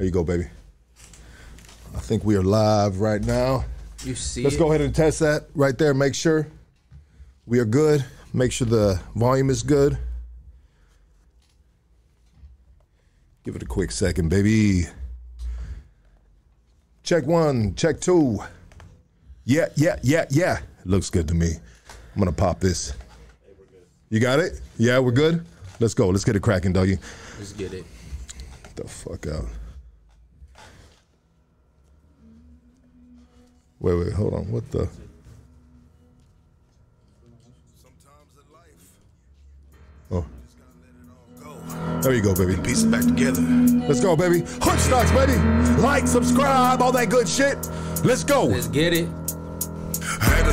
There you go, baby. I think we are live right now. You see Let's it? go ahead and test that right there. Make sure we are good. Make sure the volume is good. Give it a quick second, baby. Check one, check two. Yeah, yeah, yeah, yeah. It Looks good to me. I'm gonna pop this. You got it? Yeah, we're good? Let's go. Let's get it cracking, doggy. Let's get it. Get the fuck out. Wait, wait, hold on. What the? Oh. There you go, baby. Piece it back together. Let's go, baby. Hood stocks, baby. Like, subscribe, all that good shit. Let's go. Let's get it.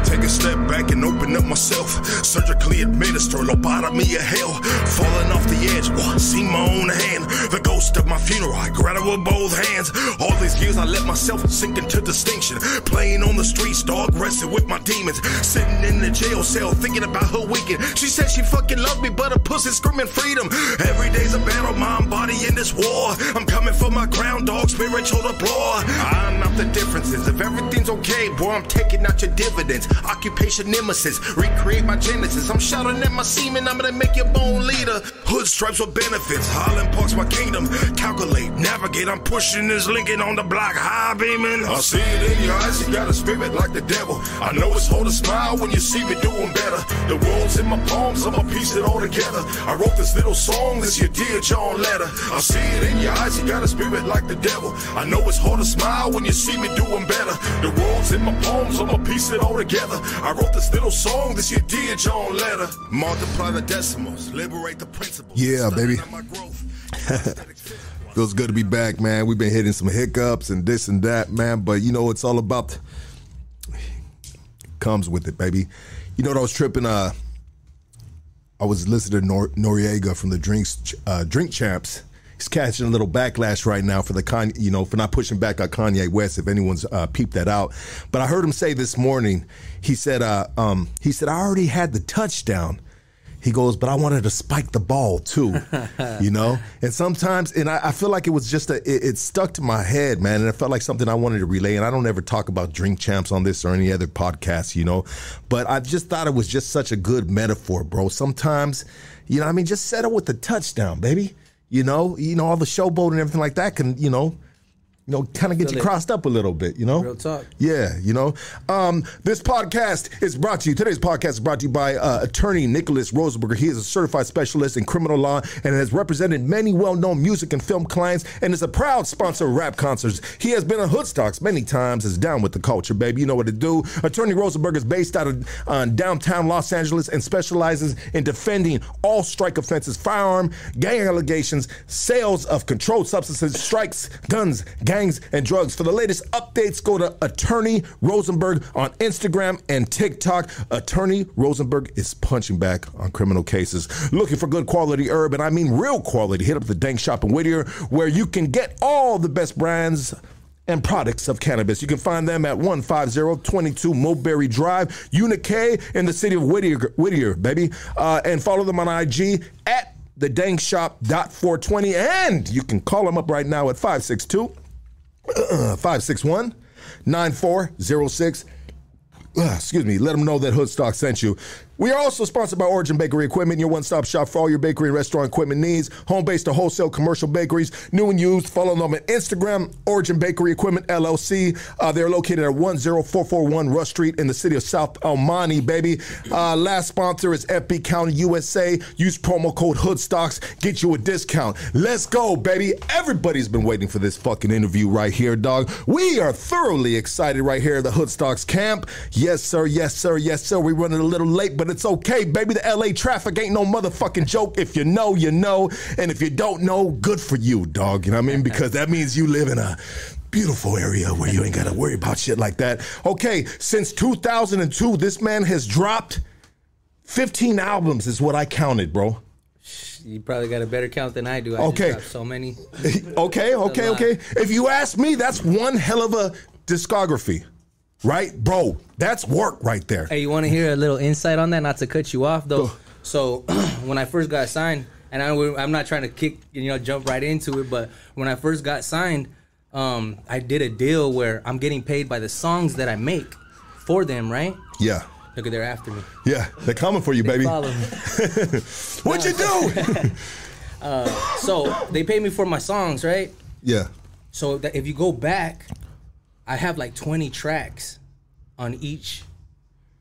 Take a step back and open up myself. Surgically administer lobotomy of hell. Falling off the edge? See my own hand. The ghost of my funeral, I grab it with both hands. All these years I let myself sink into distinction. Playing on the streets, dog, wrestling with my demons. Sitting in the jail cell, thinking about her weekend. She said she fucking loved me, but her pussy screaming freedom. Every day's a battle, mind, body in this war. I'm coming for my ground, dog, spiritual applause. I'm not the differences. If everything's okay, boy, I'm taking out your dividends. Occupation nemesis, recreate my genesis. I'm shouting at my semen, I'm gonna make your bone leader. Hood stripes with benefits, Highland Park's my kingdom. Calculate, navigate, I'm pushing this Lincoln on the block, high beaming. I see it in your eyes, you got a spirit like the devil. I know it's hard to smile when you see me doing better. The world's in my palms, I'ma piece it all together. I wrote this little song, this your dear John letter. I see it in your eyes, you got a spirit like the devil. I know it's hard to smile when you see me doing better. The world's in my palms, I'ma piece it all together. I wrote this little song, this your dear John letter. Multiply the decimals, liberate the principles. Yeah, baby. Feels good to be back, man. We've been hitting some hiccups and this and that, man. But you know, it's all about comes with it, baby. You know what I was tripping? Uh, I was listening to Nor- Noriega from the Drinks uh, Drink Champs. He's catching a little backlash right now for the Kanye, you know, for not pushing back on Kanye West. If anyone's uh, peeped that out, but I heard him say this morning. He said, uh, um, he said, I already had the touchdown. He goes, but I wanted to spike the ball too, you know. And sometimes, and I, I feel like it was just a, it, it stuck to my head, man, and it felt like something I wanted to relay. And I don't ever talk about drink champs on this or any other podcast, you know. But I just thought it was just such a good metaphor, bro. Sometimes, you know, I mean, just settle with the touchdown, baby. You know, you know, all the showboat and everything like that can, you know, you know, kind of get you crossed up a little bit, you know? Real talk. Yeah, you know. Um, this podcast is brought to you. Today's podcast is brought to you by uh, attorney Nicholas Rosenberger. He is a certified specialist in criminal law and has represented many well-known music and film clients and is a proud sponsor of rap concerts. He has been on Hoodstocks many times. Is down with the culture, baby. You know what to do. Attorney Rosenberger is based out of uh, downtown Los Angeles and specializes in defending all strike offenses, firearm, gang allegations, sales of controlled substances, strikes, guns, gangs, and drugs. For the latest updates, go to Attorney Rosenberg on Instagram and TikTok. Attorney Rosenberg is punching back on criminal cases. Looking for good quality herb, and I mean real quality. Hit up the Dank Shop in Whittier, where you can get all the best brands and products of cannabis. You can find them at 15022 Mulberry Drive, Unit K in the city of Whittier, Whittier baby. Uh, and follow them on IG at the dankshop.420. And you can call them up right now at 562 561 9406. Uh, excuse me, let them know that Hoodstock sent you. We are also sponsored by Origin Bakery Equipment, your one stop shop for all your bakery and restaurant equipment needs. Home based to wholesale commercial bakeries, new and used. Follow them on Instagram, Origin Bakery Equipment LLC. Uh, they're located at 10441 Rush Street in the city of South Monte, baby. Uh, last sponsor is FB County USA. Use promo code Hoodstocks, get you a discount. Let's go, baby. Everybody's been waiting for this fucking interview right here, dog. We are thoroughly excited right here at the Hoodstocks camp. Yes, sir. Yes, sir. Yes, sir. We're running a little late, but it's okay, baby. The LA traffic ain't no motherfucking joke. If you know, you know. And if you don't know, good for you, dog. You know what I mean? Because that means you live in a beautiful area where you ain't got to worry about shit like that. Okay, since 2002, this man has dropped 15 albums, is what I counted, bro. You probably got a better count than I do. I Okay. So many. okay, okay, okay. If you ask me, that's one hell of a discography, right, bro? That's work right there. Hey, you want to hear a little insight on that? Not to cut you off though. So when I first got signed, and I, I'm not trying to kick, you know, jump right into it. But when I first got signed, um, I did a deal where I'm getting paid by the songs that I make for them. Right? Yeah. Look at they're after me. Yeah. They're coming for you, baby. Follow me. What you do? So they pay me for my songs, right? yeah. So that if you go back, I have like 20 tracks on each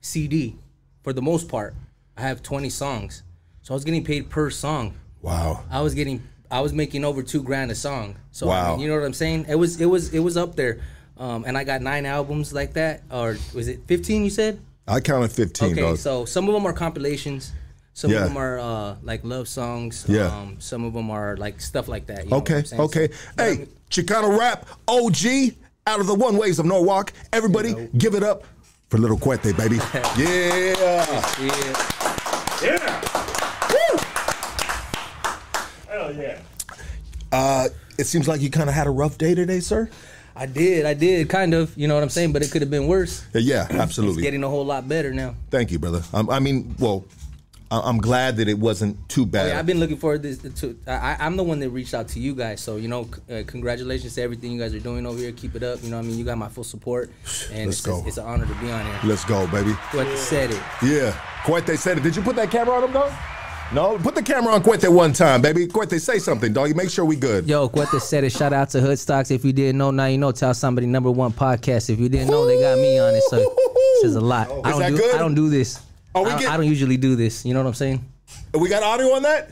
CD. For the most part, I have 20 songs. So I was getting paid per song. Wow. I was getting, I was making over two grand a song. So I Wow. mean, you know what I'm saying? It was, it was, it was up there. Um, and I got nine albums like that, or was it 15? You said? I counted 15, Okay, so some of them are compilations. Some Yeah. of them are uh, like love songs. Yeah. Um, some of them are like stuff like that. you Okay, okay. So- but I Hey, mean- Chicano rap OG out of the one ways of Norwalk. Everybody, give it up for Little Cuete, baby. yeah. yeah. Yeah. Hell yeah. Uh, it seems like you kind of had a rough day today, sir. I did, I did, kind of. You know what I'm saying? But it could have been worse. Yeah, It's absolutely. getting a whole lot better now. Thank you, brother. Um, I mean, well, I- I'm glad that it wasn't too bad. Oh, Yeah, I've been looking forward to this. To, I, I'm the one that reached out to you guys, so you know, uh, congratulations to everything you guys are doing over here. Keep it up. You know, what I mean, you got my full support, and Let's it's, go. it's an honor to be on here. Let's go, baby. What said it? Yeah, Cuete said it. Did you put that camera on him, dog? No, put the camera on Cuete one time, baby. Cuete, say something, dog. You make sure we good. Yo, they said it. Shout out to Hood Stocks. If you didn't know, now you know. Tell somebody number one podcast. If you didn't know, they got me on it. So it says a lot. I don't that do. good? I don't do this. Oh, we I, don't, get- I don't usually do this. You know what I'm saying? We got audio on that.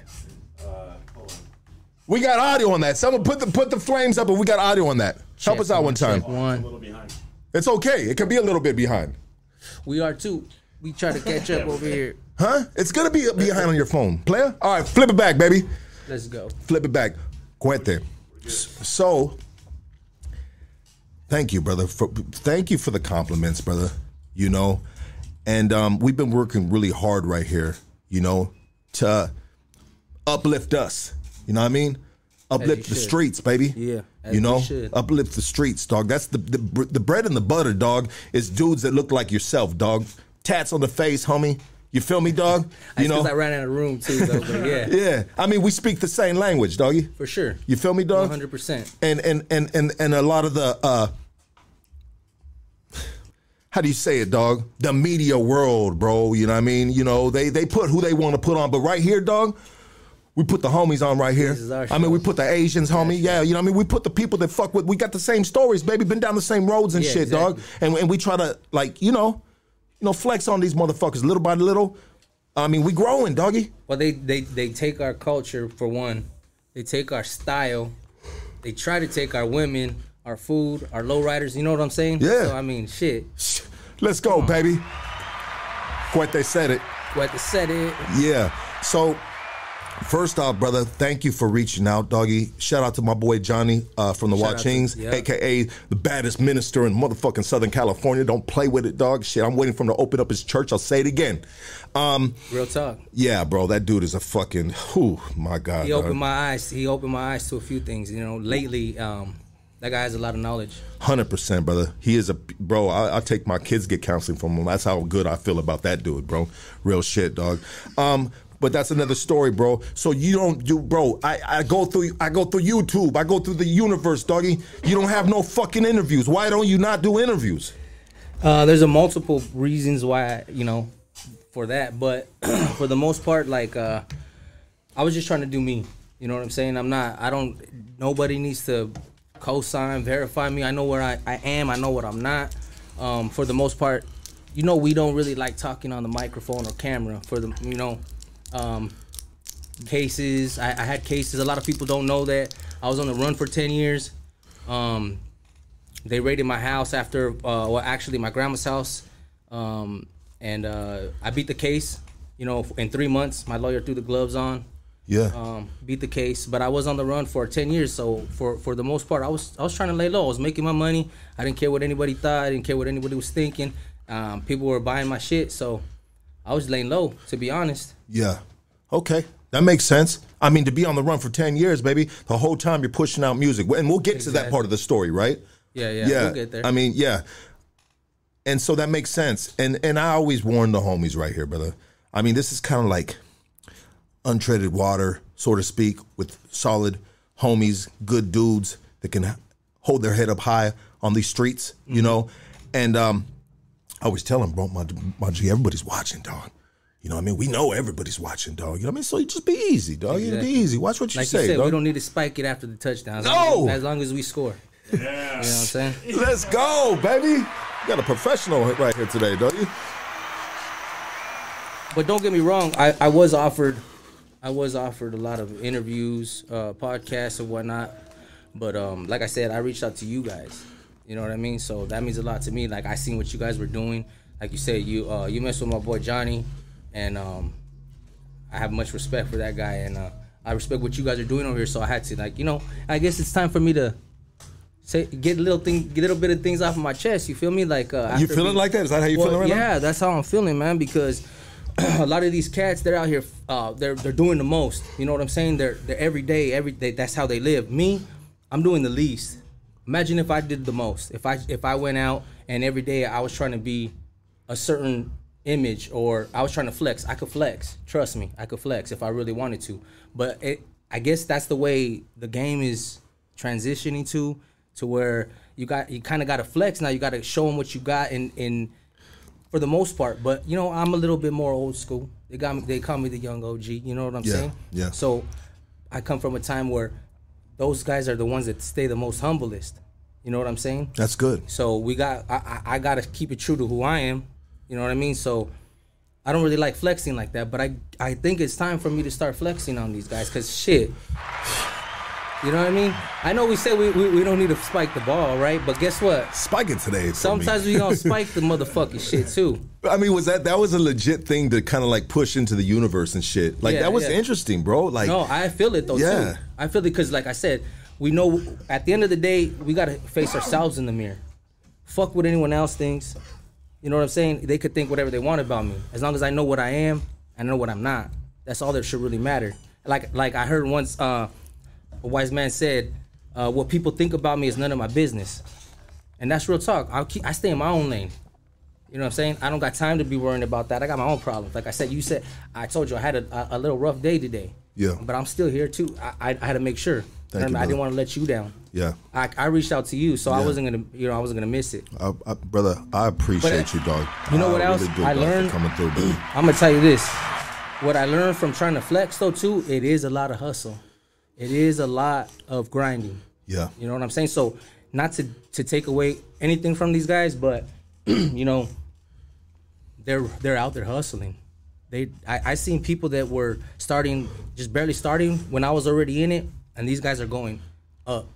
We got audio on that. Someone put the put the flames up, and we got audio on that. Help us out one time. One. It's okay. It can be a little bit behind. We are too. We try to catch up over here. Huh? It's gonna be behind on your phone, player. All right, flip it back, baby. Let's go. Flip it back. Cuete. So, thank you, brother. For, thank you for the compliments, brother. You know, and um, we've been working really hard right here. You know, to uplift us. You know what I mean? Uplift the should. streets, baby. Yeah, you know, should. uplift the streets, dog. That's the, the the bread and the butter, dog. Is dudes that look like yourself, dog. Tats on the face, homie. You feel me, dog? You You know, I ran out of room too, though. But yeah, yeah. I mean, we speak the same language, doggy. for sure. You feel me, dog? 100%. And and and and and a lot of the uh how do you say it, dog? The media world, bro. You know what I mean? You know, they they put who they want to put on, but right here, dog, we put the homies on right here. This is our I mean, we put the Asians, homie. Yeah, you know what I mean? We put the people that fuck with. We got the same stories, baby. Been down the same roads and Yeah, shit, dog. And and we try to like, you know, you know, flex on these motherfuckers little by little. I mean, we growing, doggy. Well, they, they they take our culture for one. They take our style. They try to take our women, our food, our lowriders. You know what I'm saying? Yeah. So I mean, shit. Let's go, baby. They said it. To set it? Yeah. So, first off, brother, thank you for reaching out, doggy. Shout out to my boy Johnny uh, from the Shout out to- Watchings, yeah. aka the baddest minister in motherfucking Southern California. Don't play with it, dog. Shit, I'm waiting for him to open up his church. I'll say it again. Um, Real talk. yeah, bro, that dude is a fucking. Whew, my God. He dog. opened my eyes. He opened my eyes to a few things. You know, lately, um, that guy has a lot of knowledge. Hundred percent, brother. He is a bro. I, I take my kids get counseling from him. That's how good I feel about that dude, bro. Real shit, dog. Um, but that's another story, bro. So you don't do, bro. I, I go through. I go through YouTube. I go through the universe, doggy. You don't have no fucking interviews. Why don't you not do interviews? Uh, there's a multiple reasons why you know for that, but for the most part, like uh, I was just trying to do me. You know what I'm saying? I'm not. I don't. Nobody needs to co-sign, verify me. I know where I, I am. I know what I'm not. Um, for the most part, you know, we don't really like talking on the microphone or camera. For the you know, um, cases. I, I had cases. A lot of people don't know that I was on the run for ten years. Um, they raided my house after, uh, well, actually my grandma's house, um, and uh, I beat the case. You know, in three months, my lawyer threw the gloves on, Yeah. um, beat the case. But I was on the run for ten years, so for for the most part, I was I was trying to lay low. I was making my money. I didn't care what anybody thought. I didn't care what anybody was thinking. Um, people were buying my shit, so I was laying low. To be honest, Yeah. Okay. That makes sense. I mean, to be on the run for 10 years, baby, the whole time you're pushing out music. And we'll get to that part of the story, right? yeah, yeah, we'll get there. I mean, yeah. And so that makes sense. And and I always warn the homies right here, brother. I mean, this is kind of like untreaded water, so to speak, with solid homies, good dudes that can hold their head up high on these streets, you Mm-hmm. know. And um, I always tell them, bro, my, my G, everybody's watching, dog. You know what I mean? We know everybody's watching, dog. You know what I mean? So you just be easy, dog. You Exactly. be easy. Watch what you Like say, you said, dog. we don't need to spike it after the touchdown. As No! long as, as long as we score. Yeah. You know what I'm saying? Let's go, baby. You got a professional right here today, don't you? But don't get me wrong, I, I was offered I was offered a lot of interviews, uh, podcasts and whatnot. But um, like I said, I reached out to you guys. You know what I mean? So that means a lot to me. Like I seen what you guys were doing. Like you said, you uh, you messed with my boy Johnny, and um, I have much respect for that guy, and uh, I respect what you guys are doing over here. So I had to like, you know, I guess it's time for me to say get little thing, get a little bit of things off of my chest. You feel me? Like uh, You feeling we- like that? Is that how you well, feeling right now? yeah, that's how I'm feeling, man. Because a lot of these cats, they're out here, uh, they're they're doing the most. You know what I'm saying? They're they're every day, every day. That's how they live. Me, I'm doing the least. Imagine if I did the most. If I if I went out and every day I was trying to be a certain image or I was trying to flex. I could flex. Trust me, I could flex if I really wanted to. But it, I guess that's the way the game is transitioning to, to where you got you kind of got to flex now. You got to show them what you got in in for the most part. But you know, I'm a little bit more old school. They got me. They call me the young OG. You know what I'm Yeah, saying? yeah. So I come from a time where those guys are the ones that stay the most humblest. You know what I'm saying? That's good. So we got. I, I, I got to keep it true to who I am. You know what I mean? So I don't really like flexing like that, but I I think it's time for me to start flexing on these guys. Cause shit. You know what I mean? I know we said we, we, we don't need to spike the ball, right? But guess what? Spike it today. Sometimes we gonna spike the motherfucking shit too. I mean, was that that was a legit thing to kind of like push into the universe and shit? Like Yeah, that was yeah. interesting, bro. Like No, I feel it though Yeah. too. I feel it because, like I said, we know at the end of the day we gotta face ourselves in the mirror. Fuck what anyone else thinks. You know what I'm saying? They could think whatever they want about me, as long as I know what I am, I know what I'm not. That's all that should really matter. Like like I heard once, uh, a wise man said, uh, "What people think about me is none of my business," and that's real talk. I'll keep, I stay in my own lane. You know what I'm saying? I don't got time to be worrying about that. I got my own problems. Like I said, you said I told you I had a, a, little rough day today. Yeah. But I'm still here too. I, I, I had to make sure. Thank you, I didn't want to let you down. Yeah. I, I reached out to you, so I wasn't gonna, you know, I wasn't gonna miss it. I, I, brother, I appreciate But, you, dog. you know I what else? Really I learned- coming through, dude. I'm gonna tell you this. What I learned from trying to flex though too, it is a lot of hustle. It is a lot of grinding. Yeah. You know what I'm saying? So not to to take away anything from these guys, but you know, they're they're out there hustling. They I, I seen people that were starting just barely starting when I was already in it, and these guys are going up.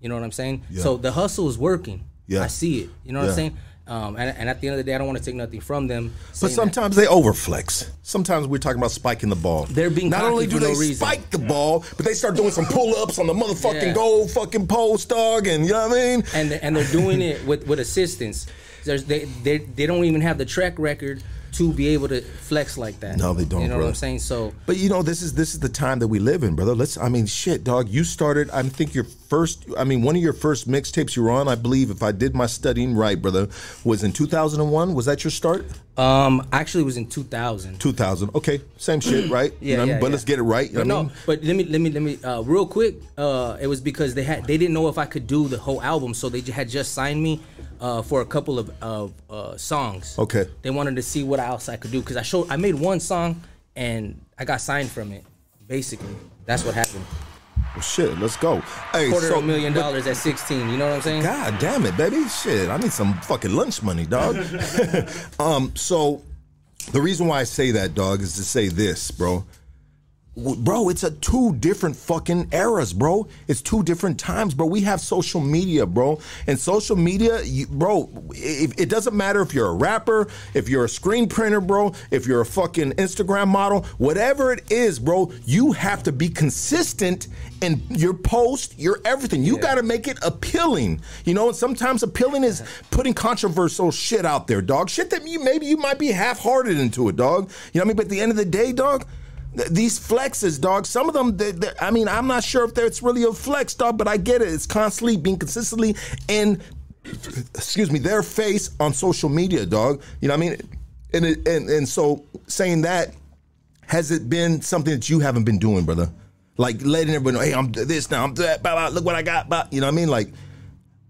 You know what I'm saying? Yeah. So the hustle is working. Yeah. I see it. You know what Yeah. I'm saying? Um, and, and at the end of the day, I don't want to take nothing from them. But saying that- sometimes they overflex. Sometimes we're talking about spiking the ball. They're being not only do they no reason. spike the ball, but they start doing some pull ups on the motherfucking Yeah. goal fucking post, dog, and you know what I mean? and and they're doing it with with assistance. There's they they they don't even have the track record to be able to flex like that. No, they don't, You know what. I'm saying? So But you know, this is this is the time that we live in, brother. Let's I mean, shit, dog. You started. I think your first. I mean, one of your first mixtapes you were on, I believe, if I did my studying right, brother, was in 2001. Was that your start? um, actually, it was in 2000. 2000. Okay, same shit, right? Yeah, you know what I mean? But yeah. let's get it right. But no, I mean? but let me let me let me uh, real quick. Uh, it was because they had they didn't know if I could do the whole album, so they had just signed me uh, for a couple of of uh, songs. Okay. They wanted to see what else I could do because I showed I made one song and I got signed from it. Basically, that's what happened. Well, shit, let's go. Hey, Quarter so, of a million but- dollars at 16. You know what I'm saying? God damn it, baby. Shit, I need some fucking lunch money, dog. um, so the reason why I say that, dog, is to say this, bro. Bro, it's a two different fucking eras, bro. It's two different times, bro. We have social media, bro. And social media, you, bro, it, it doesn't matter if you're a rapper, if you're a screen printer, bro, if you're a fucking Instagram model, whatever it is, bro, you have to be consistent in your post, your everything. You got to make it appealing. You know, and sometimes appealing is putting controversial shit out there, dog. Shit that you maybe you might be half-hearted into it, dog. You know what I mean? But at the end of the day, dog, these flexes, dog. Some of them, they, they, I mean, I'm not sure if it's really a flex, dog, but I get it. It's constantly being consistently in, excuse me, their face on social media, dog. You know what I mean? And it, and and so saying that, has it been something that you haven't been doing, brother? Like letting everybody know, hey, I'm this now, I'm that, blah, blah, look what I got, blah. you know what I mean? Like,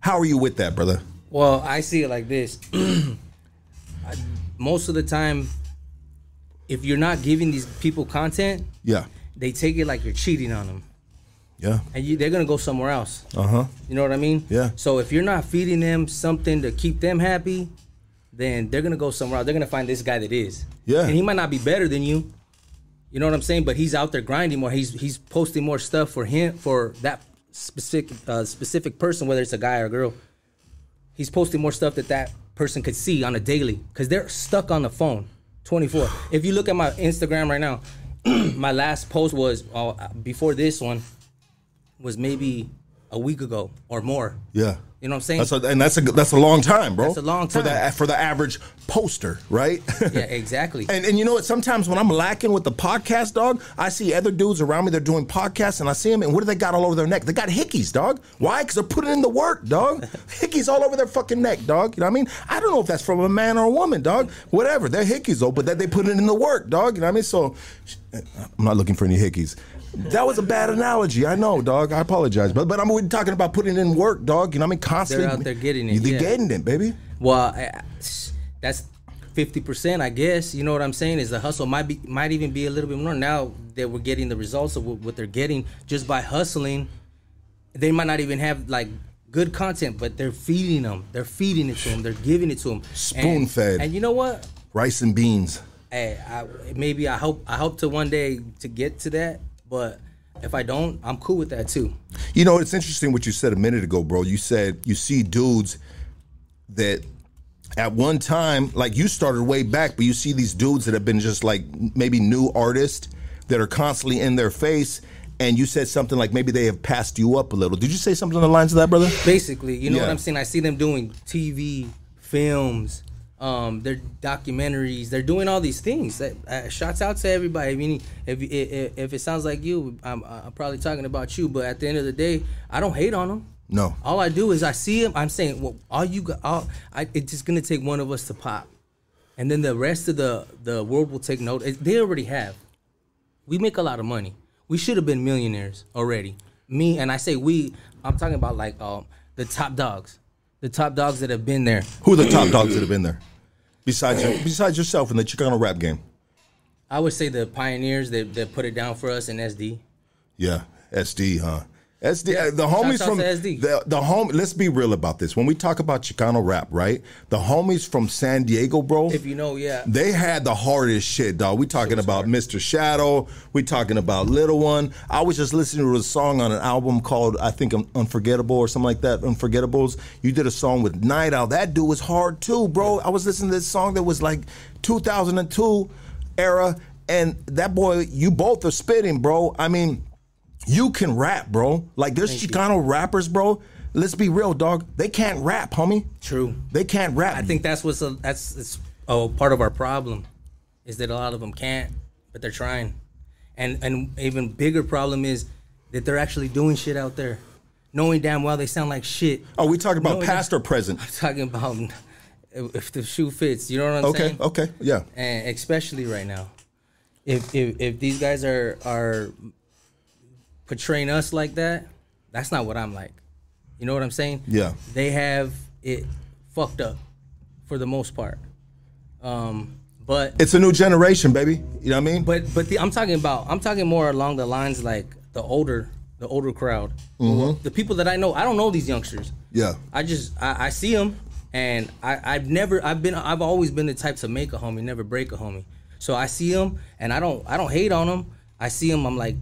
how are you with that, brother? Well, I see it like this. I, most of the time, if you're not giving these people content, Yeah, they take it like you're cheating on them, yeah, and you, they're gonna go somewhere else. uh huh. You know what I mean? Yeah. So if you're not feeding them something to keep them happy, then they're gonna go somewhere else. They're gonna find this guy that is. Yeah. And he might not be better than you. You know what I'm saying? But he's out there grinding more. He's he's posting more stuff for him for that specific uh, specific person, whether it's a guy or a girl. He's posting more stuff that that person could see on a daily because they're stuck on the phone 24. If you look at my Instagram right now, my last post was uh, before this one was maybe a week ago or more. Yeah. You know what I'm saying? That's a, and that's a that's a long time, bro. That's a long time for the for the average poster, right? yeah, exactly. And and you know what? Sometimes when I'm lacking with the podcast, dog, I see other dudes around me. They're doing podcasts, and I see them, and what do they got all over their neck? They got hickeys, dog. Why? Because they're putting in the work, dog. hickeys all over their fucking neck, dog. You know what I mean? I don't know if that's from a man or a woman, dog. Whatever. They're hickeys though, but that they put it in the work, dog. You know what I mean? So eh, I'm not looking for any hickeys. That was a bad analogy. I know, dog. I apologize, but but I'm we're talking about putting in work, dog. You know what I mean? Constantly, They're out there getting it, They're yeah. getting it, baby. Well, I- that's fifty percent, I guess. You know what I'm saying? Is the hustle might be might even be a little bit more now that we're getting the results of what, they're getting just by hustling. They might not even have like good content, but they're feeding them. They're feeding it to them. They're giving it to them. Spoon-fed. And you know what? Rice and beans. Hey, I, maybe I hope I hope to one day to get to that, but if I don't, I'm cool with that too. You know, it's interesting what you said a minute ago, bro. You said you see dudes that at one time, like you started way back, but you see these dudes that have been just like maybe new artists that are constantly in their face. And you said something like maybe they have passed you up a little. Did you say something on the lines of that, brother? Basically, you know what I'm saying? I see them doing TV, films, um, their documentaries. They're doing all these things. That uh, shouts out to everybody. I mean, if if, if it sounds like you, I'm, I'm probably talking about you. But at the end of the day, I don't hate on them. No. All I do is I see them. I'm saying, well, all you got, all, I, it's just gonna take one of us to pop, and then the rest of the the world will take note. They already have. We make a lot of money. We should have been millionaires already. Me and I say we. I'm talking about like um the top dogs, the top dogs that have been there. Who are the top dogs that have been there? Besides your, besides yourself in the Chicano rap game. I would say the pioneers that, that put it down for us in SD. Yeah, SD, huh? SD, uh, the homies Shouts out from SD. the the home. Let's be real about this. When we talk about Chicano rap, right? The homies from San Diego, bro. If you know, yeah. They had the hardest shit, dog. We talking about Mr. Shadow. We talking about Little One. I was just listening to a song on an album called I think Un- Unforgettable or something like that. Unforgettables. You did a song with Knightowl. That dude was hard too, bro. I was listening to this song that was like 2002 era, and that boy, you both are spitting, bro. I mean, you can rap, bro. Like there's Chicano rappers, bro. Let's be real, dog. They can't rap, homie. True. They can't rap. I think that's what's a, that's it's, oh part of our problem is that a lot of them can't, but they're trying, and and even bigger problem is that they're actually doing shit out there, knowing damn well they sound like shit. Are we talking about No, past or present? talking about if the shoe fits. You know what I'm Okay, saying? Okay. Okay, yeah. and especially right now. If if if these guys are are portraying us like that, that's not what I'm like. You know what I'm saying? Yeah. They have it fucked up for the most part. Um, but It's a new generation, baby. You know what I mean? but but the, I'm talking about I'm talking more along the lines like the older the older crowd, the people that I know. I don't know these youngsters. yeah. I just I, I see them, and I I've never I've been I've always been the type to make a homie, never break a homie. So I see them, and I don't I don't hate on them. I see them, I'm like,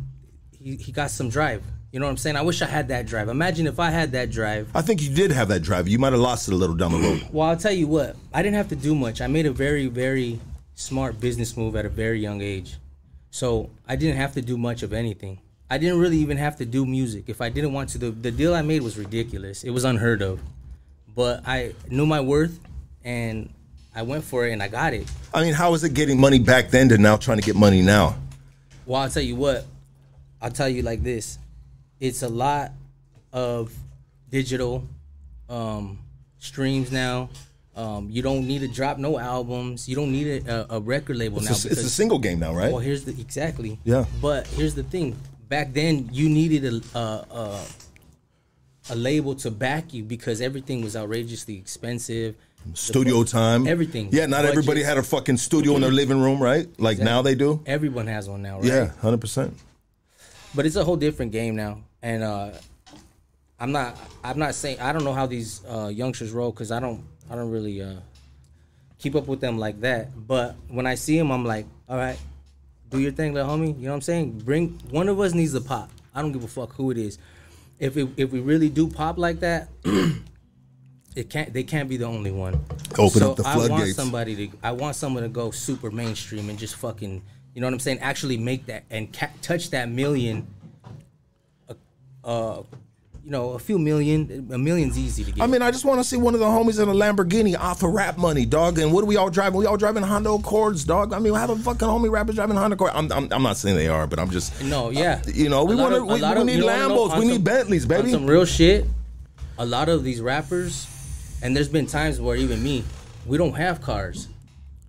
he, he got some drive. You know what I'm saying? I wish I had that drive. Imagine if I had that drive. I think you did have that drive. You might have lost it a little down the road. Well, I'll tell you what. I didn't have to do much. I made a very very smart business move at a very young age. So I didn't have to do much of anything. I didn't really even have to do music. If I didn't want to, the, the deal I made was ridiculous. It was unheard of. But I knew my worth and I went for it and I got it. I mean, how is it getting money back then to now trying to get money now? Well, I'll tell you what. I'll tell you like this. It's a lot of digital um, streams now. Um, you don't need to drop no albums. You don't need a, a, record label now. It's a, it's a single game now, right? Well, here's the exactly. Yeah. But here's the thing. back then you needed a, a, a a label to back you because everything was outrageously expensive. Studio time, everything. Yeah, not everybody had a fucking studio in their living room, right? Like now they do. Everyone has one now, right? Yeah, hundred percent. But it's a whole different game now. And uh i'm not i'm not saying i don't know how these uh youngsters roll because i don't i don't really uh keep up with them like that. But when i see them i'm like all right do your thing little homie. You know what i'm saying? Bring one of us needs to pop. I don't give a fuck who it is. If it, if we really do pop like that it can't they can't be the only one. Open so up the floodgates. i want somebody to i want someone to go super mainstream and just fucking you know what i'm saying actually make that and ca- touch that million uh, you know, a few million. A million's easy to get. I mean, I just want to see one of the homies in a Lamborghini off of rap money, dog. And what are we all driving? We all driving Honda Accords, dog. I mean, have a fucking homie rapper driving Honda Accord. I'm, I'm, I'm not saying they are, but I'm just. no, yeah. You know, we lot wanna- we- we need you wanna know, Lambos, we need some- Bentleys, baby. some real shit. A lot of these rappers, and there's been times where even me, we don't have cars,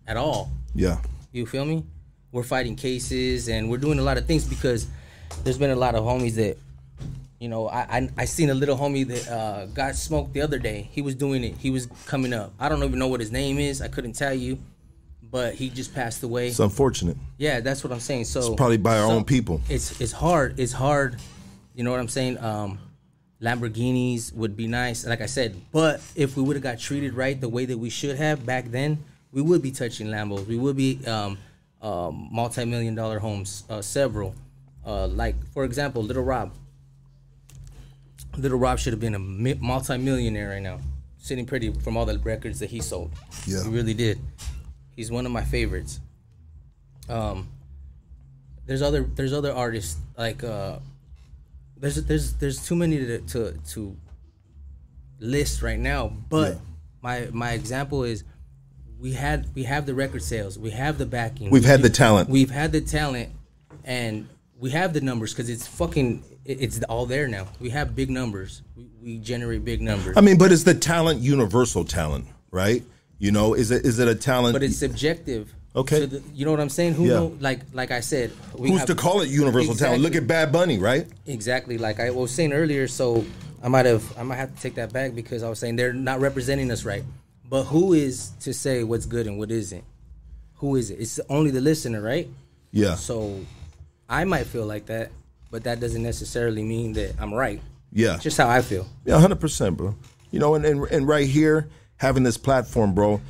at all. Yeah. You feel me? We're fighting cases and we're doing a lot of things because there's been a lot of homies that, you know, I I, I seen a little homie that uh, got smoked the other day. He was doing it. He was coming up. I don't even know what his name is. I couldn't tell you, but he just passed away. It's unfortunate. yeah, that's what I'm saying. So probably by our some- own people. It's it's hard. It's hard. You know what I'm saying? Um, Lamborghinis would be nice, like I said. But if we would have got treated right the way that we should have back then, we would be touching Lambos. We would be um, um, multi-million dollar homes, uh, several. Uh, like for example, Little Rob. Little Rob should have been a multi-millionaire right now, sitting pretty from all the records that he sold. Yeah. he really did. He's one of my favorites. Um, there's other there's other artists like uh, there's there's there's too many to to, to list right now. But Yeah. my my example is we had we have the record sales, we have the backing, We've had the talent. we've had the talent, and we have the numbers because it's fucking it's all there now. We have big numbers. We, we generate big numbers. I mean, but is the talent universal talent, right? You know, is it is it a talent? but it's subjective. Okay. So the, you know what I'm saying? Who Yeah. know? Like like I said, we who's have- to call it universal talent? Look at Bad Bunny, right? Exactly, like I was saying earlier. So I might have, I might have to take that back because I was saying they're not representing us right. But who is to say what's good and what isn't? Who is it? It's only the listener, right? Yeah. So I might feel like that, but that doesn't necessarily mean that I'm right. Yeah. It's just how I feel. Yeah, hundred percent, bro. You know, and, and and right here, having this platform, bro,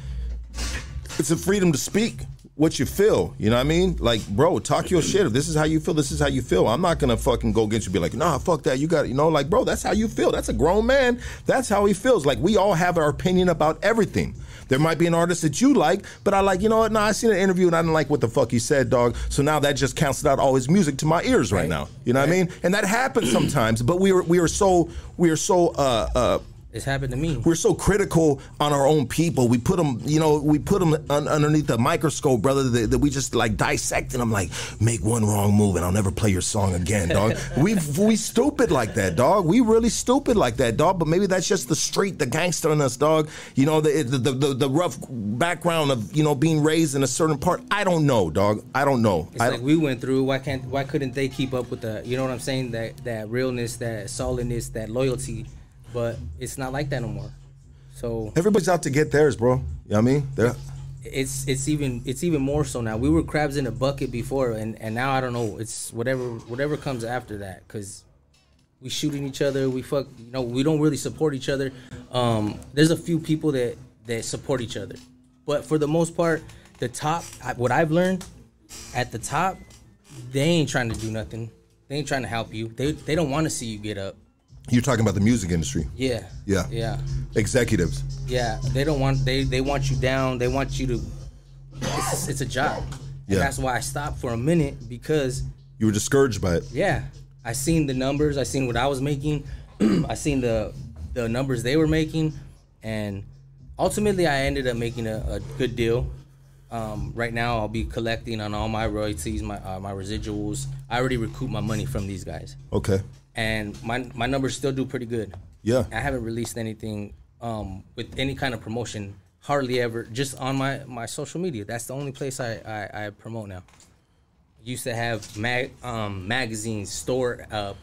it's a freedom to speak what you feel. You know what I mean? Like, bro, talk your shit. If this is how you feel, this is how you feel. I'm not gonna fucking go against you. Be like, nah, fuck that. You got, it. you know, like, bro, that's how you feel. That's a grown man. That's how he feels. Like, we all have our opinion about everything. There might be an artist that you like, but I like, you know what? Nah, I seen an interview and I didn't like what the fuck he said, dog. So now that just canceled out all his music to my ears right, Right. now. You know what I mean? And that happens sometimes. But we are we are so we are so uh uh It's happened to me. we're so critical on our own people. We put them, you know, we put them un- underneath the microscope, brother. That, that we just like dissecting them. Like, make one wrong move and I'll never play your song again, dog. we we stupid like that, dog. We really stupid like that, dog. But maybe that's just the street, the gangster in us, dog. You know, the the the, the, rough background of you know being raised in a certain part. I don't know, dog. I don't know. It's I like we went through. Why can't? Why couldn't they keep up with the? You know what I'm saying? That that realness, that solidness, that loyalty. But it's not like that no more. So everybody's out to get theirs, bro. You know what I mean? They're, it's it's even it's even more so now. We were crabs in a bucket before, and and now I don't know. It's whatever whatever comes after that because we shooting each other. We fuck. You know, we don't really support each other. Um, there's a few people that that support each other, but for the most part, the top. I- What I've learned at the top, they ain't trying to do nothing. They ain't trying to help you. They they don't want to see you get up. You're talking about the music industry, Yeah. Yeah. Yeah. executives. Yeah, they don't want they they want you down. They want you to. It's, it's a job. Yeah. And that's why I stopped for a minute because You were discouraged by it. yeah, I seen the numbers. I seen what I was making. I seen the the numbers they were making, and ultimately I ended up making a, a good deal. Um, right now I'll be collecting on all my royalties, my uh, my residuals. I already recoup my money from these guys, Okay. And my my numbers still do pretty good. Yeah. I haven't released anything um, with any kind of promotion, hardly ever. Just on my, my social media. That's the only place I, I, I promote now. used to have mag um magazines store uh, uh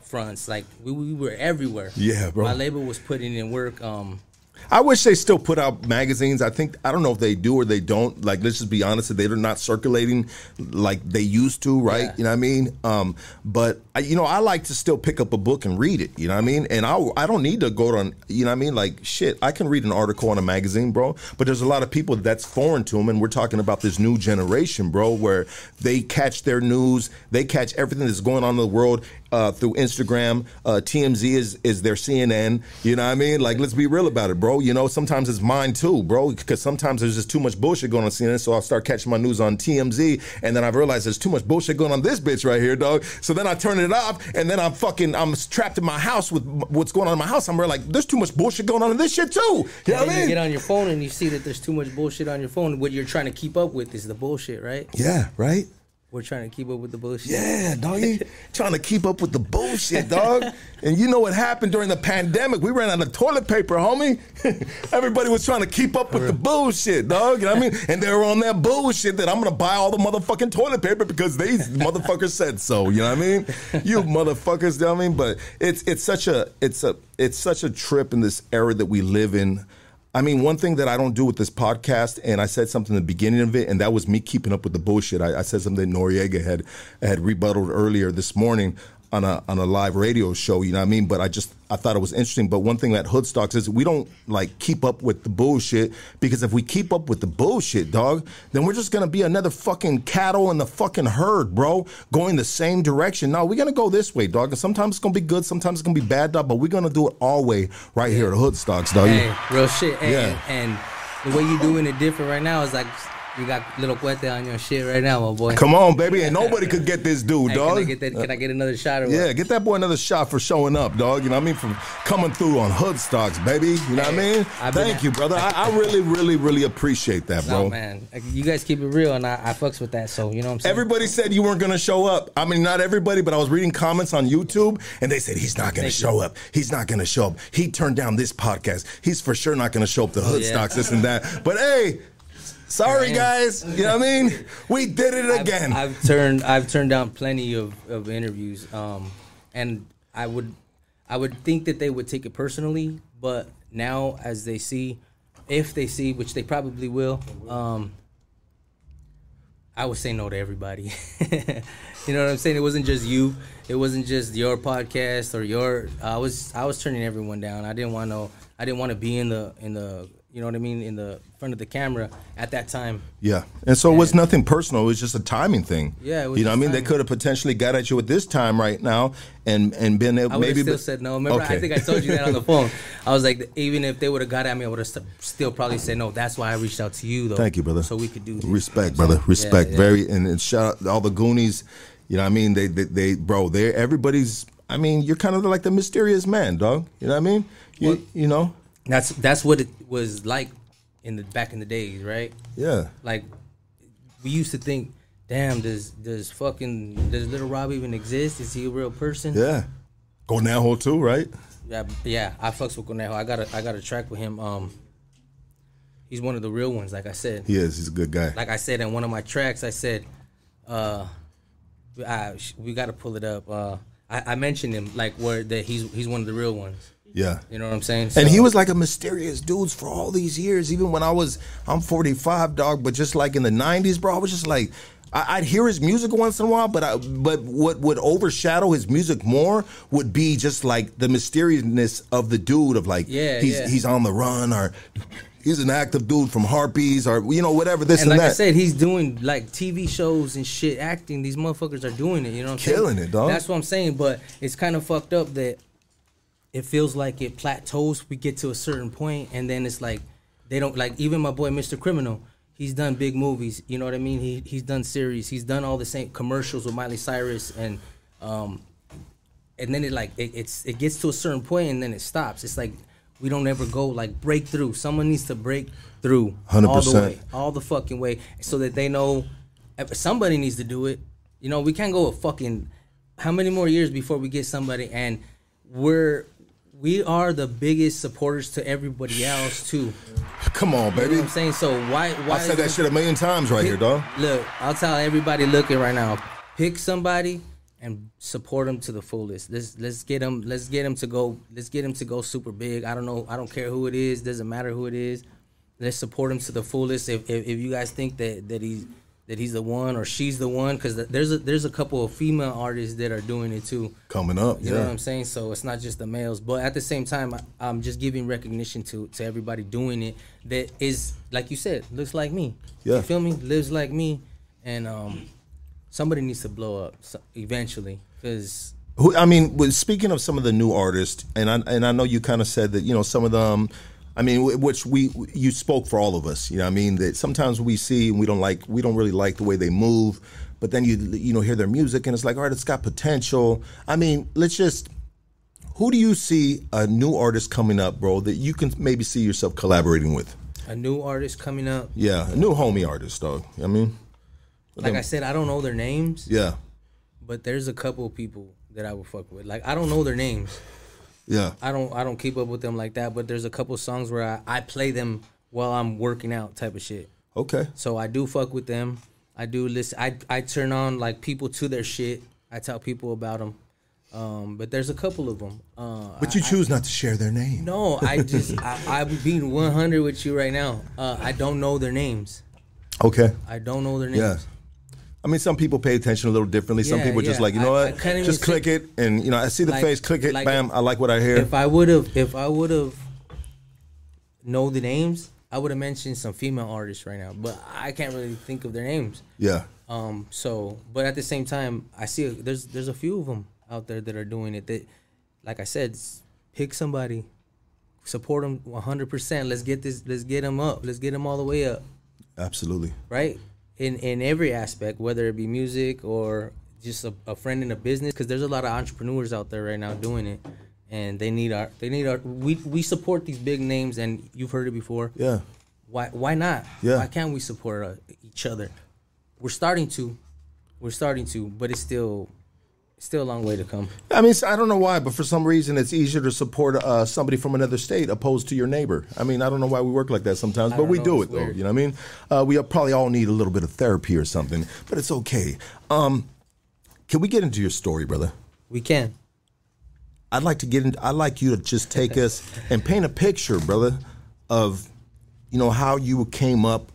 fronts like we, we were everywhere. Yeah, bro. My label was putting in work. Um, I wish they still put out magazines. I think I don't know if they do or they don't. Like, let's just be honest, they're not circulating like they used to, right? Yeah. You know what I mean? Um, but I, you know, I like to still pick up a book and read it. You know what I mean? And I I don't need to go on. You know what I mean? Like shit, I can read an article on a magazine, bro. But there's a lot of people that's foreign to them, and we're talking about this new generation, bro, where they catch their news, they catch everything that's going on in the world uh, through Instagram. Uh, TMZ is is their CNN. You know what I mean? Like, let's be real about it, bro. You know, sometimes it's mine too, bro. Because sometimes there's just too much bullshit going on CNN. So I'll start catching my news on TMZ, and then I've realized there's too much bullshit going on this bitch right here, dog. So then I turn it off, and then I'm fucking I'm trapped in my house with what's going on in my house. I'm really like, there's too much bullshit going on in this shit too. You know what I then you mean? get on your phone and you see that there's too much bullshit on your phone. What you're trying to keep up with is the bullshit, right? yeah, right. We're trying to keep up with the bullshit. Yeah, doggy. Trying to keep up with the bullshit, dog. and you know what happened during the pandemic? We ran out of toilet paper, homie. Everybody was trying to keep up with the bullshit, dog. You know what I mean? And they were on that bullshit that I'm gonna buy all the motherfucking toilet paper because these motherfuckers said so. You know what I mean? You motherfuckers, you know what I mean? But it's it's such a it's a it's such a trip in this era that we live in. I mean, one thing that I don't do with this podcast, and I said something at the beginning of it, and that was me keeping up with the bullshit. I, I said something that Noriega had had rebutted earlier this morning on a on a live radio show. You know what I mean? But I just I thought it was interesting. But one thing that Hoodstocks is we don't like keep up with the bullshit because if we keep up with the bullshit, dog, then we're just gonna be another fucking cattle in the fucking herd, bro, going the same direction. No, we're gonna go this way, dog. And sometimes it's gonna be good, sometimes it's gonna be bad, dog. But we're gonna do it all way right here at Hoodstocks, dog. Hey, real shit. And, Yeah. and the way you're doing it different right now is like you got little cuete on your shit right now, my boy. Come on, baby, and nobody could get this dude, Hey, dog. can I get that? Can I get another shot or what? Yeah, get that boy another shot for showing up, dog. You know what I mean? From coming through on hood stocks, baby. You know what I mean? I've Thank you, brother. I, I really, really, really appreciate that, bro. No, man. You guys keep it real, and I, I fucks with that. So you know what I'm saying. Everybody said you weren't going to show up. I mean, not everybody, but I was reading comments on YouTube, and they said he's not going to show up. He's not going to show up. He turned down this podcast. He's for sure not going to show up to Hood Oh, yeah. Stocks, this and that. But hey, sorry Here I am. guys. You know what I mean? We did it I've- again. I've, turned I've turned down plenty of, of interviews, um, and I would I would think that they would take it personally, but now as they see, if they see, which they probably will, um, I would say no to everybody. you know what I'm saying? It wasn't just you. It wasn't just your podcast or your. I was I was turning everyone down. I didn't want to. I didn't want to be in the in the. You know what I mean? In the front of the camera at that time. Yeah, and so it was nothing personal. It was just a timing thing. Yeah, it was you know what I mean. They could have potentially got at you at this time right now, and and been able I would maybe have still but- said no. Remember, Okay. I think I told you that on the phone. I was like, even if they would have got at me, I would have st- still probably said no. That's why I reached out to you, though. Thank you, brother. So we could do this. respect, brother. Respect, yeah. very, and, and shout out all the Goonies. You know what I mean? They, they, they bro. They, everybody's. I mean, you're kind of like the mysterious man, dog. You know what I mean? You, Well- you know? That's that's what it was like in the back in the days, right? Yeah. Like we used to think, damn, does does fucking does Little Rob even exist? Is he a real person? Yeah. Down too, right? Yeah, yeah. I fucks with Conejo. I got a I got a track with him. Um, he's one of the real ones. Like I said, He is. He's a good guy. like I said in one of my tracks, I said, uh, I, we got to pull it up. Uh, I, I mentioned him like where that he's he's one of the real ones. Yeah. You know what I'm saying? And he was like a mysterious dude for all these years. Even when I was, I'm 45, dog. But just like in the 90s, bro, I was just like, I, I'd hear his music once in a while. But I, but what would overshadow his music more would be just like the mysteriousness of the dude of like, Yeah, he's yeah. he's on the run or he's an active dude from Harpys or you know whatever this and and, like that. I said, he's doing like TV shows and shit, acting. These motherfuckers are doing it. You know what I'm saying? Killing it, dog. That's what I'm saying. But it's kind of fucked up that it feels like it plateaus. We get to a certain point, and then it's like they don't like. Even my boy, Mr. Criminal, he's done big movies. You know what I mean? He he's done series. He's done all the same commercials with Miley Cyrus, and um, and then it like it, it's it gets to a certain point, and then it stops. It's like we don't ever go like breakthrough. Someone needs to break through all the way, all the fucking way, so that they know somebody needs to do it. You know, we can't go a fucking how many more years before we get somebody and we're we are the biggest supporters to everybody else too. Come on, You know baby. what I'm saying? So why why I said that shit a million times right here, dog. Look, I'll tell everybody looking right now. Pick somebody and support them to the fullest. Let's let's get them. Let's get them to go. Let's get them to go super big. I don't know. I don't care who it is. Doesn't matter who it is. Let's support him to the fullest. If if, if you guys think that that he's that he's the one or she's the one, because there's a there's a couple of female artists that are doing it too. Coming up, You know what. I'm saying? So it's not just the males, but at the same time, I, I'm just giving recognition to to everybody doing it that is like you said, looks like me. Yeah. You feel me? Lives like me, and um, somebody needs to blow up eventually because Who I mean, speaking of some of the new artists, and I and I know you kind of said that you know some of them. I mean, which we you spoke for all of us. You know, what I mean that sometimes we see and we don't like we don't really like the way they move, but then you you know hear their music and it's like all right, it's got potential. I mean, let's just. Who do you see a new artist coming up, bro, that you can maybe see yourself collaborating with? a new artist coming up. Yeah, a new homie artist, dog. I mean, Like I said, I don't know their names, yeah, but there's a couple of people that I would fuck with. Like I don't know their names. Yeah, I don't I don't keep up with them like that. But there's a couple songs where I, I play them while I'm working out, type of shit. okay, So I do fuck with them. I do listen. I I turn on like people to their shit. I tell people about them. Um, but there's a couple of them. Uh, but you choose not to share their name. no, I just I, I'm being 100 with you right now. Uh, I don't know their names. Okay. I don't know their names. Yeah. I mean, some people pay attention a little differently. Some Yeah, people just yeah. like, you know I- I what? even just click it, and you know, I see the Like- face, click it, like bam. if- I like what I hear. If I would have, if I would have know the names, I would have mentioned some female artists right now. But I can't really think of their names. yeah, Um. So, but at the same time, I see a, there's there's a few of them out there that are doing it. That, like I said, pick somebody, support them 100. percent Let's get this. Let's get them up. Let's get them all the way up. absolutely. Right. In in every aspect, whether it be music or just a, a friend in a business, because there's a lot of entrepreneurs out there right now doing it, and they need our they need our we we support these big names, and you've heard it before Yeah, why why not? Yeah. Why can't we support uh, each other? We're starting to, we're starting to, but it's still, still a long way to come. I mean, I don't know why, but for some reason, it's easier to support uh, somebody from another state opposed to your neighbor. I mean, I don't know why we work like that sometimes, but we know, do it though. weird. You know what I mean? Uh, we probably all need a little bit of therapy or something, but it's okay. Um, can we get into your story, brother? We can. I'd like to get in. I'd like you to just take us and paint a picture, brother, of you know how you came up,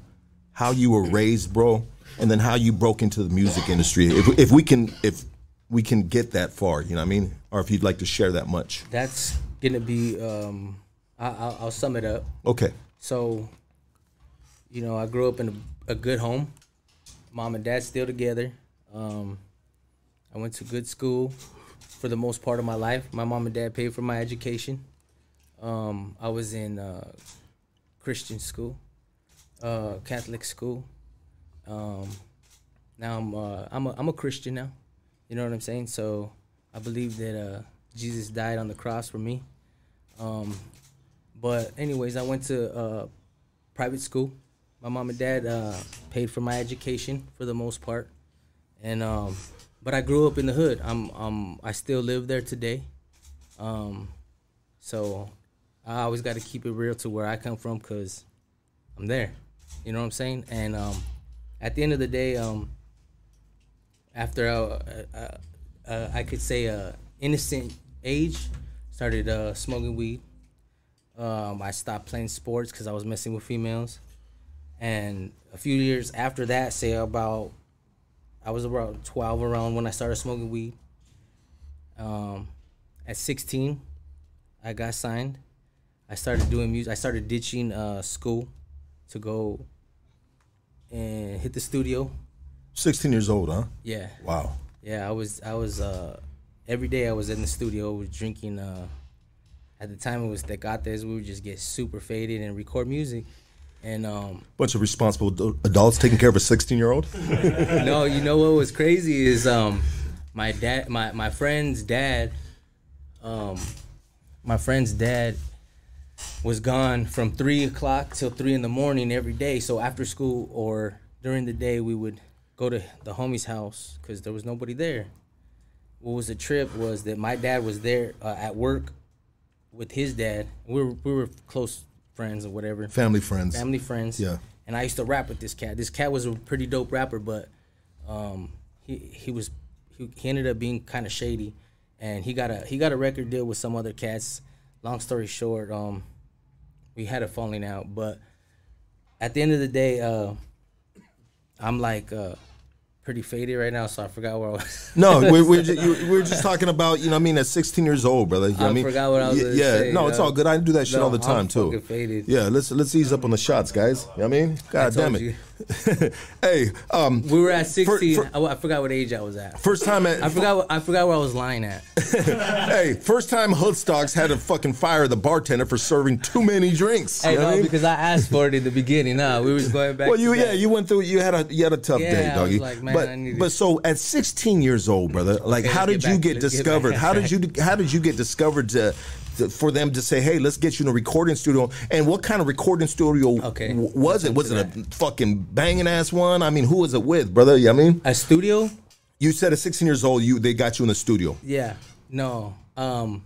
how you were raised, bro, and then how you broke into the music industry. If, if we can, if we can get that far, you know what I mean, or if you'd like to share that much. That's gonna be. Um, I, I'll, I'll sum it up. Okay. So, you know, I grew up in a, a good home. Mom and dad still together. Um, I went to good school for the most part of my life. My mom and dad paid for my education. Um, I was in uh, Christian school, uh, Catholic school. Um, now I'm uh, I'm a I'm a Christian now. You know what I'm saying? So I believe that uh, Jesus died on the cross for me. Um, but anyways, I went to uh, private school. My mom and dad uh, paid for my education for the most part, and um, but I grew up in the hood. I'm um I still live there today. Um, so I always got to keep it real to where I come from because I'm there. You know what I'm saying? And um, at the end of the day, um, after uh, uh, uh, I could say uh, innocent age, started uh, smoking weed. Um, I stopped playing sports because I was messing with females, and a few years after that, say about, I was about twelve around when I started smoking weed. Um, at sixteen, I got signed. I started doing music. I started ditching uh, school to go and hit the studio. Sixteen years old, huh? Yeah. Wow. Yeah, I was I was uh every day I was in the studio was drinking uh at the time it was Tecates, we would just get super faded and record music. And um Bunch of responsible adults taking care of a sixteen-year-old. no, you know what was crazy is um my dad my my friend's dad um my friend's dad was gone from three o'clock till three in the morning every day. So after school or during the day, we would go to the homie's house because there was nobody there. What was the trip was that my dad was there uh, at work with his dad. We were we were close friends or whatever, Family friends. family friends. Yeah. And I used to rap with this cat. This cat was a pretty dope rapper, but um, he he was he, he ended up being kind of shady, and he got a he got a record deal with some other cats. Long story short, um, we had a falling out, but at the end of the day, uh, I'm like uh, pretty faded right now, so I forgot where I was. No, we're we're just, we're just talking about you know what I mean at 16 years old, brother. You know I I mean, forgot what I was Yeah, yeah, say, no, it's uh, all good. I do that shit no, all the time I'm too. faded. Yeah, let's let's ease up on the shots, guys. You know what I mean, God told damn it. you. hey, um, We were at 16. for- I, I forgot what age I was at. first time at I forgot. What, I forgot where I was lying at. hey, first time Hoodstocks had to fucking fire the bartender for serving too many drinks. Hey, you know I no, mean? because I asked for it in the beginning. Nah, we was going back. Well, you yeah, you went through. You had a you had a tough Yeah, day, doggy. like, but but so at 16 years old, brother, like Okay, how did get you get get discovered? back how did you how did you get discovered to- for them to say, hey, let's get you in a recording studio? And what kind of recording studio Okay, w- was it? Was it a fucking banging ass one? I mean, who was it with, brother? You know what I mean, a studio. you said at 16 years old, you they got you in the studio. Yeah. No. Um.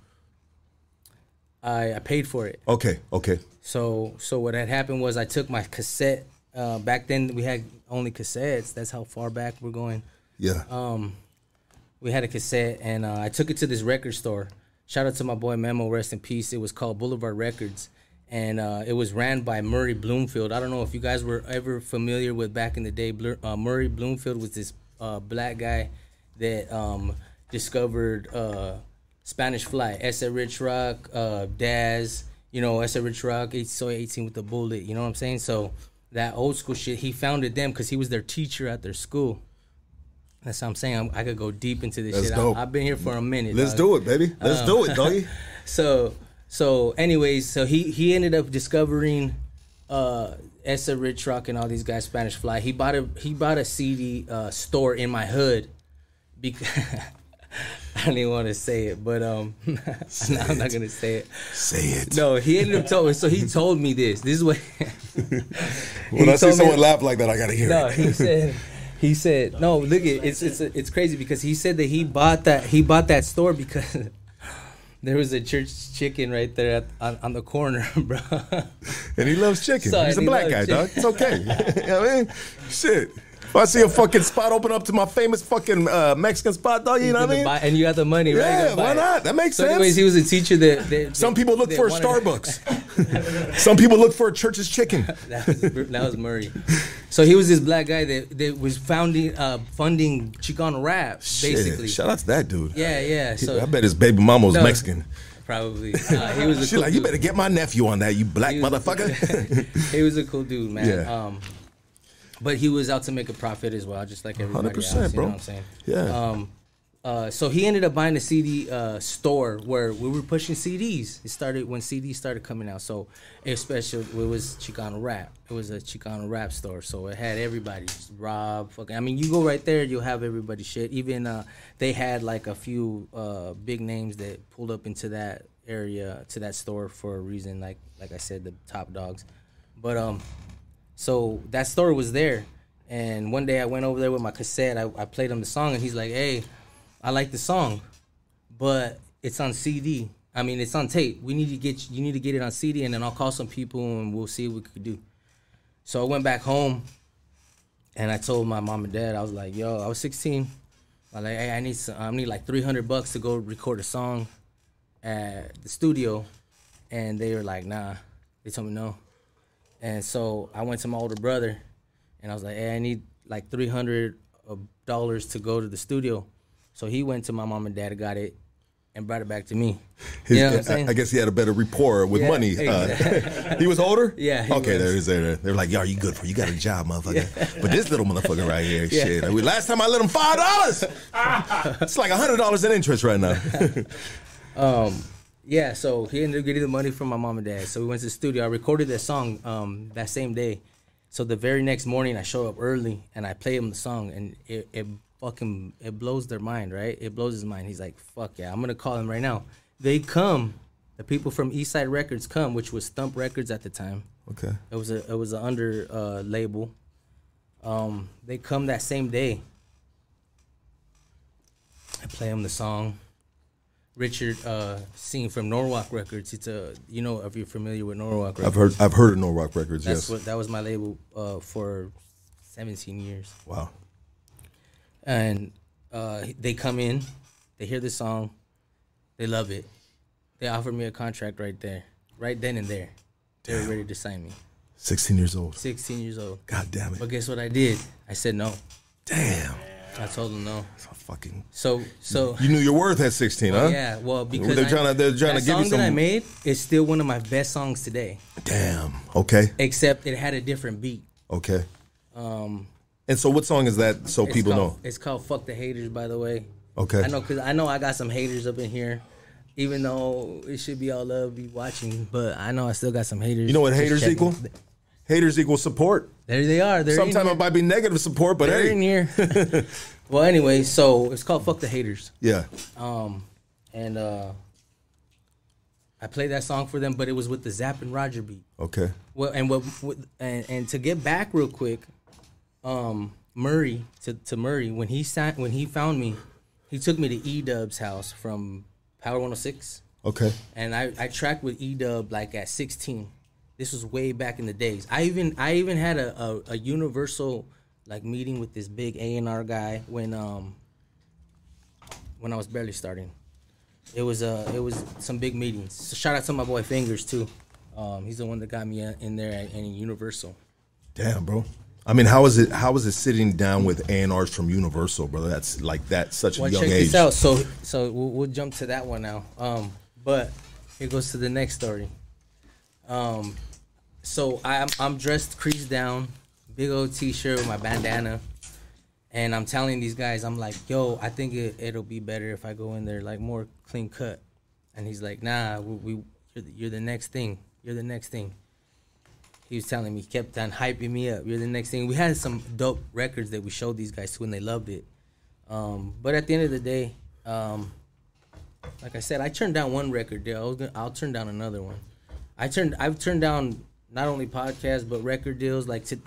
I I paid for it. Okay, okay, So so what had happened was I took my cassette. Uh, back then we had only cassettes. That's how far back we're going. yeah. Um, we had a cassette and uh, I took it to this record store. Shout out to my boy Memo, rest in peace. It was called Boulevard Records, and uh, it was ran by Murray Bloomfield. I don't know if you guys were ever familiar with back in the day. Blur- uh, Murray Bloomfield was this uh, black guy that um, discovered uh, Spanish Fly, S.A. Rich Rock, uh, Daz. You know, S.A. Rich Rock, so 18 with the bullet. You know what I'm saying? So that old school shit, he founded them because he was their teacher at their school. That's what I'm saying. I'm, I could go deep into this That's shit. dope. I, have been here for a minute. Let's dog. do it, baby. Let's do it, doggy. So, so, anyways, so he he ended up discovering uh S.A. Rich Rock and all these guys Spanish Fly. He bought a he bought a CD uh, store in my hood because I don't even want to say it, but um, no, I'm not gonna say it. Say it. No, he ended up telling. So he told me this. This is what. when I see me- someone laugh like that, I gotta hear it. No, it. he said. He said, "No, look it. It's it's it's crazy because he said that he bought that he bought that store because there was a church chicken right there at, on, on the corner, bro. And he loves chicken. So, He's a he black guy, loves dog. It's okay. you know what I mean? Shit. If I see a fucking spot open up to my famous fucking uh, Mexican spot, dog, you know what I mean? Buy- and you got the money, right? Yeah, why not? That makes So, sense. anyways, he was a teacher that, that Some people look for a wanted- Starbucks. Some people look for a church's chicken. that was that was Murray. So he was this black guy that, that was founding uh, funding Chicano rap, basically. Shout out to that dude. Yeah, yeah. So I bet his baby mama was No. Mexican. probably uh, he was a She cool like, you better get my nephew on that, you black He motherfucker. he was a cool dude, man. Yeah. Um, but he was out to make a profit as well, just like everybody 100%, else. You bro. know what I'm saying? Yeah. Um, uh, so he ended up buying a CD uh, store where we were pushing CDs. It started when CDs started coming out. So especially it was Chicano rap. It was a Chicano rap store. So it had everybody. Rob, fucking. I mean, you go right there, you'll have everybody shit. Even uh, they had like a few uh, big names that pulled up into that area to that store for a reason. Like like I said, the top dogs. But um, so that story was there. And one day I went over there with my cassette. I, I played him the song, and he's like, "Hey, I like the song, but it's on CD. I mean, it's on tape. We need to get you need to get it on CD, and then I'll call some people and we'll see what we could do." So I went back home, and I told my mom and dad, I was like, "Yo, I was 16. I like, hey, I need some, I need like 300 bucks to go record a song at the studio," and they were like, "Nah." They told me no. And so I went to my older brother, and I was like, "Hey, I need like three hundred dollars to go to the studio." So he went to my mom and dad, got it, and brought it back to me. His- you know what I'm saying? I guess he had a better rapport with Yeah, money. Uh, he was older. Yeah, he okay, was. there is there. They're like, yo, are you good for? You got a job, motherfucker. Yeah. But this little motherfucker right here, Yeah. shit. I mean, last time I let him five dollars. it's like hundred dollars in interest right now. Yeah, so he ended up getting the money from my mom and dad. So we went to the studio. I recorded that song um, that same day. So the very next morning, I show up early and I play him the song, and it, it fucking it blows their mind, right? It blows his mind. He's like, "Fuck yeah, I'm gonna call him right now." They come, the people from Eastside Records come, which was Thump Records at the time. okay. It was a it was an under uh, label. Um, they come that same day. I play him the song, Richard uh, from Norwalk Records. It's a you know if you're familiar with Norwalk Records. I've heard I've heard of Norwalk Records. That's yes. what that was my label uh, for 17 years. wow. and uh, they come in, they hear the song, they love it. They offered me a contract right there, right then and there. They were ready to sign me. 16 years old. 16 years old. God damn it. But guess what I did? I said no. Damn. I told them no. So fucking. So so You knew your worth at 16, huh? yeah, well because They're I- trying to- they're trying to give you song that I made is still one of my best songs today, Damn. Okay. except it had a different beat. Okay. Um, And so, what song is that? So people called, know. It's called "Fuck the Haters." By the way, Okay. I know because I know I got some haters up in here. Even though it should be all love, be watching, but I know I still got some haters. You know what haters checking. equal? Haters equal support. There they are. Sometimes it might be negative support, but They're in hey. here. well, anyway, so it's called "Fuck the Haters," Yeah. um, and uh, I played that song for them, but it was with the Zapp and Roger beat. Okay. Well, and what, what and, and to get back real quick, um, Murray to, to Murray when he signed when he found me, he took me to E Dub's house from Power 106, Okay. and I I tracked with E Dub like at 16. This was way back in the days. I even I even had a, a, a universal like meeting with this big A and R guy when um when I was barely starting. It was uh it was some big meetings. So shout out to my boy Fingers too. Um, he's the one that got me in there at, in Universal. Damn, bro. I mean, how is it? How is it sitting down with A and R's from Universal, brother? That's like that such a Well, young check age. this out. So so we'll, we'll jump to that one now. Um, but here goes to the next story. Um, so I'm I'm dressed creased down, big old t-shirt with my bandana, and I'm telling these guys, I'm like, yo, I think it, it'll be better if I go in there like more clean cut. And he's like, nah, we, we you're, the, you're the next thing. You're the next thing. He was telling me, he kept on hyping me up. You're the next thing. We had some dope records that we showed these guys to, and they loved it. Um, but at the end of the day, um, like I said, I turned down one record deal. I was gonna, I'll turn down another one. I turned I've turned down not only podcasts but record deals. Like to,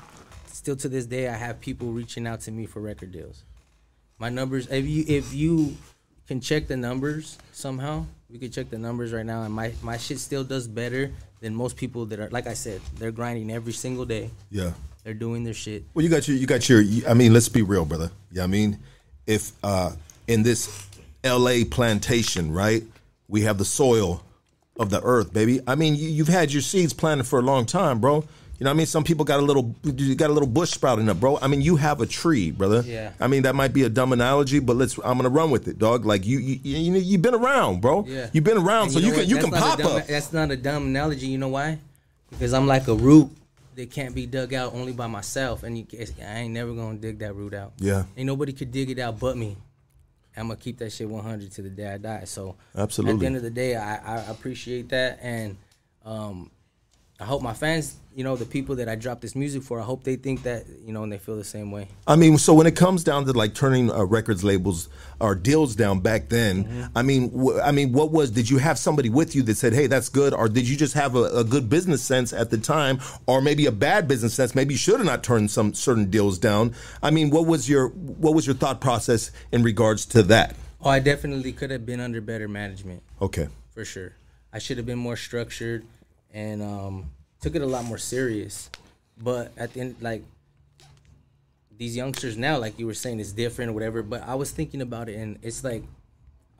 still to this day, I have people reaching out to me for record deals. My numbers, if you if you can check the numbers somehow, we can check the numbers right now, and my my shit still does better than most people that are. Like I said, they're grinding every single day. Yeah. They're doing their shit. Well, you got your, you got your. I mean, let's be real, brother. Yeah, I mean, if uh, in this L.A. plantation, right, we have the soil of the earth, baby. I mean, you, you've had your seeds planted for a long time, bro. You know, what I mean, some people got a little, you got a little bush sprouting up, bro. I mean, you have a tree, brother. Yeah. I mean, that might be a dumb analogy, but let's. I'm gonna run with it, dog. Like you, you, you, you've been around, bro. Yeah. You've been around, And so know you, can you can pop dumb- up. That's not a dumb analogy. You know why? Because I'm like a root that can't be dug out only by myself, and you, I ain't never gonna dig that root out. Yeah. ain't nobody could dig it out but me. I'm gonna keep that shit 100 to the day I die. So absolutely. At the end of the day, I, I appreciate that, and um, I hope my fans, you know, the people that I drop this music for, I hope they think that, you know, and they feel the same way. I mean, so when it comes down to like turning uh, records labels or deals down back then, Mm-hmm. I mean, I mean, what was? Did you have somebody with you that said, "Hey, that's good," or did you just have a, a good business sense at the time, or maybe a bad business sense? Maybe you should have not turned some certain deals down. I mean, what was your what was your thought process in regards to that? Oh, I definitely could have been under better management. Okay, for sure. I should have been more structured and um, took it a lot more serious. But at the end, like these youngsters now, like you were saying, it's different or whatever. But I was thinking about it, and it's like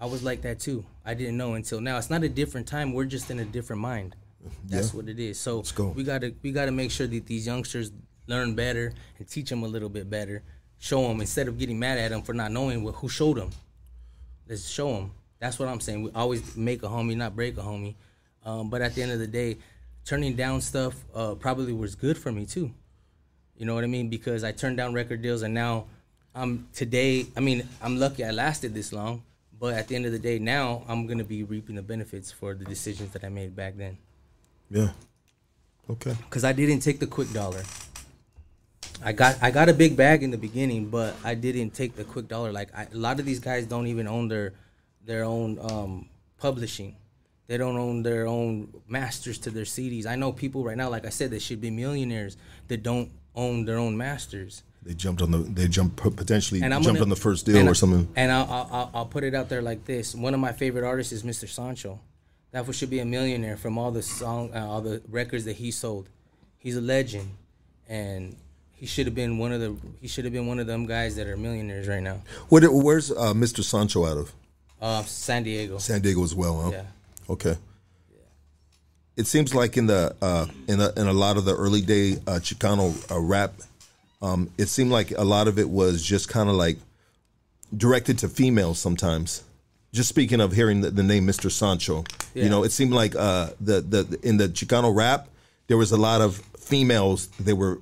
I was like that too. I didn't know until now. It's not a different time. We're just in a different mind. That's Yeah. what it is. So go. we gotta we gotta make sure that these youngsters learn better and teach them a little bit better. Show them instead of getting mad at them for not knowing what, who showed them. Let's show them. That's what I'm saying. We always make a homie, not break a homie. Um, but at the end of the day, turning down stuff uh, probably was good for me too. You know what I mean? Because I turned down record deals, and now I'm today. I mean, I'm lucky I lasted this long. But at the end of the day, now I'm gonna be reaping the benefits for the decisions that I made back then. yeah, okay, Cause I didn't take the quick dollar. I got I got a big bag in the beginning, but I didn't take the quick dollar. Like I, a lot of these guys don't even own their their own um, publishing. They don't own their own masters to their CDs. I know people right now, like I said, that should be millionaires that don't own their own masters. They jumped on the. They jumped potentially jumped gonna- on the first deal or I- something. And I'll, I'll I'll- put it out there like this: one of my favorite artists is Mr. Sancho. That should be a millionaire from all the song, uh, all the records that he sold. He's a legend, and he should have been one of the. He should have been one of them guys that are millionaires right now. Where, where's uh, Mr. Sancho out of? Uh, San Diego. San Diego as well, huh? Yeah. Okay. It seems like in the uh, in a, in a lot of the early day uh, Chicano uh, rap, um, it seemed like a lot of it was just kind of like directed to females sometimes. Just speaking of hearing the, the name Mr. Sancho, you know, it seemed like uh, the the in the Chicano rap there was a lot of females. They were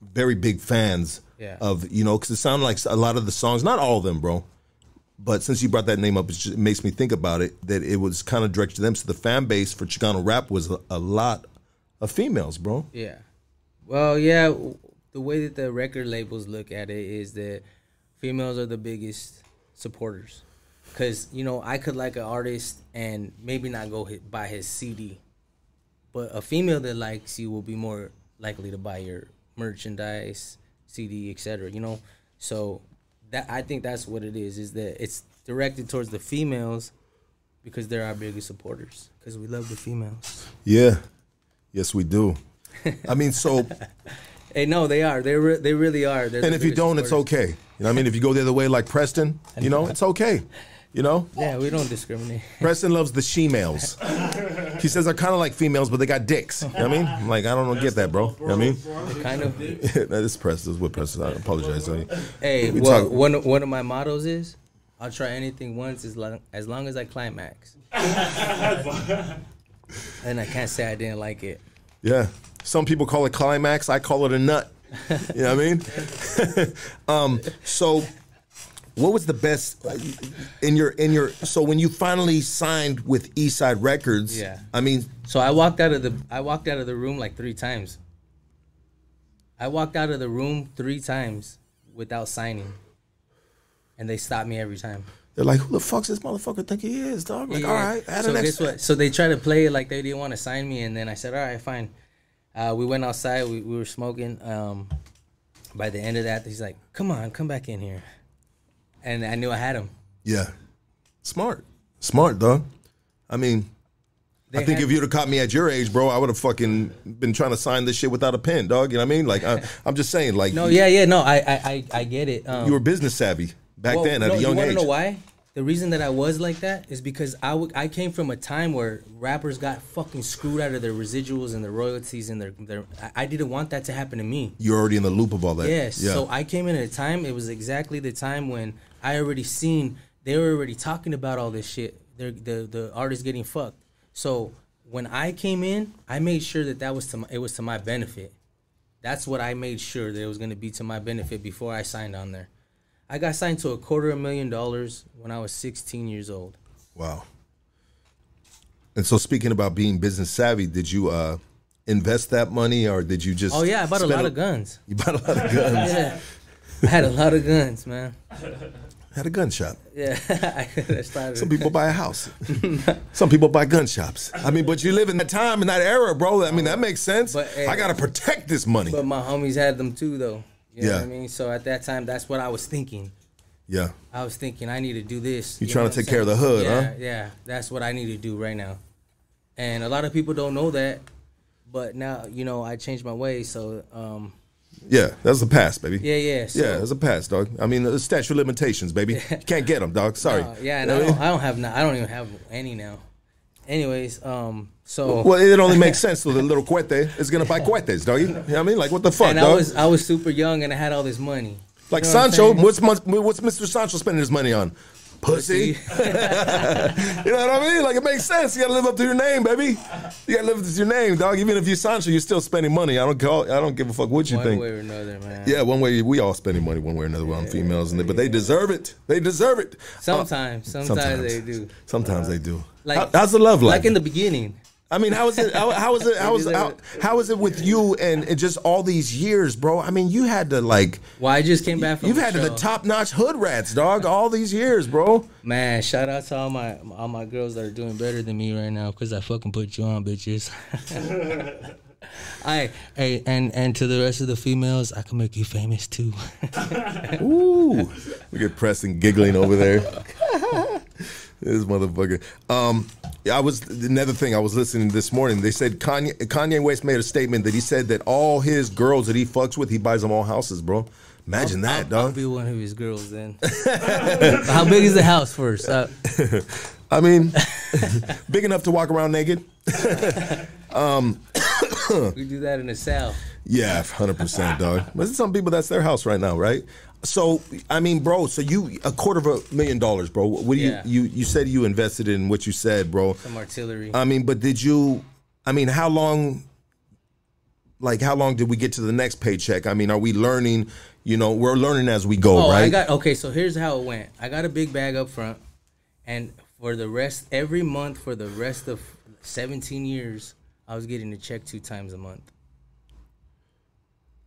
very big fans Yeah. of you know because it sounded like a lot of the songs, not all of them, bro, but since you brought that name up, it, just, it makes me think about it that it was kind of directed to them. So the fan base for Chicano rap was a, a lot of females, bro. Yeah. Well, yeah. The way that the record labels look at it is that females are the biggest supporters. Cause you know I could like an artist and maybe not go hit, buy his CD, but a female that likes you will be more likely to buy your merchandise, CD, etc. You know, so that I think that's what it is. Is that it's directed towards the females because they're our biggest supporters. Because we love the females. Yeah, yes, we do. I mean, so Hey, no, they are. They re- they really are. They're and the if you don't, it's okay. You know, what I mean, if you go the other way, like Preston, you know, it's okay. You know, Yeah, we don't discriminate. Preston loves the she-males. He says they're kind of like females, but they got dicks. You know what I mean? I'm like, I don't know, get that, bro. You know what I mean? kind of. that is Preston. That's what Preston. I apologize. honey. Hey, We well, talk- one one of my mottos is, I'll try anything once as long as long as I climax. and I can't say I didn't like it. Yeah. Some people call it climax. I call it a nut. You know what I mean? um, so what was the best in your in your so when you finally signed with Eastside Records? Yeah. I mean, So I walked out of the I walked out of the room like three times. I walked out of the room three times without signing, and they stopped me every time. they're like, who the fuck's this motherfucker think he is, dog? Like, Yeah. all right, add so an guess extra. what? So they tried to play it like they didn't want to sign me, and then I said, "All right, fine." Uh, we went outside. We, we were smoking. Um, by the end of that, he's like, "Come on, come back in here," and I knew I had him. Yeah. Smart. Smart, dog. I mean, I think if you'd have caught me at your age, bro, I would have fucking been trying to sign this shit without a pen, dog. You know what I mean? Like, I, I'm just saying, like, No, yeah, yeah, no, I, I, I, get it. Um, you were business savvy back well, then at no, a young you age. know why? The reason that I was like that is because I, w- I came from a time where rappers got fucking screwed out of their residuals and their royalties and their, their I, I didn't want that to happen to me. You're already in the loop of all that. Yes. Yeah. So I came in at a time. It was exactly the time when I already seen they were already talking about all this shit. They're, the the artists getting fucked. So when I came in, I made sure that that was to my, it was to my benefit. That's what I made sure that it was going to be to my benefit before I signed on there. I got signed to a quarter of a million dollars when I was 16 years old. Wow. And so, speaking about being business savvy, did you uh, invest that money, or did you just? Oh yeah, I bought a lot of guns. You bought a lot of guns. Yeah. I had a lot of guns, man. Had a gun shop. Yeah, I started. Some people buy a house. Some people buy gun shops. I mean, but you live in that time in that era, bro. I mean, that makes sense. But, hey, I gotta protect this money. But my homies had them too, though. You know Yeah. what I mean? So at that time, that's what I was thinking. yeah. I was thinking I need to do this. You know trying to take care of the hood, yeah, huh? Yeah, that's what I need to do right now. And a lot of people don't know that, but now you know I changed my ways. So um, Yeah, that's a pass, baby. yeah, yeah, so, yeah, that's a pass, dog. I mean, the statute of limitations, baby. You can't get them, dog. Sorry. uh, yeah. Know I don't, I don't have no, I don't even have any now. Anyways, um, so Well, it only makes sense. So the little cuete is gonna buy cuetes, dog. You know what I mean? Like, what the fuck, and dog? I was I was super young and I had all this money. like You know Sancho, saying? what's what's Mr. Sancho spending his money on? Pussy. you know what I mean? Like it makes sense. You gotta live up to your name, baby. You gotta live up to your name, dog. Even if you're Sancho, you're still spending money. I don't call. I don't give a fuck what you One think. way or another, man. Yeah, one way we all spending money one way or another on females, and they, but they deserve it. They deserve it. Sometimes, Uh, sometimes, they do. Sometimes they do. Like How- how's the love like? Like in the beginning. I mean, how is it? How, how is it? How is how, how is it with you and, and just all these years, bro? I mean, you had to like Well, I just came back from. you've had to the top notch hood rats, dog. All these years, bro. Man, shout out to all my all my girls that are doing better than me right now because I fucking put you on, bitches. I hey and and to the rest of the females, I can make you famous too. Ooh, look at Preston giggling over there. this motherfucker. Um, I was another thing. I was listening this morning. They said Kanye Kanye West made a statement that he said that all his girls that he fucks with, he buys them all houses, bro. Imagine that, I'll dog. be one of his girls then. How big is the house first? Uh, I mean, big enough to walk around naked. um, we do that in the south. Yeah, hundred percent, dog. But some people that's their house right now, right? So I mean, bro. So you a quarter of a million dollars, bro. What do you you you said you invested in what you said, bro? Some artillery. I mean, but did you? I mean, how long? Like, how long did we get to the next paycheck? I mean, are we learning? You know, we're learning as we go, Oh, right? I got okay. So here's how it went. I got a big bag up front, and for the rest, every month for the rest of 17 years, I was getting a check two times a month.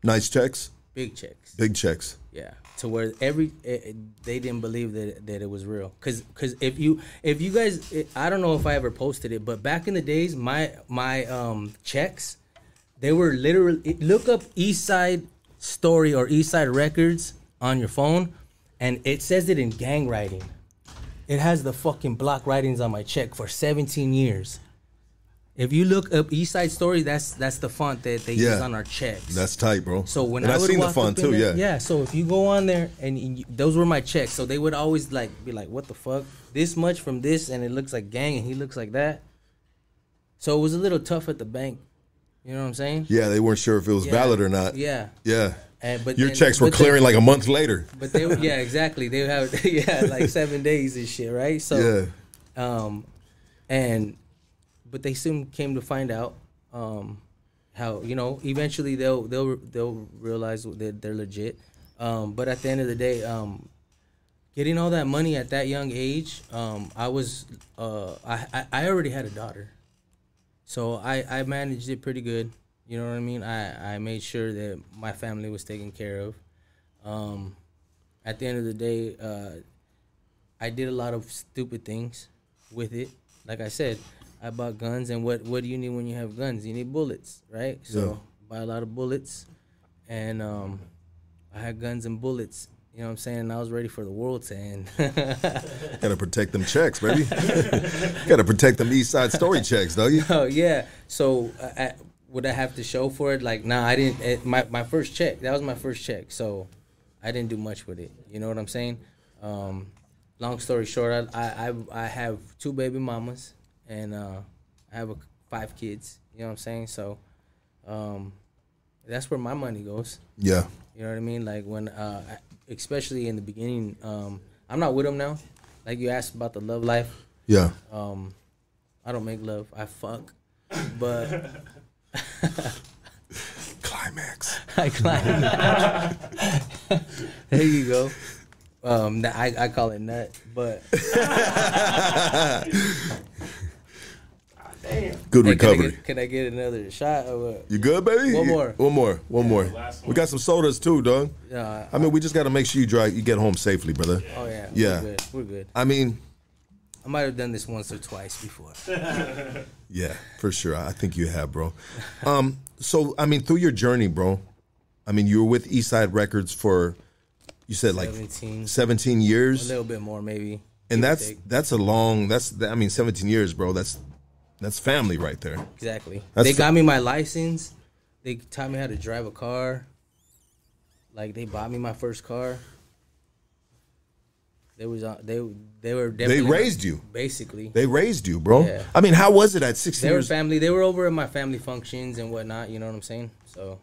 nice checks, Big checks. big checks. Yeah, to where every eh, eh, they didn't believe that that it was real. Cause, cause if you if you guys, eh, I don't know if I ever posted it, but back in the days, my my um checks, they were literally look up East Side Story or East Side Records on your phone, and it says it in gang writing. It has the fucking block writings on my check for 17 years. If you look up East Side Story, that's that's the font that they Yeah. use on our checks. That's tight, bro. So when and I I seen the up too, there- yeah. yeah. So if you go on there and you, those were my checks, so they would always like be like, "What the fuck? This much from this, and it looks like gang, and he looks like that." So it was a little tough at the bank. You know what I'm saying? Yeah, they weren't sure if it was Yeah. valid or not. Yeah. Yeah. And but Your then- checks were but they- clearing like a month later. But they, yeah, exactly. They would have, yeah, like seven days and shit, right? So, Yeah. um, and but they soon came to find out, um, how you know eventually they'll they'll they'll realize that they're legit. Um, but at the end of the day, um, getting all that money at that young age, um, I was uh, I, I I already had a daughter, so I I managed it pretty good. You know what I mean? I I made sure that my family was taken care of. Um, at the end of the day, uh, I did a lot of stupid things with it. Like I said, I bought guns, and what what do you need when you have guns? You need bullets, right? So Yeah. buy a lot of bullets, and um, I had guns and bullets. You know what I'm saying? I was ready for the world to end. Gotta protect them checks, baby. Gotta protect them East Side Story checks, don't you? oh yeah. So uh, I, would I have to show for it? Like, nah, I didn't. It, my my first check. That was my first check. So I didn't do much with it. You know what I'm saying? Um, long story short, I I I have two baby mamas and uh, I have a, five kids. You know what I'm saying? So um, that's where my money goes. Yeah. You know what I mean? Like when, uh, especially in the beginning, um, I'm not with them now. Like you asked about the love life. Yeah. Um, I don't make love. I fuck, but Climax. I climax. there you go. Um, I I call it nut, but Good Hey, can I recovery. get- Can I, get, another shot? Or what? You good, baby? One more. One more. One more. last We got some sodas too, dog. Yeah. I mean, we just got to make sure you drive, you get home safely, brother. Oh yeah. Yeah. We're good. We're good. I mean, I might have done this once or twice before. yeah, for sure. I think you have, bro. Um, so I mean, through your journey, bro. I mean, you were with Eastside Records for, you said like 17. 17 A little bit more, maybe. and that's that's a long. That's I mean, 17 years, bro. That's that's family right there. Exactly. That's they fa- got me my license. They taught me how to drive a car. Like they bought me my first car. They was on. They they were. They raised you. Basically, They raised you, bro. Yeah. I mean, how was it at 16 they were years? family. They were over at my family functions and whatnot. You know what I'm saying? So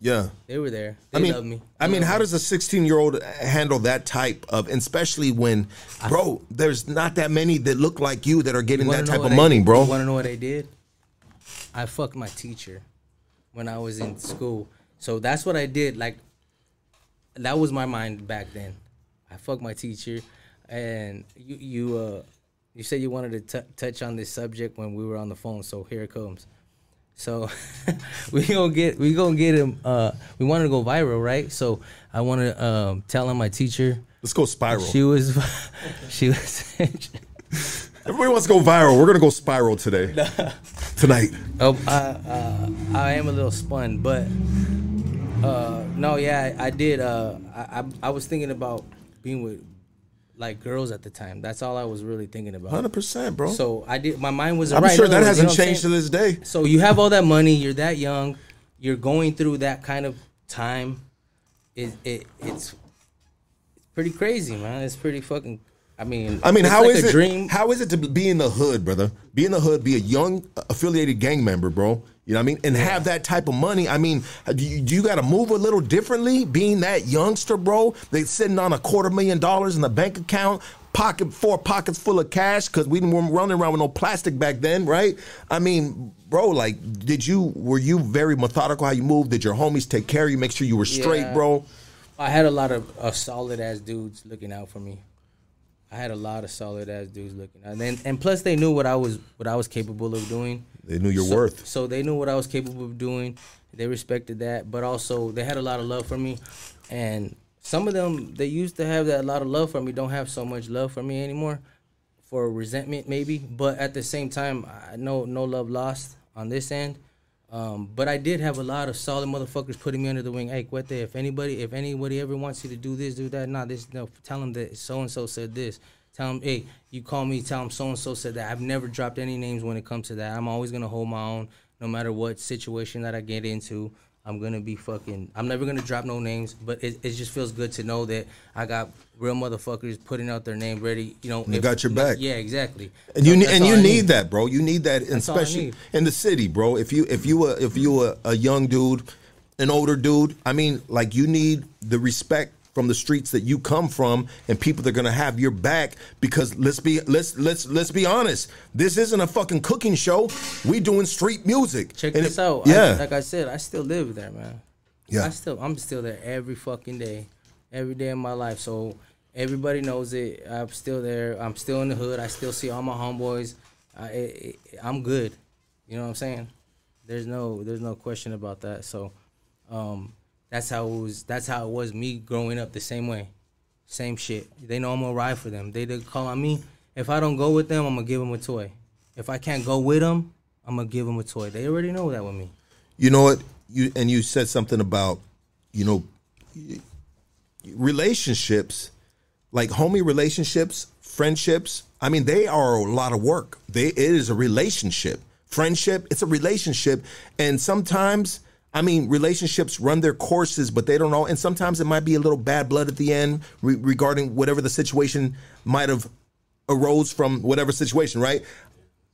yeah. they were there. They I mean, loved me. I mean, how does a 16 year old handle that type of, especially when, bro, there's not that many that look like you that are getting that type of money, bro. You want to know what I did? I fucked my teacher when I was in school. So that's what I did. Like that was my mind back then. I fucked my teacher, and you you uh you said you wanted to t- touch on this subject when we were on the phone. So here it comes. So we gonna get we gonna get him. Uh, we wanted to go viral, right? So I want to um, tell him my teacher. Let's go spiral. She was, she was. Everybody wants to go viral. We're gonna go spiral today. tonight? Oh, I, uh, I am a little spun, but uh, no, yeah, I, I did. Uh, I, I I was thinking about being with like girls at the time. That's all I was really thinking about. Hundred percent, bro. So I did. My mind was. I'm right. sure that hasn't know changed to this day. So you have all that money. You're that young. You're going through that kind of time. It, it it's it's pretty crazy, man. It's pretty fucking. I mean, I mean, how like is it? Dream. How is it to be in the hood, brother? Be in the hood, be a young affiliated gang member, bro. You know what I mean? And have that type of money. I mean, do you, you got to move a little differently? Being that youngster, bro, they sitting on a quarter million dollars in the bank account, pocket four pockets full of cash because we weren't running around with no plastic back then, right? I mean, bro, like, did you were you very methodical how you moved? Did your homies take care of you, make sure you were straight, Yeah. bro? I had a lot of uh, solid ass dudes looking out for me. I had a lot of solid ass dudes looking out, and then, and plus they knew what I was what I was capable of doing. They knew your so, worth. So they knew what I was capable of doing. They respected that, but also they had a lot of love for me. And some of them they used to have that lot of love for me don't have so much love for me anymore, for resentment maybe. But at the same time, I know no love lost on this end. Um, but I did have a lot of solid motherfuckers putting me under the wing. Hey, Cuete, if anybody, if anybody ever wants you to do this, do that, nah, this, no, tell them that so and so said this. Tell them, hey, you call me, tell them so and so said that. I've never dropped any names when it comes to that. I'm always gonna hold my own, no matter what situation that I get into. I'm gonna be fucking. I'm never gonna drop no names, but it, it just feels good to know that I got real motherfuckers putting out their name ready. You know, They got your back. Yeah, exactly. And you So need, and you I need that, bro. You need that, I especially need. in the city, bro. If you if you a, if you a, a young dude, an older dude, I mean, like you need the respect from the streets that you come from, and people that are gonna have your back. Because let's be let's let's let's be honest, this isn't a fucking cooking show. We doing street music. Check And this it- out. Yeah, I, like I said, I still live there, man. Yeah. I still, I'm still there every fucking day, every day of my life. So everybody knows it. I'm still there. I'm still in the hood. I still see all my homeboys. I, it, it- I'm good. You know what I'm saying? There's no, there's no question about that. So, um, that's how it was. That's how it was me growing up the same way, same shit. They know I'm gonna ride for them. They they call on me. If I don't go with them, I'm gonna give them a toy. If I can't go with them, I'm gonna give them a toy. They already know that with me. You know what? You and you said something about, you know, relationships, like homie relationships, friendships. I mean, they are a lot of work. They it is a relationship. Friendship, it's a relationship, and sometimes. I mean, relationships run their courses, but they don't know. And sometimes it might be a little bad blood at the end re- regarding whatever the situation might have arose from whatever situation, right?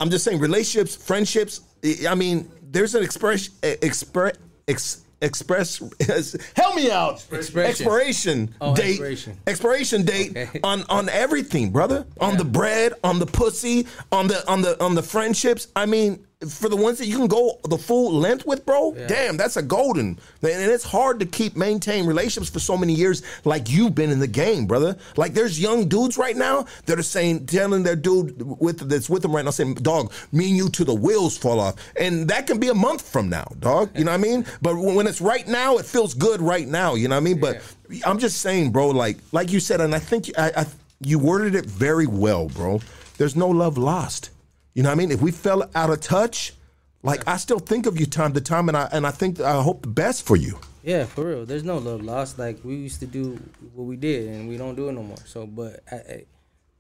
I'm just saying relationships, friendships. I- mean, there's an express, express, ex, express. Help me out. Expiration Oh, date. expiration. Expiration date Okay. on on everything, brother. On the bread, on the pussy, on the on the on the friendships. I mean, for the ones that you can go the full length with, bro. Damn, that's a golden. And it's hard to keep maintain relationships for so many years, like you've been in the game, brother. Like there's young dudes right now that are saying, telling their dude with that's with them right now, saying, "Dog, me and you to the wheels fall off," and that can be a month from now, dog. You know what I mean? But when it's right now, it feels good right now. You know what I mean? But I'm just saying, bro. Like like you said, and I think I, I you worded it very well, bro. There's no love lost. You know what I mean? If we fell out of touch, like I still think of you time to time, and I and I think I hope the best for you. Yeah, for real. There's no love lost. Like we used to do what we did, and we don't do it no more. So, but I, I,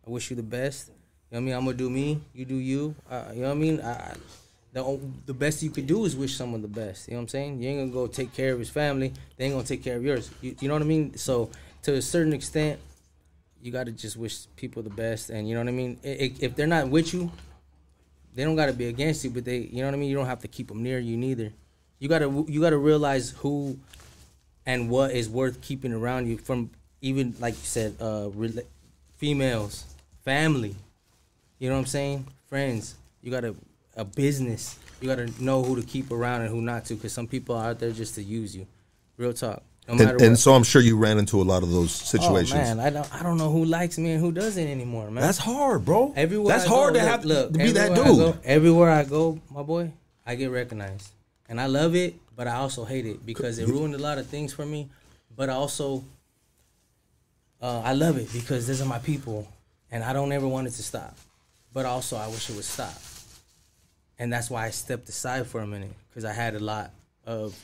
wish you the best. You know what I mean? I'm gonna do me. You do you. Uh, you know what I mean? I, the the best you could do is wish someone the best. You know what I'm saying? You ain't gonna go take care of his family. They ain't gonna take care of yours. You, you know what I mean? So, to a certain extent, you gotta just wish people the best. And you know what I mean? If they're not with you, they don't gotta be against you, but they, you know what I mean. You don't have to keep them near you neither. You gotta you gotta realize who and what is worth keeping around you from even like you said, uh, females, family. You know what I'm saying? Friends. You gotta a business. You gotta know who to keep around and who not to, because some people are out there just to use you. Real talk. No And, and so I'm sure you ran into a lot of those situations. oh man, I don't I don't know who likes me and who doesn't anymore, man. That's hard, bro. Everywhere That's I go, hard to look, have look, to be that everywhere I dude. go- everywhere I go, my boy, I get recognized, and I love it, but I also hate it because it ruined a lot of things for me. But I also, uh, I love it because these are my people, and I don't ever want it to stop. But also, I wish it would stop. and that's why I stepped aside for a minute because I had a lot of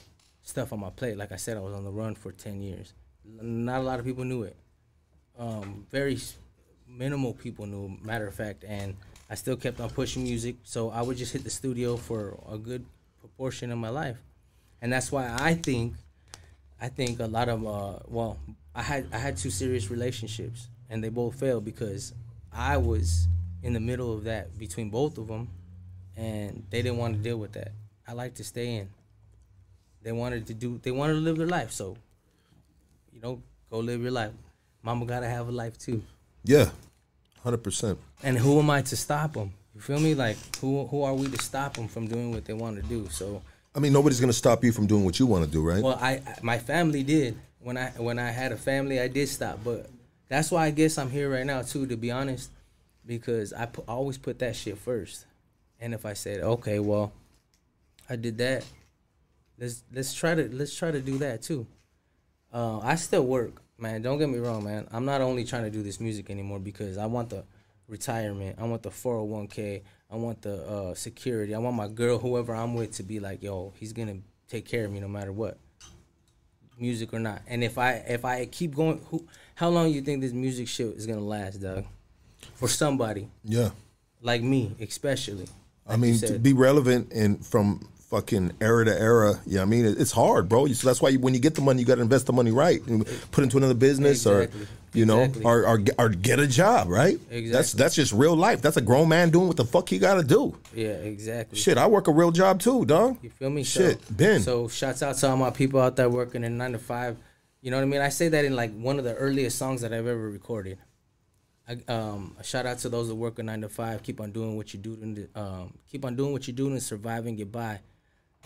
stuff on my plate. Like I said, I was on the run for ten years. Not a lot of people knew it. Um, very minimal people knew. Matter of fact, and I still kept on pushing music. So I would just hit the studio for a good proportion of my life, and that's why I think, I think a lot of uh, well, I had I had two serious relationships, and they both failed because I was in the middle of that between both of them, and they didn't want to deal with that. I like to stay in. They wanted to do. They wanted to live their life. So, you know, go live your life. Mama gotta have a life too. Yeah, hundred percent. And who am I to stop them? You feel me? Like who who are we to stop them from doing what they want to do? So, I mean, nobody's gonna stop you from doing what you want to do, right? well, I my family did when I when I had a family, I did stop. But that's why I guess I'm here right now too. To be honest, because I pu- I always put that shit first. And if I said, okay, well, I did that. Let's let's try to let's try to do that too. Uh, I still work, man. Don't get me wrong, man. I'm not only trying to do this music anymore because I want the retirement. I want the 401k. I want the uh, security. I want my girl, whoever I'm with, to be like, yo, he's gonna take care of me no matter what, music or not. And if I if I keep going, who, how long do you think this music shit is gonna last, Doug? For somebody yeah. like me, especially. I Like you mean, to be relevant and from fucking era to era, yeah, I mean, it- it's hard, bro. So that's why you, when you get the money, you got to invest the money right and put into another business Exactly. or, you know, Exactly. or, or or get a job, right? That's Exactly. that's that's just real life. That's a grown man doing what the fuck he got to do. yeah, exactly. Shit, I work a real job too, dog. You feel me? Shit, so, Ben. So shouts out to all my people out there working in nine to five. You know what I mean? I say that in like one of the earliest songs that I've ever recorded. I, um, a shout out to those that work a nine to five. Keep on doing what you do to um, keep on doing what you do survive and get by.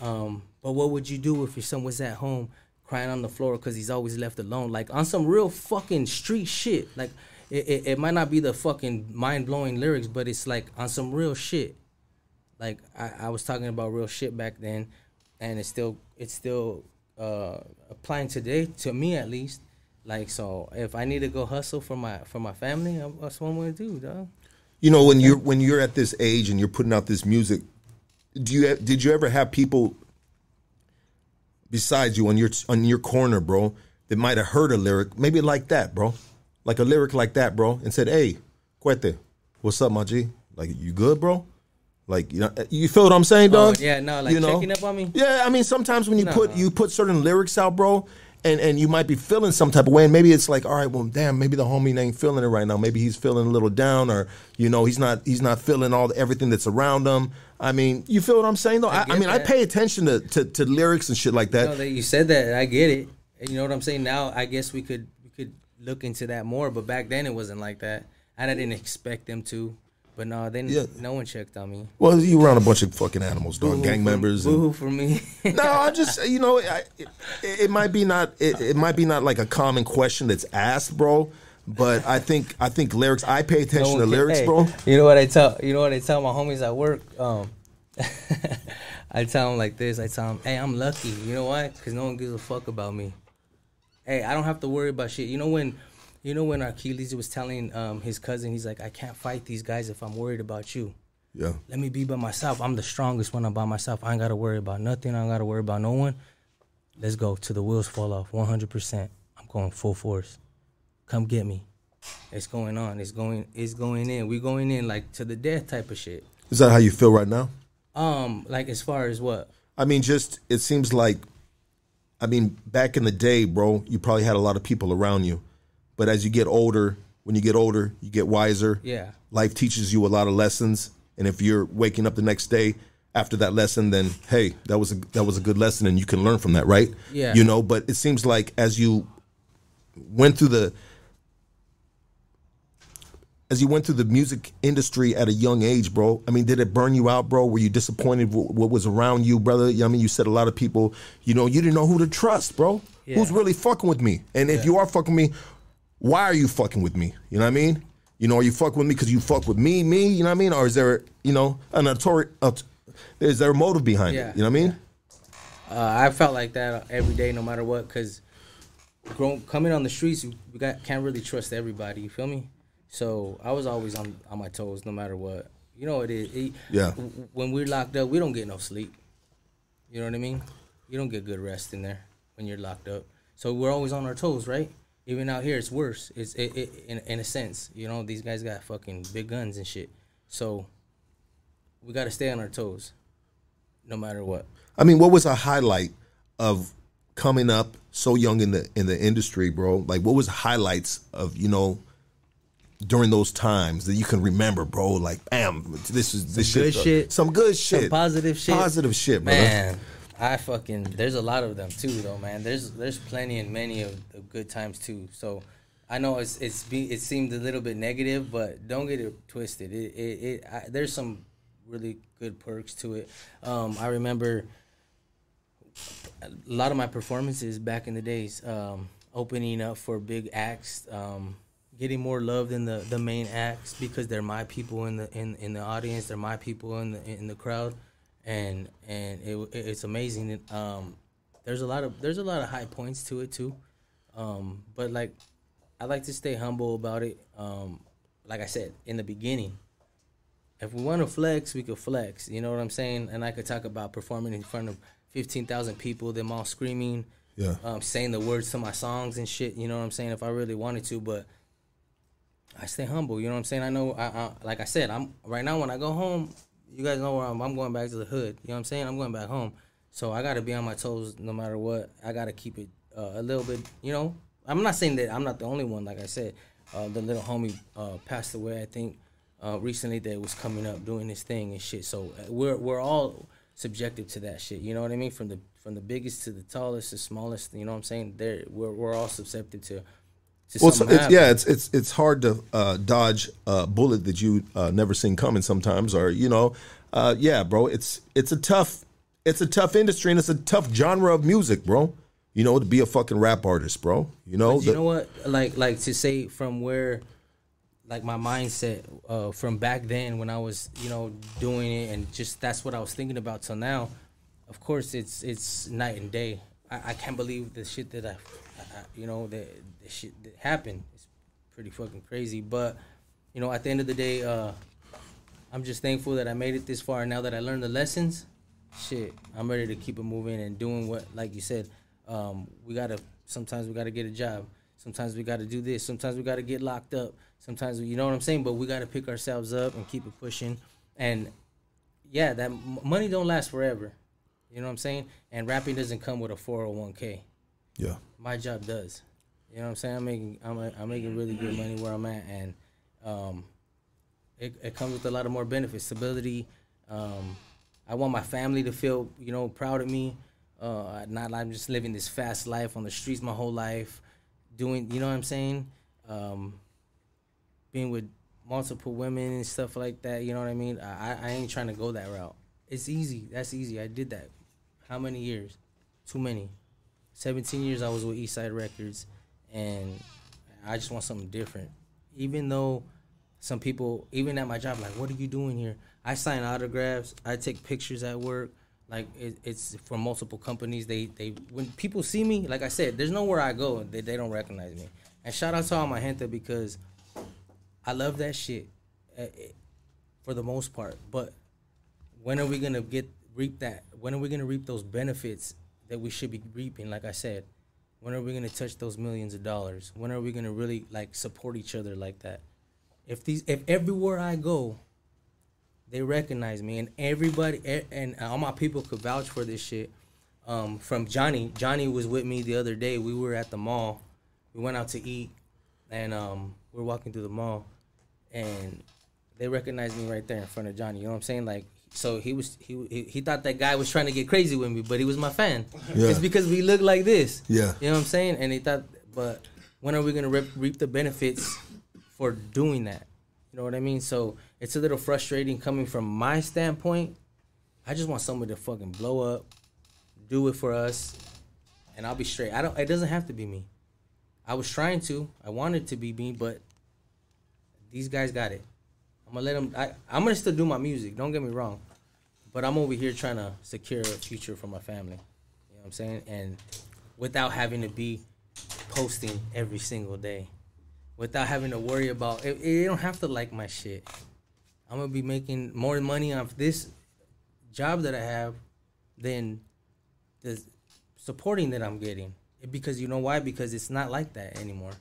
Um, but what would you do if your son was at home crying on the floor because he's always left alone? Like on some real fucking street shit. Like it, it, it might not be the fucking mind blowing lyrics, but it's like on some real shit like I, I was talking about real shit back then and it's still it's still uh applying today to me at least like so if i need to go hustle for my for my family that's what i'm gonna do dog You know, when you're when you're at this age and you're putting out this music, do you did you ever have people besides you on your on your corner, bro, that might have heard a lyric, maybe like that, bro, like a lyric like that, bro, and said, "Hey, Cuete, what's up, my G? Like, you good, bro?" Like you know, you feel what I'm saying, Oh, dog? yeah, no, like checking up on me? Yeah, I mean, sometimes when you No. put you put certain lyrics out, bro, and and you might be feeling some type of way, and maybe it's like, all right, well, damn, maybe the homie ain't feeling it right now. Maybe he's feeling a little down, or you know, he's not he's not feeling all the, everything that's around him. I mean, you feel what I'm saying, though? I, I, get mean, I pay attention to, to to lyrics and shit like that. no, that you said that i get it And you know what i'm saying now i guess we could we could look into that more but back then it wasn't like that and i didn't expect them to but no then Yeah. no one checked on me well, you around a bunch of fucking animals, dog, gang for- members. and- boo-hoo for me no, I just you know, I, it, it might be not it, it might be not like a common question that's asked, bro. But I think I think lyrics. I pay attention No to lyrics, hey, bro. You know what I tell you know what I tell my homies at work. Um, I tell them like this. I tell them, "Hey, I'm lucky. You know why? Because no one gives a fuck about me. Hey, I don't have to worry about shit. You know when, you know when Achilles was telling um, his cousin, he's like, I can't fight these guys if I'm worried about you. Yeah. Let me be by myself. I'm the strongest when I'm by myself. I ain't gotta worry about nothing. I ain't gotta worry about no one. Let's go till the wheels fall off. 100. percent I'm going full force. Come get me. It's going on. It's going. It's going in. We going in like to the death type of shit. Is that how you feel right now? Um, like as far as what? I mean, just it seems like, I mean, back in the day, bro, you probably had a lot of people around you, but as you get older, when you get older, you get wiser. Yeah. Life teaches you a lot of lessons, and if you're waking up the next day after that lesson, then hey, that was a that was a good lesson, and you can learn from that, right? Yeah. You know, but it seems like as you went through the as you went through the music industry at a young age, bro, I mean, did it burn you out, bro? Were you disappointed with what was around you, brother? I mean, you said a lot of people, you know, you didn't know who to trust, bro. Yeah. Who's really fucking with me? And if you are fucking me, why are you fucking with me? You know what I mean? You know, are you fucking with me because you fuck with me, me? You know what I mean? Or is there, you know, an authority? Is there a motive behind Yeah. it? You know what I mean? Uh, I felt like that every day, no matter what, because coming on the streets, we got can't really trust everybody. You feel me? So I was always on on my toes, no matter what. You know what it is. It- Yeah. When we're locked up, we don't get no sleep. You know what I mean? You don't get good rest in there when you're locked up. So we're always on our toes, right? Even out here, it's worse. It's it, it in in a sense. You know, these guys got fucking big guns and shit. So we got to stay on our toes, no matter what. I mean, what was a highlight of coming up so young in the in the industry, bro? Like, what was highlights of you know during those times that you can remember, bro? Like, bam, this is this good shit, shit. some good shit, Some positive shit. positive shit, brother. I fucking there's a lot of them too, though, man. There's there's plenty and many of, of good times too. So I know it's it's be, it seemed a little bit negative, but don't get it twisted. It it, it I, there's some really good perks to it. Um, I remember a lot of my performances back in the days, um, opening up for big acts, um, getting more love than the, the main acts because they're my people in the in, in the audience, they're my people in the in the crowd, and and it, it's amazing. Um, there's a lot of there's a lot of high points to it too, um, but like I like to stay humble about it. Um, like I said in the beginning, if we want to flex, we could flex. You know what I'm saying? And I could talk about performing in front of 15,000 people, them all screaming, Yeah. um, saying the words to my songs and shit. You know what I'm saying? If I really wanted to, but I stay humble. You know what I'm saying? I know, I, I like I said, I'm right now when I go home. You guys know where I'm. I'm going back to the hood. You know what I'm saying? I'm going back home. So I got to be on my toes no matter what. I got to keep it uh, a little bit. You know, I'm not saying that I'm not the only one. Like I said, uh, the little homie uh, passed away. I think uh, recently that was coming up doing his thing and shit. So uh, we're we're all subjective to that shit. You know what I mean? From the from the biggest to the tallest, the smallest. You know what I'm saying? There, we're we're all susceptible to. Well, it's, it's, yeah, it's it's it's hard to uh, dodge a bullet that you uh, never seen coming sometimes, or you know, uh, yeah, bro. It's it's a tough it's a tough industry and it's a tough genre of music, bro. You know, to be a fucking rap artist, bro. You know, But you know what? Like like to say from where like my mindset uh from back then when I was, you know, doing it and just that's what I was thinking about till now. Of course it's it's night and day. I, I can't believe the shit that I- you know, that, the shit that happened. It's pretty fucking crazy. But, you know, at the end of the day, uh I'm just thankful that I made it this far and now that I learned the lessons, shit, I'm ready to keep it moving and doing what like you said, um, we gotta sometimes we gotta get a job. Sometimes we gotta do this. Sometimes we gotta get locked up. Sometimes you know what I'm saying. But we gotta pick ourselves up and keep it pushing. And yeah, that money don't last forever. You know what I'm saying. And rapping doesn't come with a 401k. Yeah, My job does. You know what I'm saying. I'm making I'm, I'm making really good money where I'm at, and um, it, it comes with a lot of more benefits, stability. Um, I want my family to feel, you know, proud of me. Uh, not I'm just living this fast life on the streets my whole life, doing, you know what I'm saying? Um, being with multiple women and stuff like that. You know what I mean? I- I ain't trying to go that route. It's easy. That's easy. I did that. How many years? Too many. 17 years I was with Eastside Records, and I just want something different. Even though some people, even at my job, like, what are you doing here? I sign autographs. I take pictures at work. Like it, it's for multiple companies. They they when people see me, like I said, there's nowhere I go they, they don't recognize me. And shout out to all my gente because I love that shit, uh, it- for the most part. But when are we gonna get reap that? When are we gonna reap those benefits that we should be reaping? Like I said, when are we gonna touch those millions of dollars? When are we gonna really like support each other like that? If these, if everywhere I go, they recognize me, and everybody and all my people could vouch for this shit. Um, from Johnny, Johnny was with me the other day. We were at the mall. We went out to eat, and um, we are walking through the mall, and they recognized me right there in front of Johnny. You know what I'm saying? Like, so he was he he, he thought that guy was trying to get crazy with me, but he was my fan. Yeah. It's because we look like this. Yeah. You know what I'm saying? And he thought, but when are we gonna rip, reap the benefits for doing that? You know what I mean? So it's a little frustrating coming from my standpoint. I just want somebody to fucking blow up, do it for us, and I'll be straight. I don't. It doesn't have to be me. I was trying to. I wanted to be me, but these guys got it. I'm gonna let them. I, I'm gonna still do my music. Don't get me wrong, but I'm over here trying to secure a future for my family. You know what I'm saying? And without having to be posting every single day, without having to worry about. It, you don't have to like my shit. I'm gonna be making more money off this job that I have than the supporting that I'm getting. Because you know why? Because it's not like that anymore.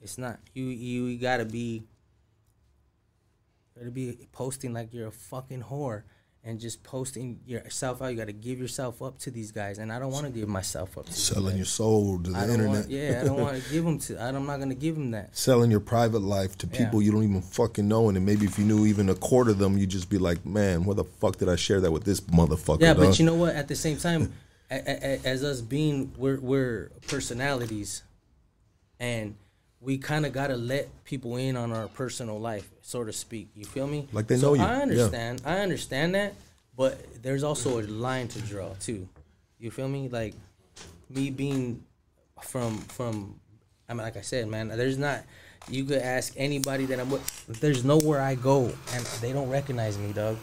It's not. You you gotta be gotta be posting like you're a fucking whore and just posting yourself out. You gotta give yourself up to these guys, and I don't want to give myself up to Selling your soul to the internet. Want, yeah, I don't want to give them to. I'm not gonna give them that. Selling your private life to people Yeah. you don't even fucking know, and then maybe if you knew even a quarter of them, you'd just be like, "Man, what the fuck did I share that with this motherfucker?" Yeah, dog? but you know what? At the same time, a, a, a- as us being we're we're personalities, and we kind of gotta let people in on our personal life, so to speak. You feel me? Like they So know you, I yeah. understand. I understand that, but there's also a line to draw too. You feel me? Like me being from from. I mean, like I said, man. There's not. You could ask anybody that I'm with. There's nowhere I go and they don't recognize me, dog.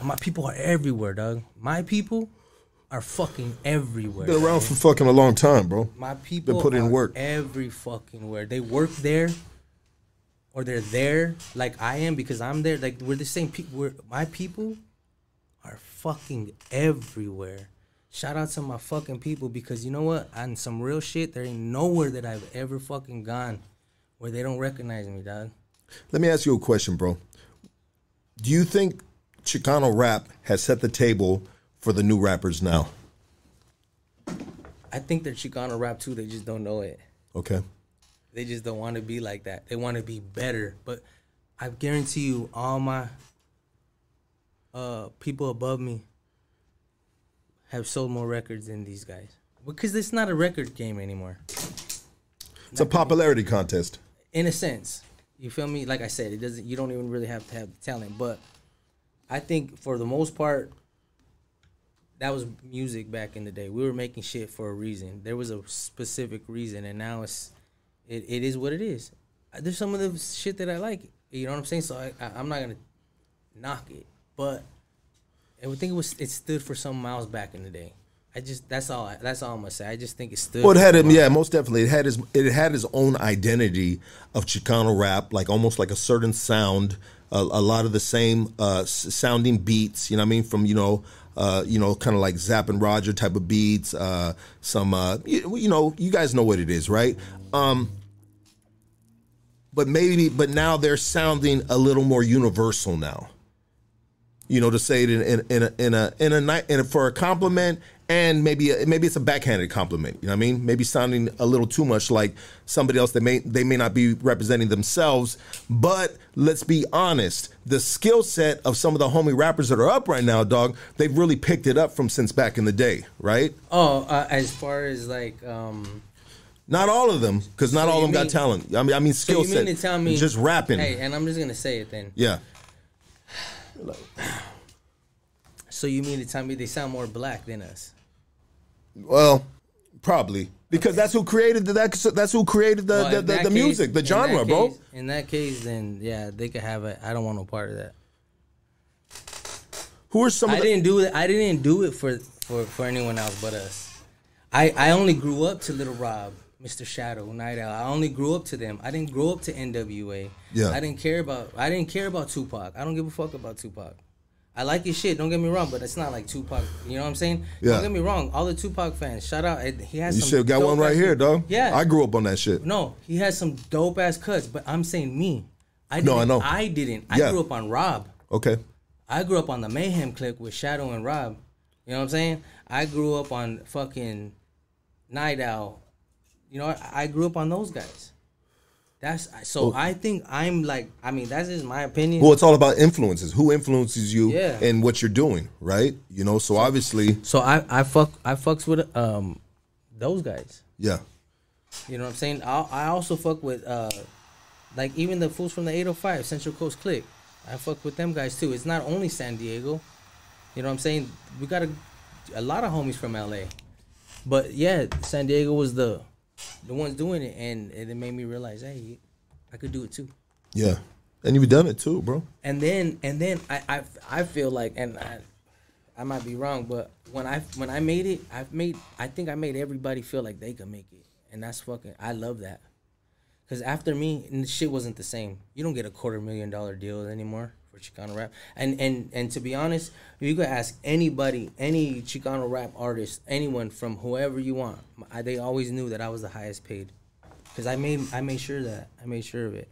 My people are everywhere, dog. My people are fucking everywhere. been around for fucking a long time, bro. My people putting in work. every fucking where. They work there, or they're there like I am because I'm there. Like we're the same people. We're my people are fucking everywhere. Shout out to my fucking people because you know what? On some real shit, there ain't nowhere that I've ever fucking gone where they don't recognize me, dog. Let me ask you a question, bro. Do you think Chicano rap has set the table for the new rappers now? I think they're Chicano rap too. They just don't know it. Okay. They just don't want to be like that. They want to be better. But I guarantee you, all my uh, people above me have sold more records than these guys. Because it's not a record game anymore. It's a popularity contest. In a sense, you feel me? Like I said, it doesn't. You don't even really have to have the talent. But I think for the most part, that was music back in the day. We were making shit for a reason. There was a specific reason, and now it's it, it is what it is. There's some of the shit that I like. You know what I'm saying? So I, I I'm not gonna knock it, but I would think it was it stood for some miles back in the day. I just that's all I, that's all I'm gonna say. I just think it stood. Well, it had something. Yeah, most definitely. It had his. It had his own identity of Chicano rap, like almost like a certain sound, a, a lot of the same uh, sounding beats. You know what I mean? From you know, uh, you know, kind of like Zapp and Roger type of beats. Uh, some, uh, you, you know, you guys know what it is, right? Um, but maybe, but now they're sounding a little more universal now you know, to say it in in, in a in a in a night in a, for a compliment and maybe maybe it's a backhanded compliment. You know what I mean? Maybe sounding a little too much like somebody else that may they may not be representing themselves. But let's be honest, the skill set of some of the homie rappers that are up right now, dog, they've really picked it up from since back in the day, right? Oh, uh, as far as like um. Not all of them, because not So all of them mean- got talent. I mean, I mean So skill you set. mean to tell me just rapping? Hey, and I'm just gonna say it then. Yeah. So you mean to tell me they sound more black than us? Well, probably because that's who created the, that's that's who created the Well, the, the, the case- music, the genre, that bro. In that case, then yeah, they could have it. I don't want no part of that. Who are some I of the didn't do it. I didn't do it for for for anyone else but us. I I only grew up to Little Rob, Mr. Shadow, Knightowl. I only grew up to them. I didn't grow up to NWA. Yeah. I didn't care about. I didn't care about Tupac. I don't give a fuck about Tupac. I like his shit. Don't get me wrong, but it's not like Tupac. You know what I'm saying? Yeah. Don't get me wrong. All the Tupac fans, shout out. He has. You should got one right here, dog. Yeah. I grew up on that shit. No, he has some dope ass cuts, but I'm saying me. I No, I know. I didn't. I Yeah. grew up on Rob. Okay. I grew up on the Mayhem click with Shadow and Rob. You know what I'm saying? I grew up on fucking Knightowl. You know, I grew up on those guys. That's so. I think I'm like. I mean, that's just my opinion. Well, it's all about influences. Who influences you Yeah. and what you're doing, right? You know, so obviously, so I I fuck I fucks with um those guys. yeah. You know what I'm saying? I I also fuck with uh like even the fools from the 805 Central Coast Click. I fuck with them guys too. It's not only San Diego. You know what I'm saying? We got a a lot of homies from LA. But yeah, San Diego was the the ones doing it and it made me realize, hey, I could do it too. Yeah. And you've done it too, bro. And then and then I I, I feel like and I I might be wrong, but when I when I made it, I've made I think I made everybody feel like they could make it, and that's fucking I love that. Cause after me, and the shit wasn't the same. You don't get a quarter million dollar deal anymore for Chicano rap. And and and to be honest, you could ask anybody, any Chicano rap artist, anyone from whoever you want. I, they always knew that I was the highest paid, because I made I made sure that I made sure of it.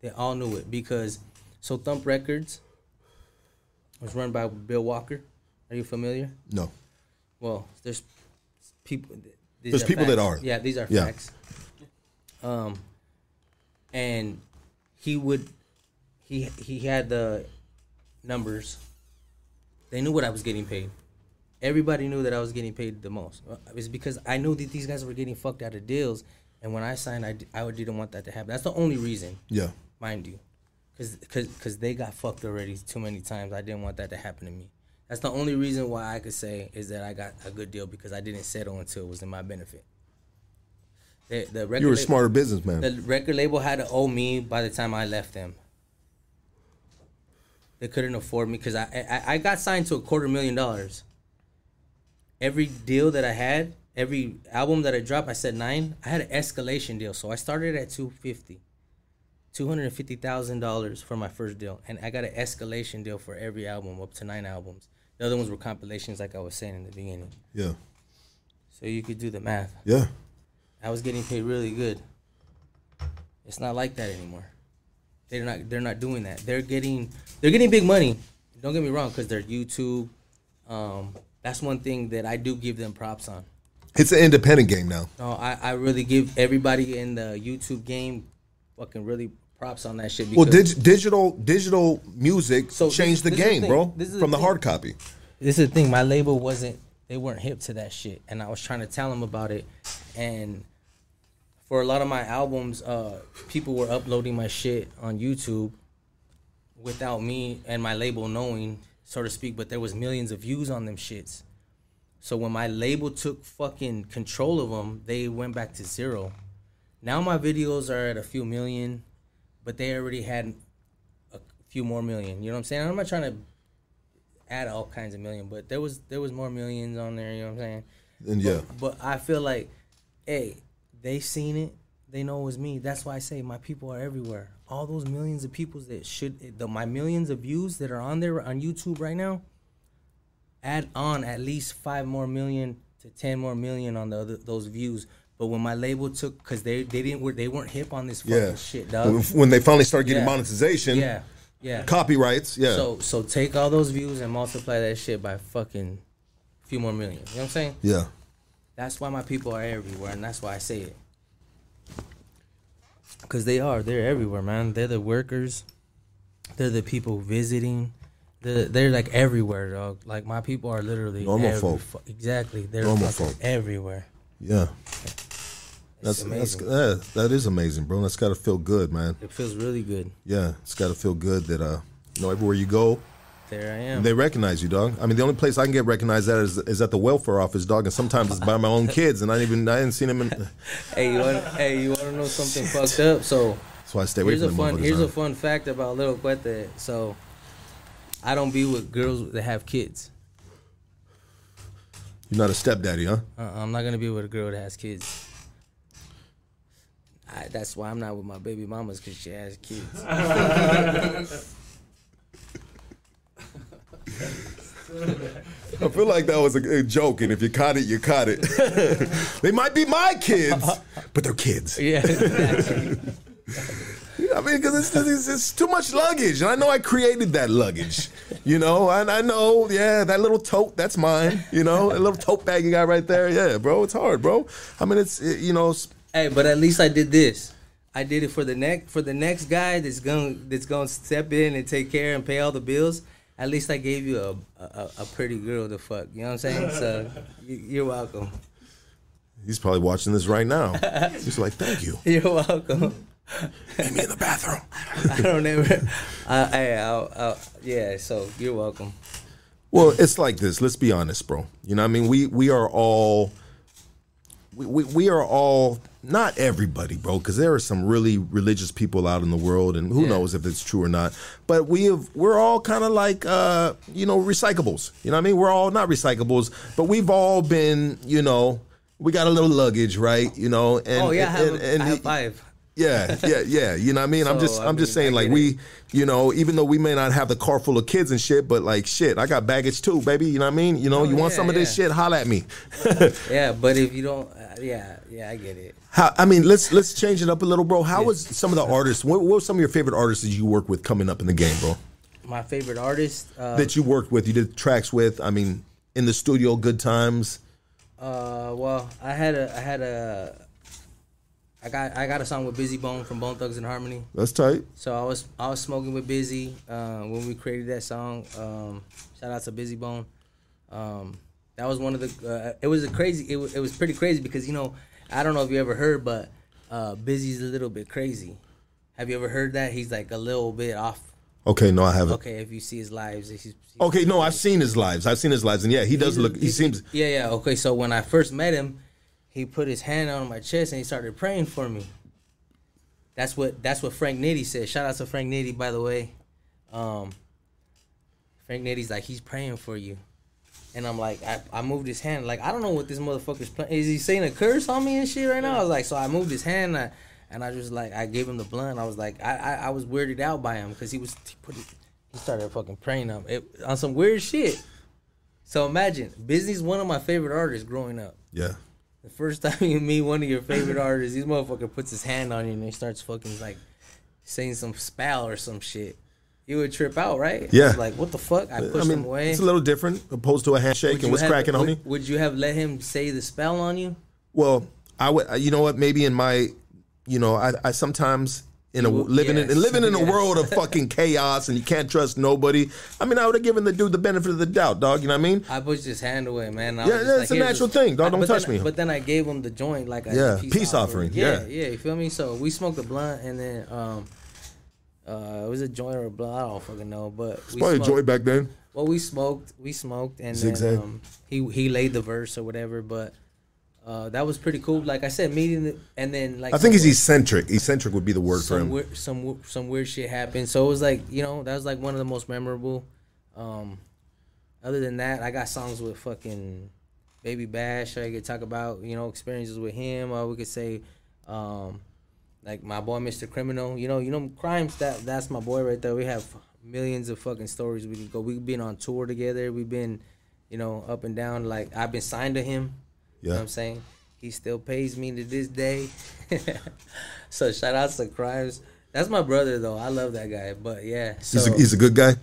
They all knew it because so Thump Records was run by Bill Walker. Are you familiar? No. Well, there's people. There's people that are. Yeah, these are Yeah. facts. Um, and he would, he he had the numbers. They knew what I was getting paid. Everybody knew that I was getting paid the most. Uh, it's because I knew that these guys were getting fucked out of deals, and when I signed, I, I didn't want that to happen. That's the only reason Yeah. mind you, because because cause they got fucked already too many times. I didn't want that to happen to me. That's the only reason why I could say is that I got a good deal because I didn't settle until it was in my benefit. The, the record You were a smarter businessman. The record label had to owe me by the time I left them. They couldn't afford me because I, I I got signed to a quarter million dollars. Every deal that I had, every album that I dropped, I said nine. I had an escalation deal, so I started at two fifty. Two hundred and fifty thousand dollars for my first deal, and I got an escalation deal for every album, up to nine albums. The other ones were compilations, like I was saying in the beginning. yeah. So you could do the math. Yeah. I was getting paid really good. It's not like that anymore. They're not. They're not doing that. They're getting. They're getting big money. Don't get me wrong, because they're YouTube. Um, that's one thing that I do give them props on. It's an independent game now. No, I, I really give everybody in the YouTube game fucking really props on that shit. Well, dig- digital digital music So changed this- the this is the game, thing. bro, This is from the thing. hard copy. this is the thing. My label wasn't. They weren't hip to that shit, and I was trying to tell them about it. And for a lot of my albums, uh, people were uploading my shit on YouTube without me and my label knowing, so to speak. But there was millions of views on them shits. So when my label took fucking control of them, they went back to zero. Now my videos are at a few million, but they already had a few more million. You know what I'm saying? I'm not trying to add all kinds of million, but there was there was more millions on there. You know what I'm saying? And yeah, But I feel like, hey, they seen it. They know it was me. That's why I say my people are everywhere. All those millions of people that should the my millions of views that are on there on YouTube right now. Add on at least five more million to ten more million on the other, those views. But when my label took, cause they they didn't were they weren't hip on this fucking yeah. shit, dog. When, they finally started getting Yeah. monetization, Yeah, yeah. copyrights, yeah, So so take all those views and multiply that shit by fucking few more million. You know what I'm saying? yeah. That's why my people are everywhere, and that's why I say it. Cause they are, they're everywhere, man. They're the workers. They're the people visiting. They're, they're like everywhere, dog. Like my people are literally Normal every folk. fu- exactly, they're Normal folk. everywhere. Yeah, It's that's that's yeah, that is amazing, bro. That's got to feel good, man. it feels really good. Yeah, it's got to feel good that uh, you know, everywhere you go, There I am. they recognize you, dog. I mean, the only place I can get recognized at is, is at the welfare office, dog. And sometimes it's by my own kids, and I even I didn't seen them. In, hey, you want? hey, you want to know something fucked up? So that's why I stay away here's from them fun. Here's huh? a fun fact about Little Cuete. So I don't be with girls that have kids. You're not a stepdaddy, huh? Uh, I'm not gonna be with a girl that has kids. I, that's why I'm not with my baby mamas because she has kids. I feel like that was a, a joke, and if you caught it, you caught it. they might be my kids, but they're kids. yeah. I mean, because it's, it's, it's too much luggage, and I know I created that luggage. You know, and I know, yeah, that little tote, that's mine. You know, a little tote bag you got right there. Yeah, bro, it's hard, bro. I mean, it's it, you know, hey, but at least I did this. I did it for the next for the next guy that's gonna that's gonna step in and take care and pay all the bills. At least I gave you a a, a pretty girl to fuck. You know what I'm saying? So you, you're welcome. he's probably watching this right now. He's like, thank you. You're welcome. Meet me in the bathroom. I don't ever. I, I, I'll, I'll, yeah. So you're welcome. Well, it's like this. Let's be honest, bro. You know, what I mean, we we are all we, we, we are all not everybody, bro, because there are some really religious people out in the world, and who Yeah. knows if it's true or not. But we have we're all kind of like uh, you know recyclables. You know what I mean? We're all not recyclables, but we've all been you know we got a little luggage, right? You know, and oh yeah, I have, and, and I have five. Yeah, yeah, yeah. You know what I mean? I'm just I I'm just mean, I saying like we, you know, even though we may not have the car full of kids and shit, but like shit, I got baggage too, baby. You know what I mean? You know, Oh, you want yeah, some of this shit, holla at me. Yeah, but if you don't, uh, yeah, yeah, I get it. How, I mean, let's let's change it up a little, bro. How was some of the artists? What, what were some of your favorite artists that you work with coming up in the game, bro? My favorite artist, uh, That you worked with, you did tracks with. I mean, in the studio, good times. uh, well, I had a, I had a, I got, I got a song with Bizzy Bone from Bone Thugs and Harmony. That's tight. So I was, I was smoking with Bizzy uh, when we created that song. Um, shout out to Bizzy Bone. Um, that was one of the. Uh, it was a crazy. It, wa- it was pretty crazy because you know, I don't know if you ever heard, but uh, Bizzy's a little bit crazy. Have you ever heard that? He's like a little bit off. Okay, no, I haven't. Okay, if you see his lives, he's, he's Okay, no, I've seen his lives. I've seen his lives, and yeah, he does He's look. He seems. Yeah, yeah. Okay, so when I first met him, he put his hand on my chest and he started praying for me. That's what that's what Frank Nitty said. Shout out to Frank Nitty, by the way. Um, Frank Nitty's like he's praying for you, and I'm like I, I moved his hand like I don't know what this motherfucker's playing. Is he saying a curse on me and shit right now? I was like so I moved his hand and I, and I just like I gave him the blunt. I was like I I, I was weirded out by him because he was he put it, he started fucking praying on it, on some weird shit. So imagine, Busyn's one of my favorite artists growing up. Yeah. The first time you meet one of your favorite artists, this motherfucker puts his hand on you and he starts fucking like saying some spell or some shit. You would trip out, right? Yeah. Like, what the fuck? I pushed I mean, him away. it's a little different opposed to a handshake Would and what's have- cracking, would, homie. Would you have let him say the spell on you? Well, I would. You know what? Maybe in my, you know, I, I sometimes in a living in living in a world of fucking chaos and you can't trust nobody. I mean, I would have given the dude the benefit of the doubt, dog. You know what I mean? I pushed his hand away, man. I Yeah, yeah, like, it's a "Here's natural this-" thing, dog. I- Don't touch then, me. But then I gave him the joint, like a Yeah, peace, peace offering, Yeah, yeah. yeah, you feel me? So we smoked a blunt, and then um, uh, it was a joint or a blunt. I don't fucking know, but we Probably a joint back then. Well, we smoked, we smoked, and Zigzag. then um, he he laid the verse or whatever. But uh, that was pretty cool. Like I said, meeting, the, and then like I think he's eccentric. Eccentric would be the word for some him. weird, some some weird shit happened. So it was like you know that was like one of the most memorable. Um, other than that, I got songs with fucking Baby Bash. I could talk about you know experiences with him. Or we could say, um, like my boy Mr. Criminal. You know, you know crimes. That that's my boy right there. We have millions of fucking stories we could go. We've been on tour together. We've been, you know, up and down. Like I've been signed to him. You know what I'm saying? He still pays me to this day. so shout out to Crimes. That's my brother though. I love that guy. But yeah. So He's a, he's a good guy.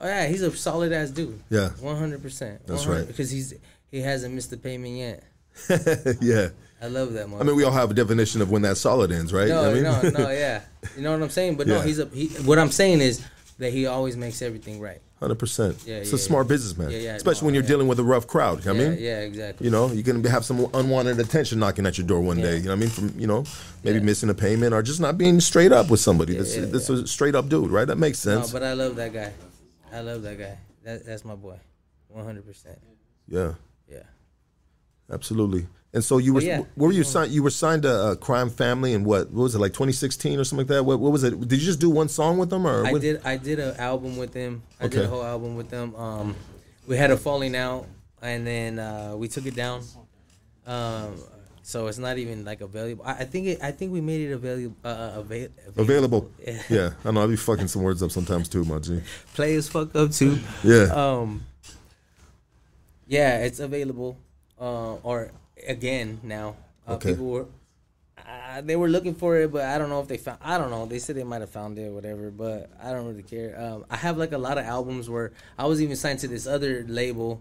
oh, yeah, he's a solid ass dude. Yeah. One hundred percent. That's right. Because he's he hasn't missed the payment yet. yeah. I love that. I mean, we all have a definition of when that solid ends, right? no, I mean, no, no, yeah. You know what I'm saying? But no, he's a he what I'm saying is that he always makes everything right. Hundred percent. Yeah, It's yeah, a smart yeah. businessman, Yeah, yeah, especially no, when you're dealing with a rough crowd. I yeah, mean, yeah, exactly. you know, you can have some unwanted attention knocking at your door one day. You know what I mean? From you know, maybe missing a payment or just not being straight up with somebody. yeah, that's a straight up dude, right? That makes sense. No, but I love that guy. I love that guy. That, that's my boy. One hundred percent. yeah, Yeah. absolutely. And so you were, But yeah. where were you signed? You were signed to uh, Crime Family, and what? What was it like? 2016 or something like that? What, what was it? Did you just do one song with them, or I what? did. I did an album with them. I did a whole album with them. Um, we had a falling out, and then uh, we took it down. Um, so it's not even like available. I, I think it. I think we made it available. Uh, uh, ava- Available. Yeah. Yeah, I know. I be fucking some words up sometimes too, my G. Play as fuck up too. Yeah. Um. Yeah, it's available. Uh, or again now. Uh, Okay. People were. Uh, they were looking for it, but I don't know if they found. I don't know. They said they might have found it, or whatever. But I don't really care. Um, I have like a lot of albums where I was even signed to this other label,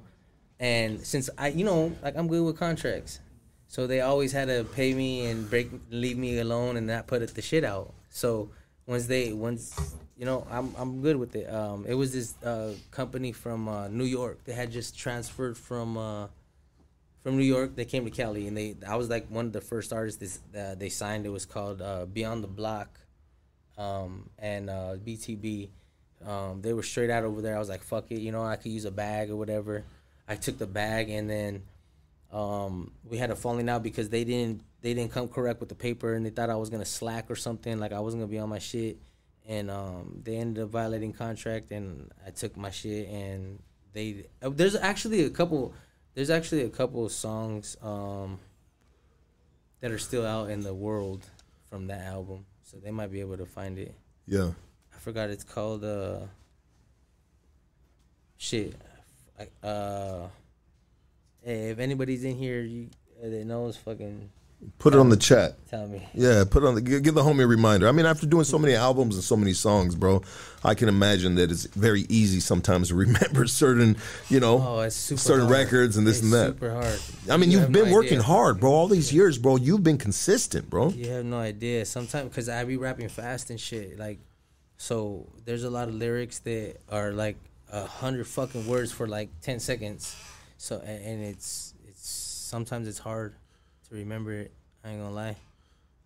and since I, you know, like I'm good with contracts, so they always had to pay me and break, leave me alone, and not put it, the shit out. So once they, once you know, I'm I'm good with it. Um, it was this uh, company from uh, New York. They had just transferred from. From New York. They came to Cali, and they I was like one of the first artists this, uh, they signed. It was called uh, Beyond the Block, um, and uh, BTB. Um, they were straight out over there. I was like, fuck it, you know, I could use a bag or whatever. I took the bag, and then um, we had a falling out because they didn't they didn't come correct with the paper, and they thought I was gonna slack or something, like I wasn't gonna be on my shit. And um, they ended up violating contract, and I took my shit, and they uh, there's actually a couple there's actually a couple of songs um, that are still out in the world from that album. so they might be able to find it. Yeah. I forgot it's called. Uh, shit. I- Uh, hey, if anybody's in here, you uh, that knows, fucking Put it on the chat. tell me. Yeah, put on the give the homie a reminder. I mean, after doing so many albums and so many songs, bro, I can imagine that it's very easy sometimes to remember certain, you know, Oh, it's super certain hard. records and this It's and that. Super hard. I mean, You you've have been no working idea. hard, bro. All these years, bro. You've been consistent, bro. You have no idea. Sometimes because I be rapping fast and shit. Like, so there's a lot of lyrics that are like a hundred fucking words for like ten seconds. So and, and it's it's sometimes it's hard to remember it. I ain't gonna lie.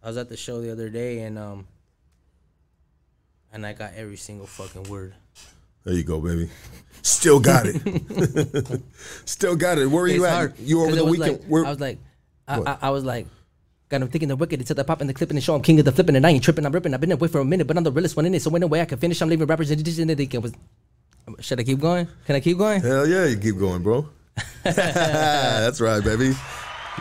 I was at the show the other day and um and I got every single fucking word. There you go, baby. Still got it. Still got it. Where are you at? hard, You over the weekend? Like, where, I was like, I, I, I was like, got him thinking the wicked. It's at the pop and the clip and the show. I'm king of the flipping and I ain't tripping. I'm ripping. I've been away for a minute, but I'm the realest one in it. So in a way I can finish. I'm leaving rappers in the and they can was. Should I keep going? Can I keep going? Hell yeah, you keep going, bro. That's right, baby.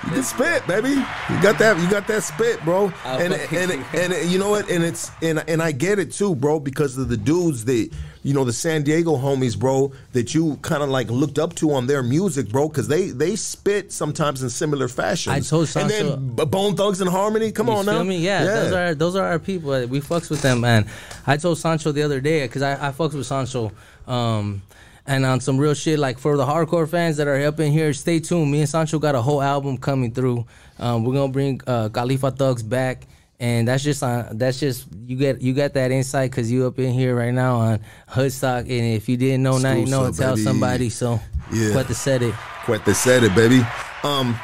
You can spit, baby. You got that. You got that spit, bro. And fucking and and you know what? And it's and and I get it too, bro, because of the dudes that you know the San Diego homies, bro, that you kind of like looked up to on their music, bro, because they they spit sometimes in similar fashions. I told Sancho, and then B- Bone Thugs and Harmony. Come on feel now, me? Yeah, those are those are our people. We fucks with them, man. I told Sancho the other day because I, I fucks with Sancho, um, and on some real shit. Like for the hardcore fans that are up in here, stay tuned. Me and Sancho got a whole album coming through. Um, we're gonna bring uh, Califa Thugs back. And that's just on. That's just you get you got that insight because you up in here right now on Hoodstock, and if you didn't know, now you know. Tell somebody. So, Yeah. to said it. Quite they said it, baby. Um,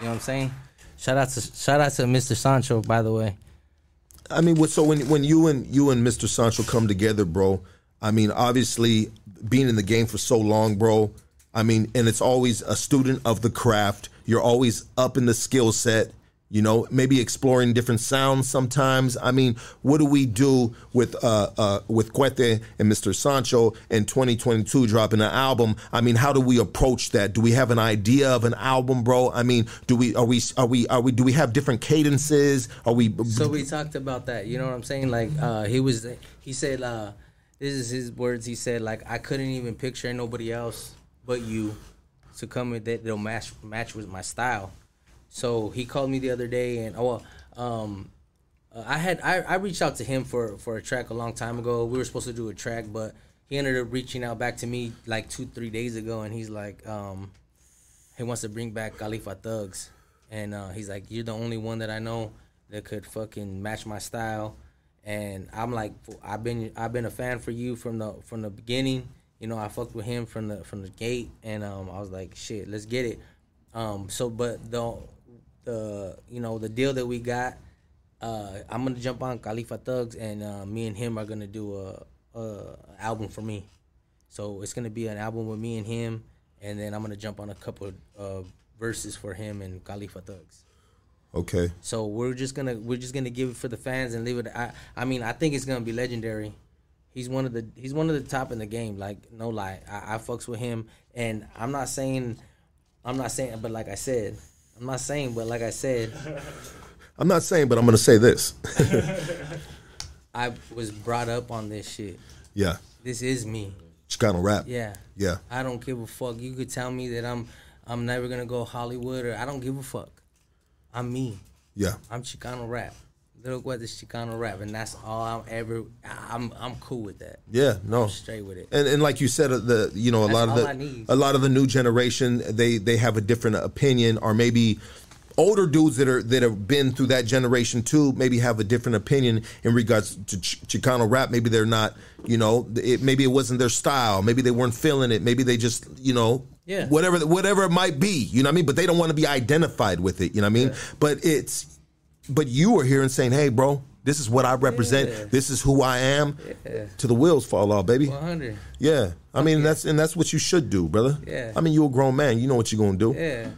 You know what I'm saying? Shout out to shout out to Mr. Sancho, by the way. I mean, so when when you and you and Mr. Sancho come together, bro. I mean, obviously, being in the game for so long, bro. I mean, and it's always a student of the craft. You're always up in the skill set. You know, maybe exploring different sounds sometimes. I mean, what do we do with uh, uh, with Cuete and Mr. Sancho in 2022 dropping an album? I mean, how do we approach that? Do we have an idea of an album, bro? I mean, do we are we are we are we do we have different cadences? Are we So we talked about that. You know what I'm saying? Like uh, he was, he said, uh, this is his words. He said, like I couldn't even picture nobody else but you to come with that. They'll match match with my style. So he called me the other day, and oh, um, uh, I had I, I reached out to him for for a track a long time ago. We were supposed to do a track, but he ended up reaching out back to me like two three days ago, and he's like, um, he wants to bring back Califa Thugs, and uh, he's like, "You're the only one that I know that could fucking match my style." And I'm like, I've been I've been a fan for you from the from the beginning. You know, I fucked with him from the from the gate, and um, I was like, "Shit, let's get it." Um, so, but the the you know the deal that we got, uh, I'm gonna jump on Califa Thugs, and uh, me and him are gonna do a, a album for me. So it's gonna be an album with me and him, and then I'm gonna jump on a couple of verses for him and Califa Thugs. okay? So we're just gonna we're just gonna give it for the fans and leave it. I I mean I think it's gonna be legendary. He's one of the he's one of the top in the game. Like no lie, I, I fucks with him, and I'm not saying I'm not saying, but like I said, I'm not saying, but like I said, I'm not saying, but I'm to say this. I was brought up on this shit. yeah, This is me. Chicano rap. Yeah. yeah. I don't give a fuck. You could tell me that I'm I'm never gonna go Hollywood or I don't give a fuck. I'm me. Yeah. I'm Chicano rap. Little what is Chicano rap, and that's all I'm ever. I'm I'm cool with that. Yeah, no. Straight with it. And and like you said, uh, the you know a That's lot of the a lot of the new generation they they have a different opinion, or maybe older dudes that are that have been through that generation too maybe have a different opinion in regards to Ch- Chicano rap. Maybe they're not, you know, it, maybe it wasn't their style. Maybe they weren't feeling it. Maybe they just, you know, Yeah. whatever whatever it might be. You know what I mean? But they don't want to be identified with it. You know what I mean? But it's but you are here and saying, hey, bro. This is what I represent. Yeah. This is who I am. Yeah. To the wheels fall off, baby. 100. Yeah, I mean that's and that's what you should do, brother. Yeah. I mean you're a grown man. You know what you're gonna do. Yeah.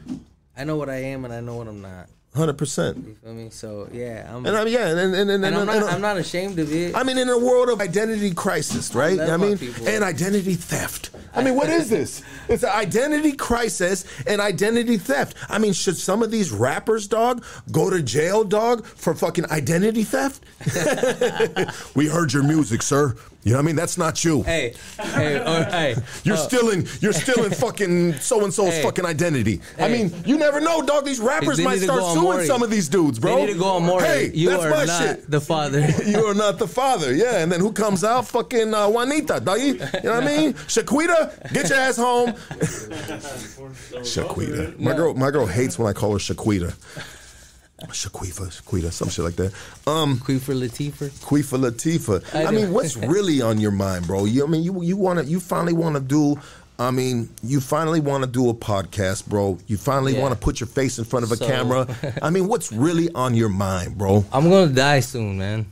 I know what I am and I know what I'm not. Hundred percent. You feel me? So yeah, I'm. And I mean yeah, and and and, and, and I'm and- not. I'm not ashamed of it. I mean, in a world of identity crisis, right? love I mean, people. and identity theft. I mean, what is this? It's an identity crisis and identity theft. I mean, should some of these rappers, dog, go to jail, dog, for fucking identity theft? we heard your music, sir. You know what I mean? That's not you. Hey, hey, or, hey. You're uh, stealing. You're stealing fucking so and so's Hey. fucking identity. I mean, you never know, dog. These rappers They might start suing Maury. some of these dudes, bro. They need to go on more. Hey, you that's are my not shit. the father. you are not the father, yeah. And then who comes out? Fucking uh, Juanita, doggy. You know what I mean? Shaquita, get your ass home. Shaquita. My girl, my girl hates when I call her Shaquita. Shaquifa, Shaquita, some shit like that. Um, Queefer Latifah. Quifa Latifah. I, I mean, what's really on your mind, bro? You, I mean, you you want to, you finally want to do. I mean, you finally want to do a podcast, bro. You finally Yeah. want to put your face in front of a So- camera. I mean, what's really on your mind, bro? I'm gonna die soon, man.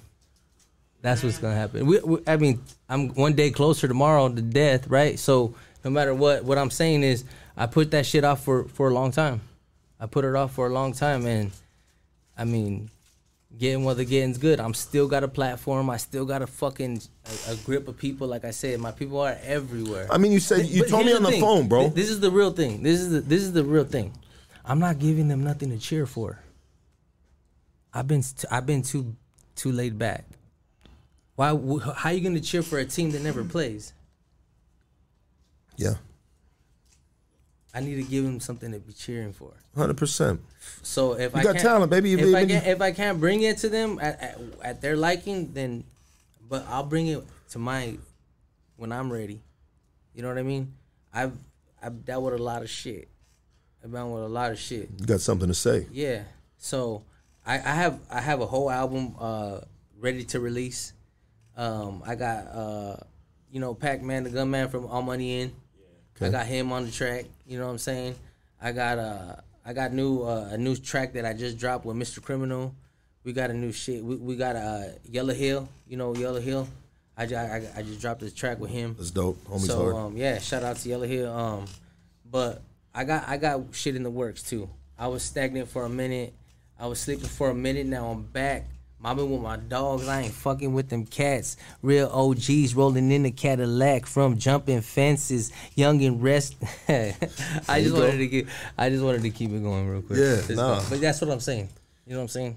That's what's gonna happen. We, we, I mean, I'm one day closer tomorrow to death, right? So no matter what, what I'm saying is, I put that shit off for for a long time. I put it off for a long time, and I mean, getting what the getting's good. I'm still got a platform. I still got a fucking a, a grip of people. Like I said, my people are everywhere. I mean, you said you But told me on the thing. phone, bro. Th- This is the real thing. This is the this is the real thing. I'm not giving them nothing to cheer for. I've been st- I've been too too laid back. Why? wh- How you gonna cheer for a team that never plays? Yeah, I need to give them something to be cheering for. hundred percent. So if You I got talent, baby. You- If I can't, if I can't bring it to them at, at, at their liking, then, but I'll bring it to my when I'm ready. You know what I mean? I've I've dealt with a lot of shit. I've been with a lot of shit. You got something to say. Yeah. So I, I have I have a whole album uh ready to release. Um I got uh you know Pac Man the Gunman from All Money In. I got him on the track, you know what I'm saying? I got uh I got new uh, a new track that I just dropped with Mr. Criminal. We got a new shit. We, we got uh Yellow Hill, you know Yellow Hill. I, I, I just dropped this track with him. That's dope. Homie's So hard. um, yeah, shout out to Yellow Hill. Um, but I got I got shit in the works too. I was stagnant for a minute. I was sleeping for a minute. Now I'm back. Mobbing with my dogs. I ain't fucking with them cats. Real OGs rolling in the Cadillac from jumping fences. Young and rest. I just go. wanted to get. I just wanted to keep it going real quick. Yeah, nah. But that's what I'm saying. You know what I'm saying?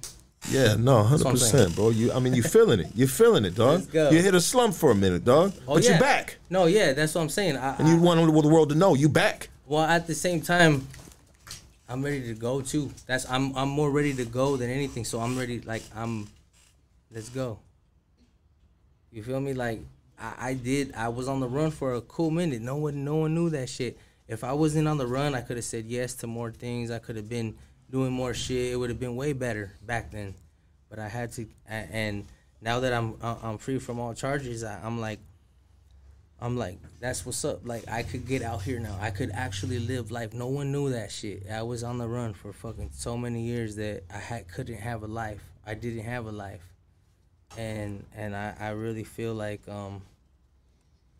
Yeah, no, hundred what I'm saying. percent, bro. You, I mean, you feeling it. You feeling it, dog. Let's go. You hit a slump for a minute, dog, Oh, but yeah. you back, No, yeah, that's what I'm saying. I, and you I- want the world to know you back. Well, at the same time, I'm ready to go too. That's I'm I'm more ready to go than anything. So I'm ready. Like I'm, let's go. You feel me? Like I, I did. I was on the run for a cool minute. No one no one knew that shit. If I wasn't on the run, I could have said yes to more things. I could have been doing more shit. It would have been way better back then. But I had to. And now that I'm uh, I'm free from all charges, I, I'm like. I'm like, that's what's up. Like, I could get out here now. I could actually live life. No one knew that shit. I was on the run for fucking so many years that I had, couldn't have a life. I didn't have a life, and and I, I really feel like um.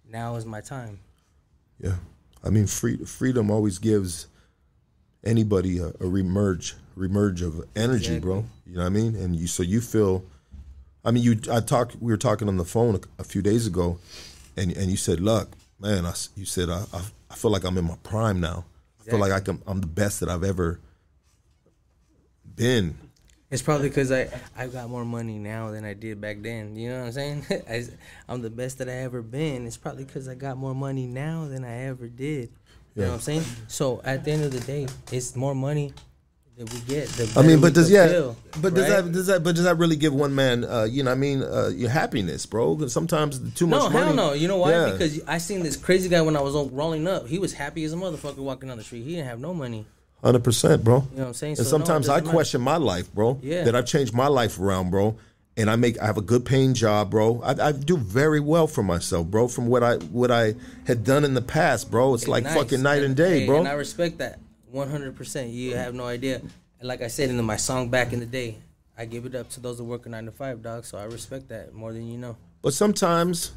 Now is my time. Yeah, I mean, free, freedom always gives anybody a, a remerge, remerge of energy, bro. You know what I mean? And you, so you feel. I mean, you. I talked. We were talking on the phone a, a few days ago, and and you said, "Look, man," I, you said, I, I, I feel like I'm in my prime now. I feel like I can, I'm the best that I've ever been." It's probably because I I got more money now than I did back then. You know what I'm saying? I, I'm the best that I ever been. It's probably because I got more money now than I ever did. You know what I'm saying? So at the end of the day, it's more money that we get. The I mean, but does yeah, feel, but does right? that does that but does that really give one man, uh, you know, I mean, uh, your happiness, bro? 'Cause sometimes too much No, money. hell no. You know why? Yeah. Because I seen this crazy guy when I was rolling up. He was happy as a motherfucker walking down the street. He didn't have no money. Hundred percent, bro. You know what I'm saying? And So, no, sometimes I doesn't matter. question my life, bro. Yeah. That I've changed my life around, bro. And I make I have a good paying job, bro. I, I do very well for myself, bro. From what I what I had done in the past, bro. It's like Nice. fucking night and day, hey, bro. And I respect that 100%. You have no idea. Like I said in my song back in the day, I give it up to those that work a 9 to 5, dog. So I respect that more than you know. But sometimes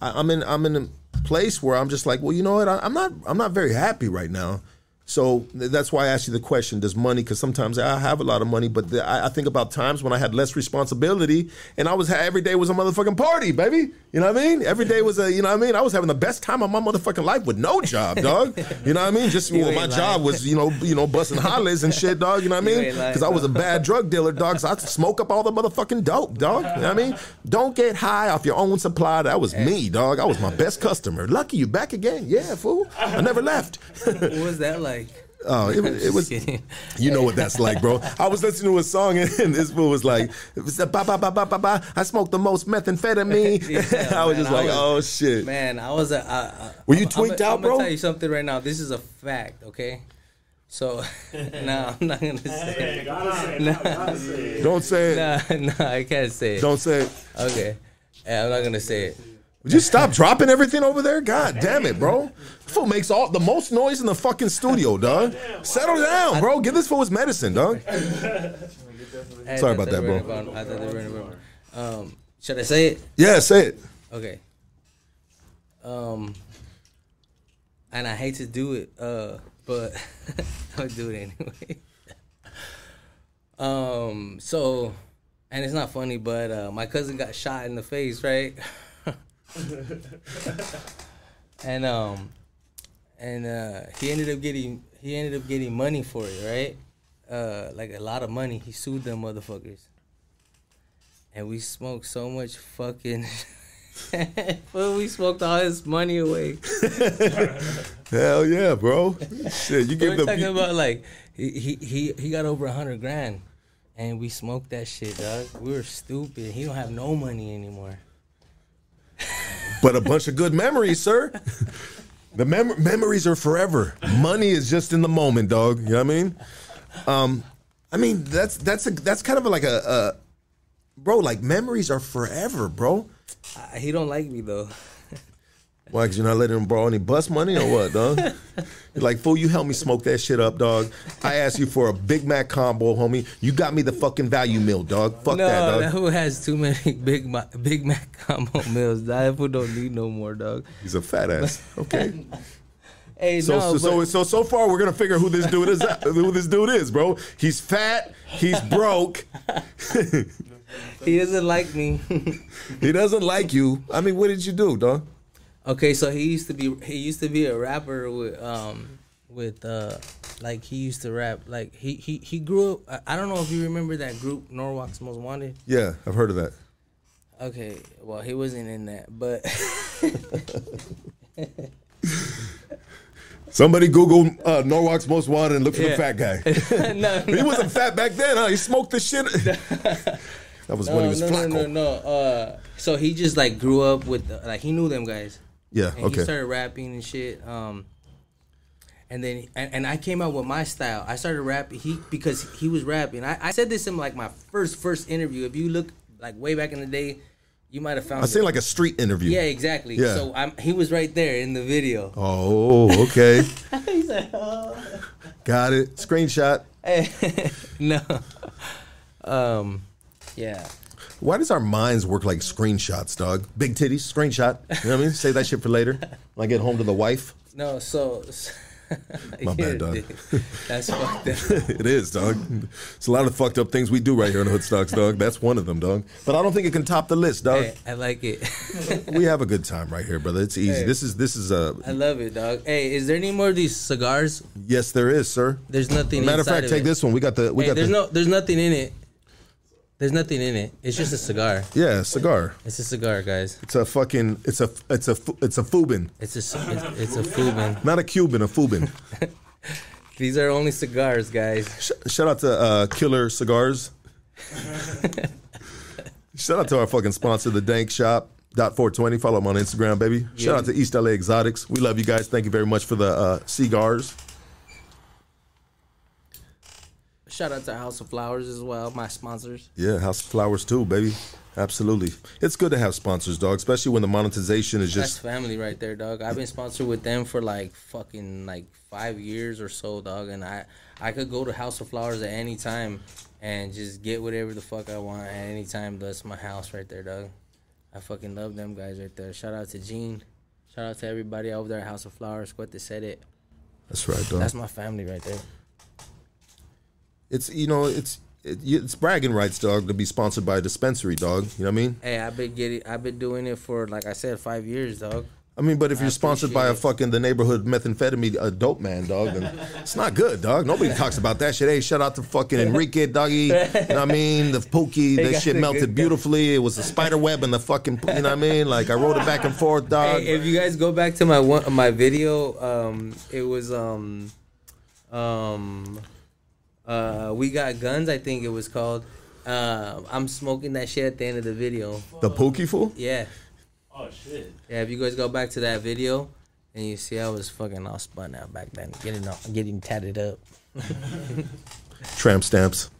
I, I'm in I'm in a place where I'm just like, well, you know what? I, I'm not I'm not very happy right now. So that's why I asked you the question: Does money? Because sometimes I have a lot of money, but the, I, I think about times when I had less responsibility and I was every day was a motherfucking party, baby. You know what I mean? Every day was a, you know what I mean? I was having the best time of my motherfucking life with no job, dog. You know what I mean? Just well, my lying. job was, you know, you know, busting hollies and shit, dog. You know what I mean? Because I was a bad drug dealer, dog. So I smoke up all the motherfucking dope, dog. You know what I mean? Don't get high off your own supply. That was me, dog. I was my best customer. Lucky you back again. Yeah, fool. I never left. What was that like? Oh, it, was- it was. Kidding. You know what that's like, bro. I was listening to a song and, and this fool was like, it was ba ba ba ba ba ba. I smoked the most methamphetamine. Yeah, I was man, just like, was- oh shit. Man, I was a. I, I, Were you I'm- tweaked I'm, out, I'm bro? gonna tell you something right now. This is a fact, okay? So, no, I'm not gonna say. Hey, it. now, gotta say it. Don't say it. No, no, I can't say it. Don't say it. Okay, yeah, I'm not gonna say it. Would you stop dropping everything over there? God damn it, bro. Fool makes all the most noise in the fucking studio, dog. Settle down, bro. Give this fool his medicine, dog. Sorry about that, bro. about- I thought they were about- Um, should I say it? Yeah, say it. Okay. Um, and I hate to do it, uh, but I'll do it anyway. um, so, and it's not funny, but uh, my cousin got shot in the face, right? and um, and uh, he ended up getting he ended up getting money for it, right? Uh, like a lot of money. He sued them motherfuckers and we smoked so much fucking. well, we smoked all his money away. Hell yeah, bro. Shit, you give We're the talking about like he he he, he got over a hundred grand, and we smoked that shit, dog. We were stupid. He don't have no money anymore. But a bunch of good memories, sir. The mem- memories are forever. Money is just in the moment, dog. You know what I mean? Um, I mean that's that's a that's kind of like a, a bro. Like memories are forever, bro. He don't like me though. Why? Cause you're not letting him borrow any bus money or what, dog? You're like, fool, you help me smoke that shit up, dog. I asked you for a Big Mac combo, homie. You got me the fucking value meal, dog. Fuck no, that, dog. fool has too many Big Ma- Big Mac combo meals. That fool don't need no more, dog. He's a fat ass. Okay. Hey, So, no, so, so so so far we're gonna figure who this dude is. Who this dude is, bro? He's fat. He's broke. he doesn't like me. He doesn't like you. I mean, what did you do, dog? Okay, so he used to be he used to be a rapper with um with uh like he used to rap like he he he grew up I- don't know if you remember that group Norwalk's Most Wanted. Yeah, I've heard of that. Okay, well he wasn't in that, but Somebody Google uh, Norwalk's Most Wanted and look for the fat guy. no, he wasn't fat back then, huh? He smoked the shit. that was when he no, was no, no, Flacco. no, no. Uh, so he just like grew up with like he knew them guys. Yeah. and he Okay. started rapping and shit. Um, and then and, and I came out with my style. I started rapping. He because he was rapping. I, I said this in like my first first interview. If you look like way back in the day, you might have found. I seen like a street interview. yeah, exactly. Yeah. So I'm, he was right there in the video. Oh, okay. He's like, oh. Got it. Screenshot. Hey, no. Um, yeah. Why does our minds work like screenshots, dog? Big titties, screenshot. You know what I mean? Save that shit for later. When I get home to the wife. No. So. My bad, dog. That's fucked up. it is, dog. It's a lot of fucked up things we do right here in the Hood Stocks, dog. That's one of them, dog. But I don't think it can top the list, dog. Hey, I like it. We have a good time right here, brother. It's easy. Hey. This is this is a I love it, dog. Hey, is there any more of these cigars? yes, there is, sir. There's nothing. Matter of fact, take it. this one. We got the we Hey, got there's the no, there's nothing in it. There's nothing in it. It's just a cigar. yeah cigar. It's a cigar, guys. It's a fucking it's a it's a it's a Fubin, It's a. it's, it's a Fubin. not a Cuban, a Fubin. These are only cigars, guys. Sh- shout out to uh, Killer Cigars. Shout out to our fucking sponsor, the Dank Shop. Dot 420. Follow them on Instagram, baby. Shout Yeah. out to East LA Exotics. We love you guys. Thank you very much for the uh, cigars. Shout out to House of Flowers as well, my sponsors. Yeah, House of Flowers too, baby. Absolutely. It's good to have sponsors, dog, especially when the monetization is just That's family right there, dog. I've been sponsored with them for like fucking like five years or so, dog. And I I could go to House of Flowers at any time and just get whatever the fuck I want at any time. That's my house right there, dog. I fucking love them guys right there. Shout out to Gene. Shout out to everybody over there at House of Flowers. What they said it. That's right, dog. That's my family right there. It's you know, it's it, it's bragging rights, dog, to be sponsored by a dispensary, dog. You know what I mean? Hey, I've been getting, I've been doing it for like I said, five years, dog. I mean, but if you're sponsored by a fucking the neighborhood methamphetamine a dope man, dog, then it's not good, dog. Nobody talks about that shit. Hey, shout out to fucking Enrique, doggy. You know what I mean? The Pookie, that shit melted beautifully. It was a spider web and the fucking, you know what I mean? Like I wrote it back and forth, dog. Hey, if you guys go back to my one, my video, um, it was um, um, uh, we got guns. I think it was called. Uh, I'm smoking that shit at the end of the video. the Pookie fool? Yeah, Oh shit. yeah. If you guys go back to that video, and you see I was fucking all spun out back then, getting all, getting tatted up. Tramp stamps.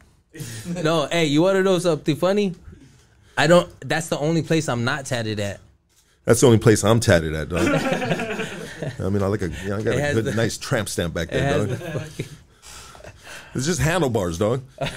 No, hey, you want to know something funny? I don't. That's the only place I'm not tatted at. That's the only place I'm tatted at, dog. I mean, I like a, you know, I got It a good, the- nice tramp stamp back there, has dog. the fucking. It's just handlebars, dog. Does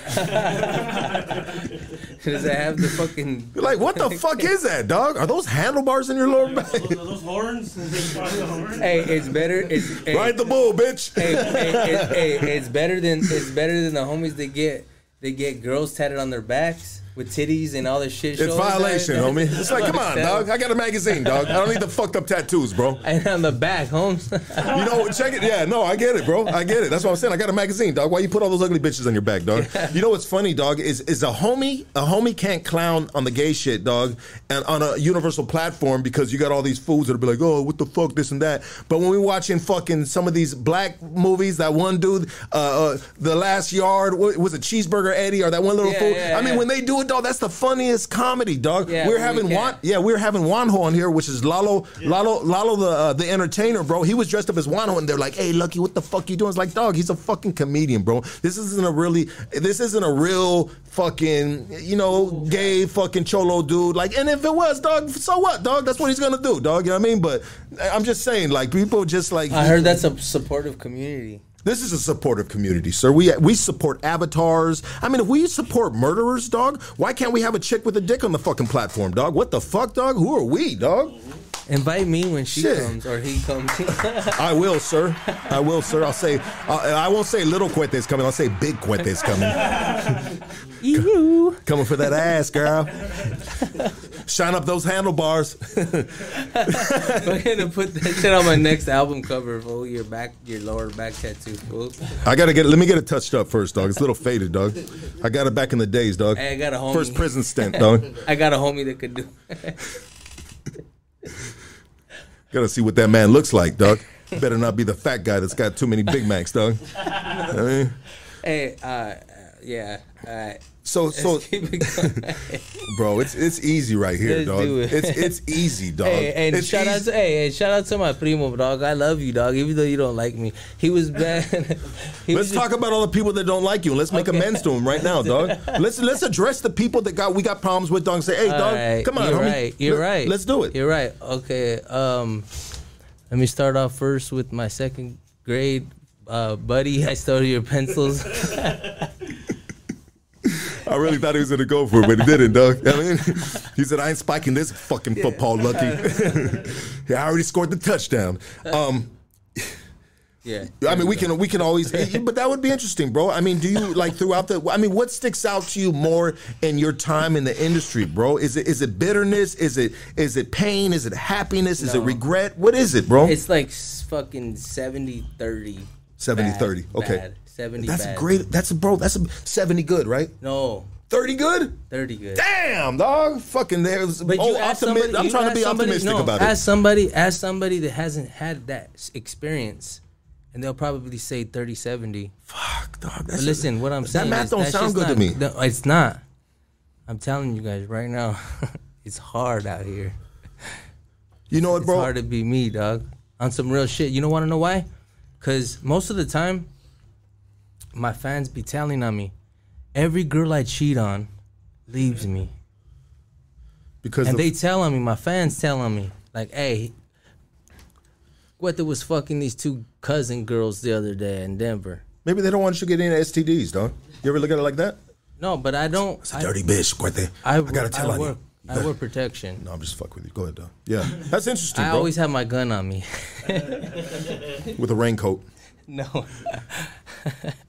it have the fucking? You're like, what the fuck is that, dog? Are those handlebars in your lower back? Those, those horns. Probably the horns. Hey, it's better. It's hey, Ride the bull, bitch. hey, hey, hey, hey, it's better than it's better than the homies that get they get girls tatted on their backs with titties and all this shit. It's violation, that- homie. It's like, come on, dog. I got a magazine, dog. I don't need the fucked up tattoos, bro. And on the back, Holmes. You know, check it. Yeah, no, I get it, bro. I get it. That's what I'm saying. I got a magazine, dog. Why you put all those ugly bitches on your back, dog? You know what's funny, dog? Is is a homie a homie can't clown on the gay shit, dog, and on a universal platform because you got all these fools that'll be like, oh, what the fuck, this and that. But when we watching fucking some of these black movies, that one dude, uh, uh the Last Yard, what, was it Cheeseburger Eddie or that one little Yeah, fool? yeah, I mean, yeah. when they do it, dog, that's the funniest comedy, dog. Yeah, we're having can't. one. Yeah, we're having Wanho on here, which is Lalo, Lalo, Lalo, the uh, the entertainer, bro. He was dressed up as Wanho, and they're like, "Hey, Lucky, what the fuck you doing?" It's like, dog, he's a fucking comedian, bro. This isn't a really, this isn't a real fucking, you know, gay fucking cholo dude. Like, and if it was, dog, so what, dog? That's what he's gonna do, dog. You know what I mean? But I'm just saying, like, people just like. I heard that's a supportive community. This is a supportive community, sir. We we support avatars. I mean, if we support murderers, dog, why can't we have a chick with a dick on the fucking platform, dog? What the fuck, dog? Who are we, dog? Invite me when she Shit. comes or he comes. I will, sir. I will, sir. I'll say. I, I won't say little Cuete's coming. I'll say big Cuete's coming. you. coming for that ass, girl. Shine up those handlebars. I'm gonna put that shit on my next album cover, fool. Your back, your lower back tattoo, fool. I gotta get. Let me get it touched up first, dog. It's a little faded, dog. I got it back in the days, dog. Hey, I got a homie. First prison stint, dog. I got a homie that could do. Gotta see what that man looks like, Doug. Better not be the fat guy that's got too many Big Macs, dog. I mean, hey, uh, uh, yeah. All right. so so, Keep it going. bro, it's it's easy right here, Let's dog. do it. It's it's easy, dog. Hey, and it's shout out to hey, hey, shout out to my primo dog. I love you, dog. Even though you don't like me, he was bad. he Let's was talk about all the people that don't like you, let's make Okay. amends to them right now, dog. Let's let's address the people that got we got problems with, dog. Say, hey, dog, Alright, come on, you're homie. right. You're Let- right. Let's do it. You're right. Okay. Um, let me start off first with my second grade uh, buddy. I stole your pencils. I really thought he was gonna go for it, but he didn't, Doug. I mean, he said, "I ain't spiking this fucking football, Lucky." yeah, I already scored the touchdown. Um, yeah. I mean, we can we can always, but that would be interesting, bro. I mean, do you like throughout the? I mean, what sticks out to you more in your time in the industry, bro? Is it is it bitterness? Is it is it pain? Is it happiness? Is it regret? What is it, bro? It's like s- fucking 70 30. 70 30. Okay. bad. 70 That's bad. a great. That's a bro. That's a seventy good, right? No, Thirty good. 30 good. Damn, dog. Fucking there's. But oh, you ask optimi- somebody, I'm trying to be somebody- optimistic no, about ask it. somebody, ask somebody that hasn't had that experience, and they'll probably say 30 70. Fuck, dog. But That's listen, what I'm saying. that math is don't sound just good to me. No, it's not. I'm telling you guys right now, it's hard out here. You know what, It's bro? hard to be me, dog. On some real shit. You don't want to know why? Cause most of the time, my fans be telling on me. Every girl I cheat on leaves me. Because And the- they telling me, my fans telling me, like, hey, Cuete was fucking these two cousin girls the other day in Denver. maybe they don't want you to get any STDs, dog. You ever look at it like that? No, but I don't. It's a I, dirty bitch, Cuete. I, I, gotta tell I on work, you. I wear protection. No, I'm just fuck with you. Go ahead, dog. Yeah, that's interesting, I bro. always have my gun on me. With a raincoat. no.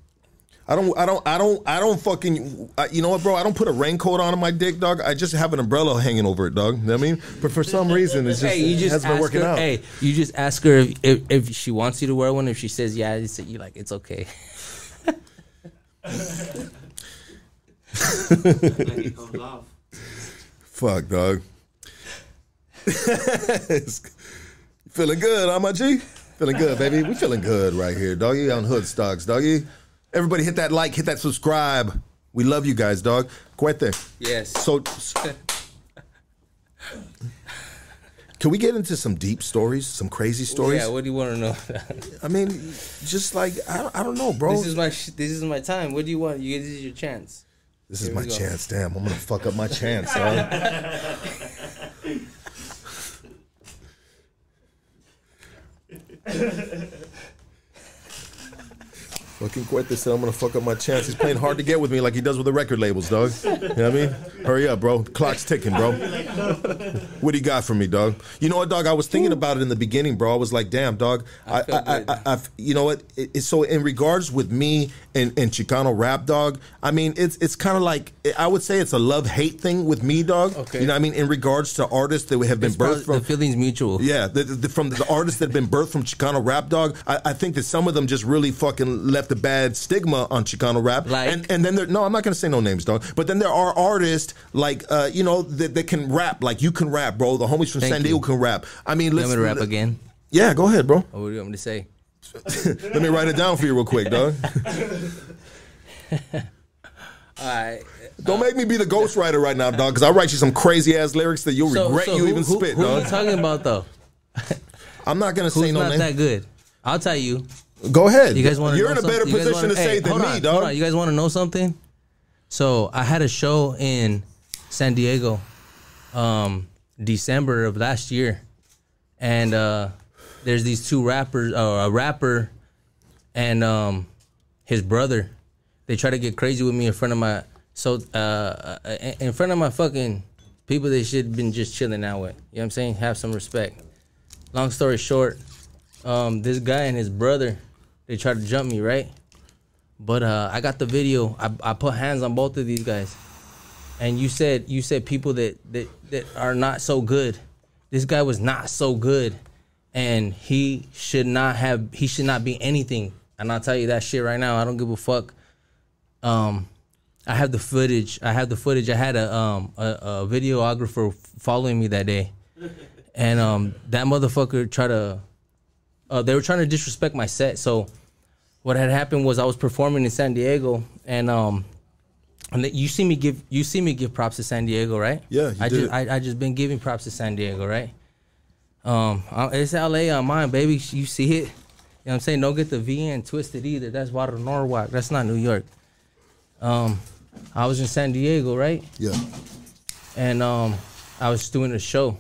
I don't, I don't, I don't, I don't fucking. I, you know what, bro? I don't put a raincoat on my dick, dog. I just have an umbrella hanging over it, dog. You know what I mean? But for some reason, it's just, Hey, you it just hasn't been ask working her. out. Hey, you just ask her if, if, if she wants you to wear one. If she says yeah, you like it's okay. it. Fuck, dog. Feeling good, huh, my G? Feeling good, baby. We feeling good right here, doggy, on Hood Stocks, doggy. Everybody hit that like, hit that subscribe. We love you guys, dog. Cuete. Yes. So, can we get into some deep stories, some crazy stories? Yeah. What do you want to know? I mean, just like I don't, I don't know, bro. this is my sh- this is my time. What do you want? You this is your chance. This is my go. chance. Damn, I'm gonna fuck up my chance, dog. Fucking Cuete said I'm gonna fuck up my chance. He's playing hard to get with me like he does with the record labels, dog. You know what I mean? Hurry up, bro. Clock's ticking, bro. What do you got for me, dog? You know what, dog? I was thinking about it in the beginning, bro. I was like, damn, dog. I, I, I. I, you know what? It, it's so in regards with me and, and Chicano rap, dog. I mean, it's it's kind of like I would say it's a love hate thing with me, dog. Okay. You know, what I mean, in regards to artists that have been It's birthed from the feelings mutual. yeah, the, the, from the artists that have been birthed from Chicano rap, dog. I, I think that some of them just really fucking left a bad stigma on Chicano rap. Like? and and then there, no, I'm not gonna say no names, dog. But then there are artists like uh, you know that, that can rap, like you can rap, bro. The homies from Thank San you. Diego can rap. I mean, You want me to rap again? Yeah, go ahead, bro. What do you want me to say? Let me write it down for you real quick, dog. All right. Don't make me be the ghostwriter right now, dog, because I'll write you some crazy ass lyrics that you'll So, regret so you who, even who, spit, who dog. you talking about though? I'm not gonna say no not that good? I'll tell you. Go ahead. You guys want to? You're in a better something? Position wanna- to say hey, it than me, on, dog. You guys want to know something? So I had a show in San Diego, um, December of last year, and uh, there's these two rappers, uh, a rapper, and um, his brother. They try to get crazy with me in front of my so uh, uh, in front of my fucking people they should have been just chilling out with. You know what I'm saying? Have some respect. Long story short, um, this guy and his brother, they tried to jump me, right? But uh, I got the video. I, I put hands on both of these guys, and you said you said people that that that are not so good. This guy was not so good, and he should not have. He should not be anything. And I'll tell you that shit right now. I don't give a fuck. Um, I have the footage. I have the footage. I had a um a, a videographer following me that day, and um that motherfucker tried to. Uh, they were trying to disrespect my set. So, what had happened was I was performing in San Diego, and um, and you see me give you see me give props to San Diego, right? Yeah, I did. just I, I just been giving props to San Diego, right? Um, uh, it's LA on mine, baby. You see it. You know what I'm saying? Don't get the VN twisted either. That's Water Norwalk. That's not New York. Um, I was in San Diego, right? Yeah. and um, I was doing a show.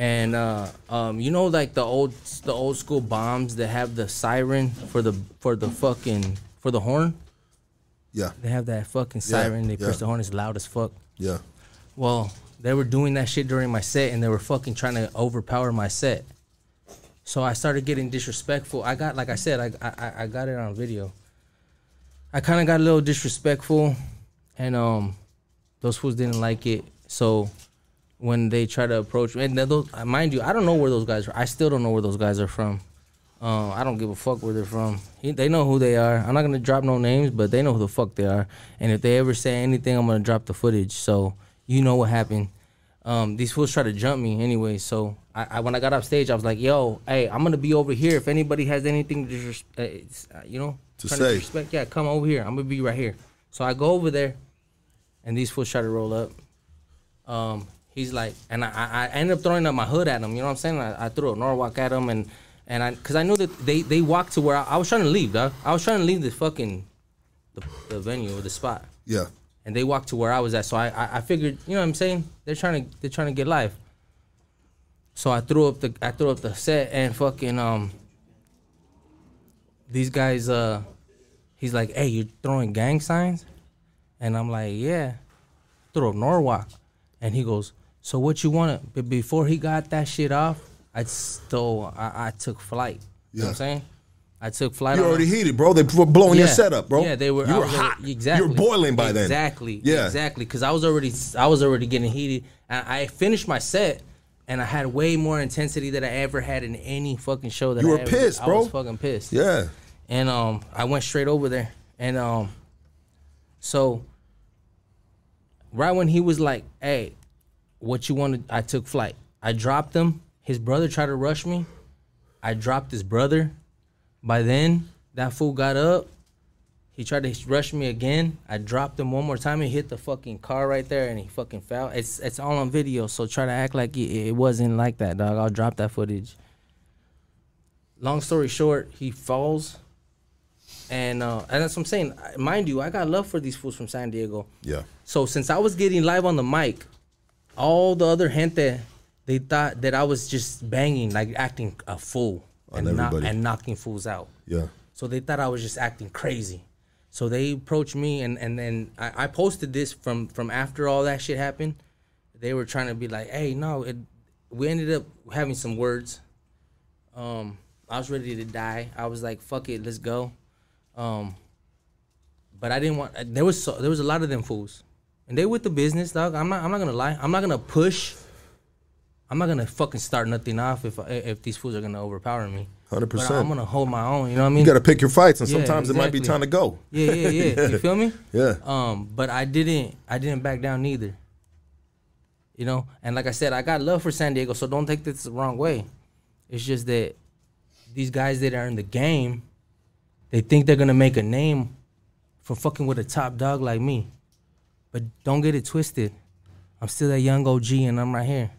And uh, um, you know, like the old the old school bombs that have the siren for the for the fucking for the horn. Yeah. They have that fucking siren. Yeah. They yeah. press the horn. It's loud as fuck. Yeah. Well, they were doing that shit during my set, and they were fucking trying to overpower my set. So I started getting disrespectful. I got, like I said, I I, I got it on video. I kind of got a little disrespectful, and um, those fools didn't like it. So when they try to approach me, and those, mind you, I don't know where those guys are. I still don't know where those guys are from. Um, I don't give a fuck where they're from. He, they know who they are. I'm not gonna drop no names, but they know who the fuck they are. And if they ever say anything, I'm gonna drop the footage. So you know what happened. Um, these fools try to jump me anyway. So I, I when I got off stage, I was like, "Yo, hey, I'm gonna be over here. If anybody has anything to, uh, it's, uh, you know, To say. disrespect, yeah, come over here. I'm gonna be right here." So I go over there, and these fools try to roll up. Um, he's like, and I, I, ended up throwing up my hood at him. You know what I'm saying? I, I threw a Norwalk at him, and and I, cause I knew that they they walked to where I, I was trying to leave, dog. I was trying to leave the fucking, the, the venue or the spot, Yeah. and they walked to where I was at. So I, I I figured, you know what I'm saying? They're trying to they're trying to get live. So I threw up the I threw up the set and fucking um. These guys uh, he's like, hey, you're throwing gang signs, and I'm like, yeah throw Norwalk. And he goes, So what you want? But before he got that shit off, I stole, I, I took flight. You know what I'm saying? I took flight. You're already heated, bro. They were blowing your Yeah. setup, bro. Yeah, they were. You were hot. already- exactly. You were boiling by then. Exactly. Yeah. Exactly. Because I was already, I was already getting heated, and I finished my set, and I had way more intensity than I ever had in any fucking show. That You I were ever pissed, I bro. was fucking pissed. Yeah. And um, I went straight over there, and um, so right when he was like, "Hey, what you want to?" I took flight. I dropped him. His brother tried to rush me. I dropped his brother. By then, that fool got up. He tried to rush me again. I dropped him one more time. He hit the fucking car right there, and he fucking fell. It's it's all on video, so try to act like it, it wasn't like that, dog. I'll drop that footage. Long story short, he falls, and uh, and that's what I'm saying. Mind you, I got love for these fools from San Diego. Yeah. So since I was getting live on the mic, all the other gente they thought that I was just banging, like acting a fool and, and knocking fools out. Yeah. So they thought I was just acting crazy. So they approached me and and then I, I posted this from from after all that shit happened. They were trying to be like, hey, no, it. We ended up having some words. Um, I was ready to die. I was like, fuck it, let's go. Um, but I didn't want. There was so, there was a lot of them fools, and they with the business, dog. I'm not. I'm not gonna lie. I'm not gonna push. I'm not gonna fucking start nothing off if if these fools are gonna overpower me. 100%. I'm gonna hold my own. You know what I mean? You got to pick your fights, and Yeah, sometimes it might be time to go. Yeah, yeah, yeah. You feel me? Yeah. Um, but I didn't I didn't back down neither. You know, and like I said, I got love for San Diego, so don't take this the wrong way. It's just that these guys that are in the game, they think they're gonna make a name for fucking with a top dog like me. But don't get it twisted. I'm still that young OG and I'm right here.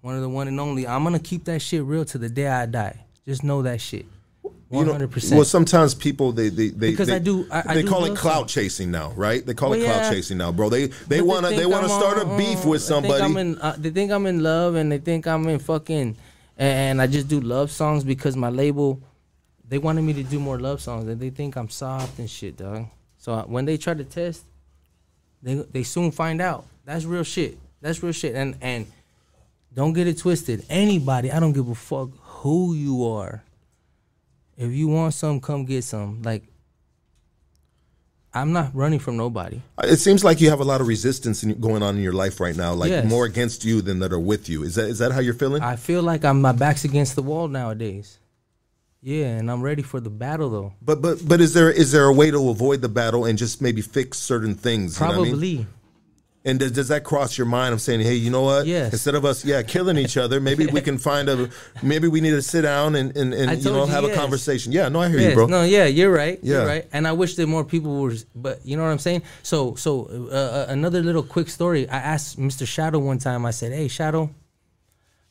One of the one and only. I'm gonna keep that shit real to the day I die. Just know that shit. One hundred percent. Well, sometimes people they they they Because they, I do- I- I they do call it clout chasing now, right? They call Well, it clout yeah. chasing now, bro. They they But wanna they think wanna I'm start a beef with They somebody. think I'm in, uh, they think I'm in love, and they think I'm in fucking, and I just do love songs because my label, they wanted me to do more love songs, and they think I'm soft and shit, dog. So uh, when they try to test, they they soon find out. That's real shit. That's real shit. And and don't get it twisted. Anybody, I don't give a fuck who you are. If you want some, come get some. Like. I'm not running from nobody. Uh, it seems like you have a lot of resistance in, going on in your life right now, like Yes. more against you than that are with you. Is that is that how you're feeling? I feel like I'm my back's against the wall nowadays. Yeah, and I'm ready for the battle though. but but but is there is there a way to avoid the battle and just maybe fix certain things? you know I Probably. mean? And does, does that cross your mind? I'm saying, hey, you know what? Yes. Instead of us, yeah, killing each other, maybe we can find a. Maybe we need to sit down and and, and you know you have a conversation. Yeah, no, I hear Yes, you, bro. no, yeah, you're right. Yeah. You're right. And I wish that more people were, but you know what I'm saying. So, so uh, uh, another little quick story. I asked Mr. Shadow one time. I said, "Hey, Shadow,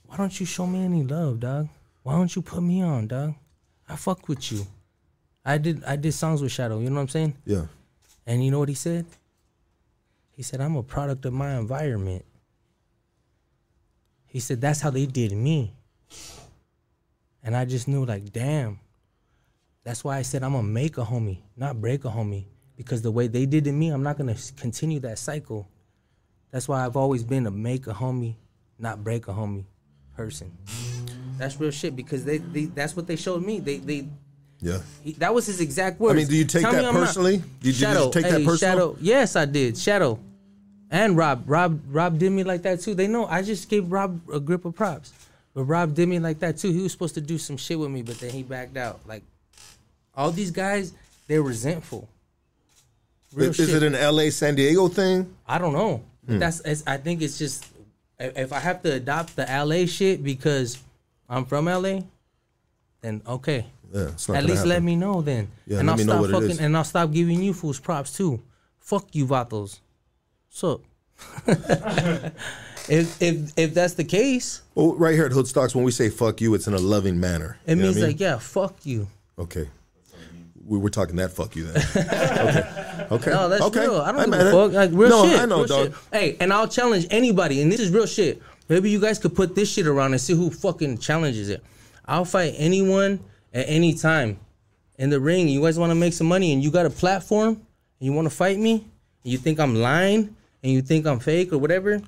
why don't you show me any love, dog? Why don't you put me on, dog? I fuck with you. I did. I did songs with Shadow. You know what I'm saying? Yeah. And you know what he said? He said, I'm a product of my environment. He said, that's how they did me. And I just knew, like, damn. That's why I said, I'm going to make a homie, not break a homie. Because the way they did to me, I'm not going to continue that cycle. That's why I've always been a make a homie, not break a homie person. That's real shit because they, they that's what they showed me. They they Yeah. he, that was his exact words. I mean, do you take Tell that I'm not- personally? Did you- did you Shadow, take that hey, personal? Shadow, yes, I did. Shadow, and Rob, Rob, Rob did me like that too. They know I just gave Rob a grip of props, but Rob did me like that too. He was supposed to do some shit with me, but then he backed out. Like all these guys, they're resentful. Real Is, shit. it an LA San Diego thing? I don't know. Hmm. That's it's, I think it's just if I have to adopt the LA shit because I'm from LA, then okay. Yeah, At least let me know then. Yeah, and I'll stop fucking and I'll stop giving you fools props too. Fuck you, Vatos. So if if if that's the case, Well, right here at Hood Stocks, when we say "fuck you," it's in a loving manner. it You means I mean? like yeah, fuck you. okay, we were talking that "fuck you" then. okay, okay, No, that's okay. real. I don't I'm give a fuck. Like real no, shit. I know, real dog. shit. Hey, and I'll challenge anybody, and this is real shit. Maybe you guys could put this shit around and see who fucking challenges it. I'll fight anyone at any time in the ring. You guys want to make some money, and you got a platform, and you want to fight me, and you think I'm lying, and you think I'm fake or whatever.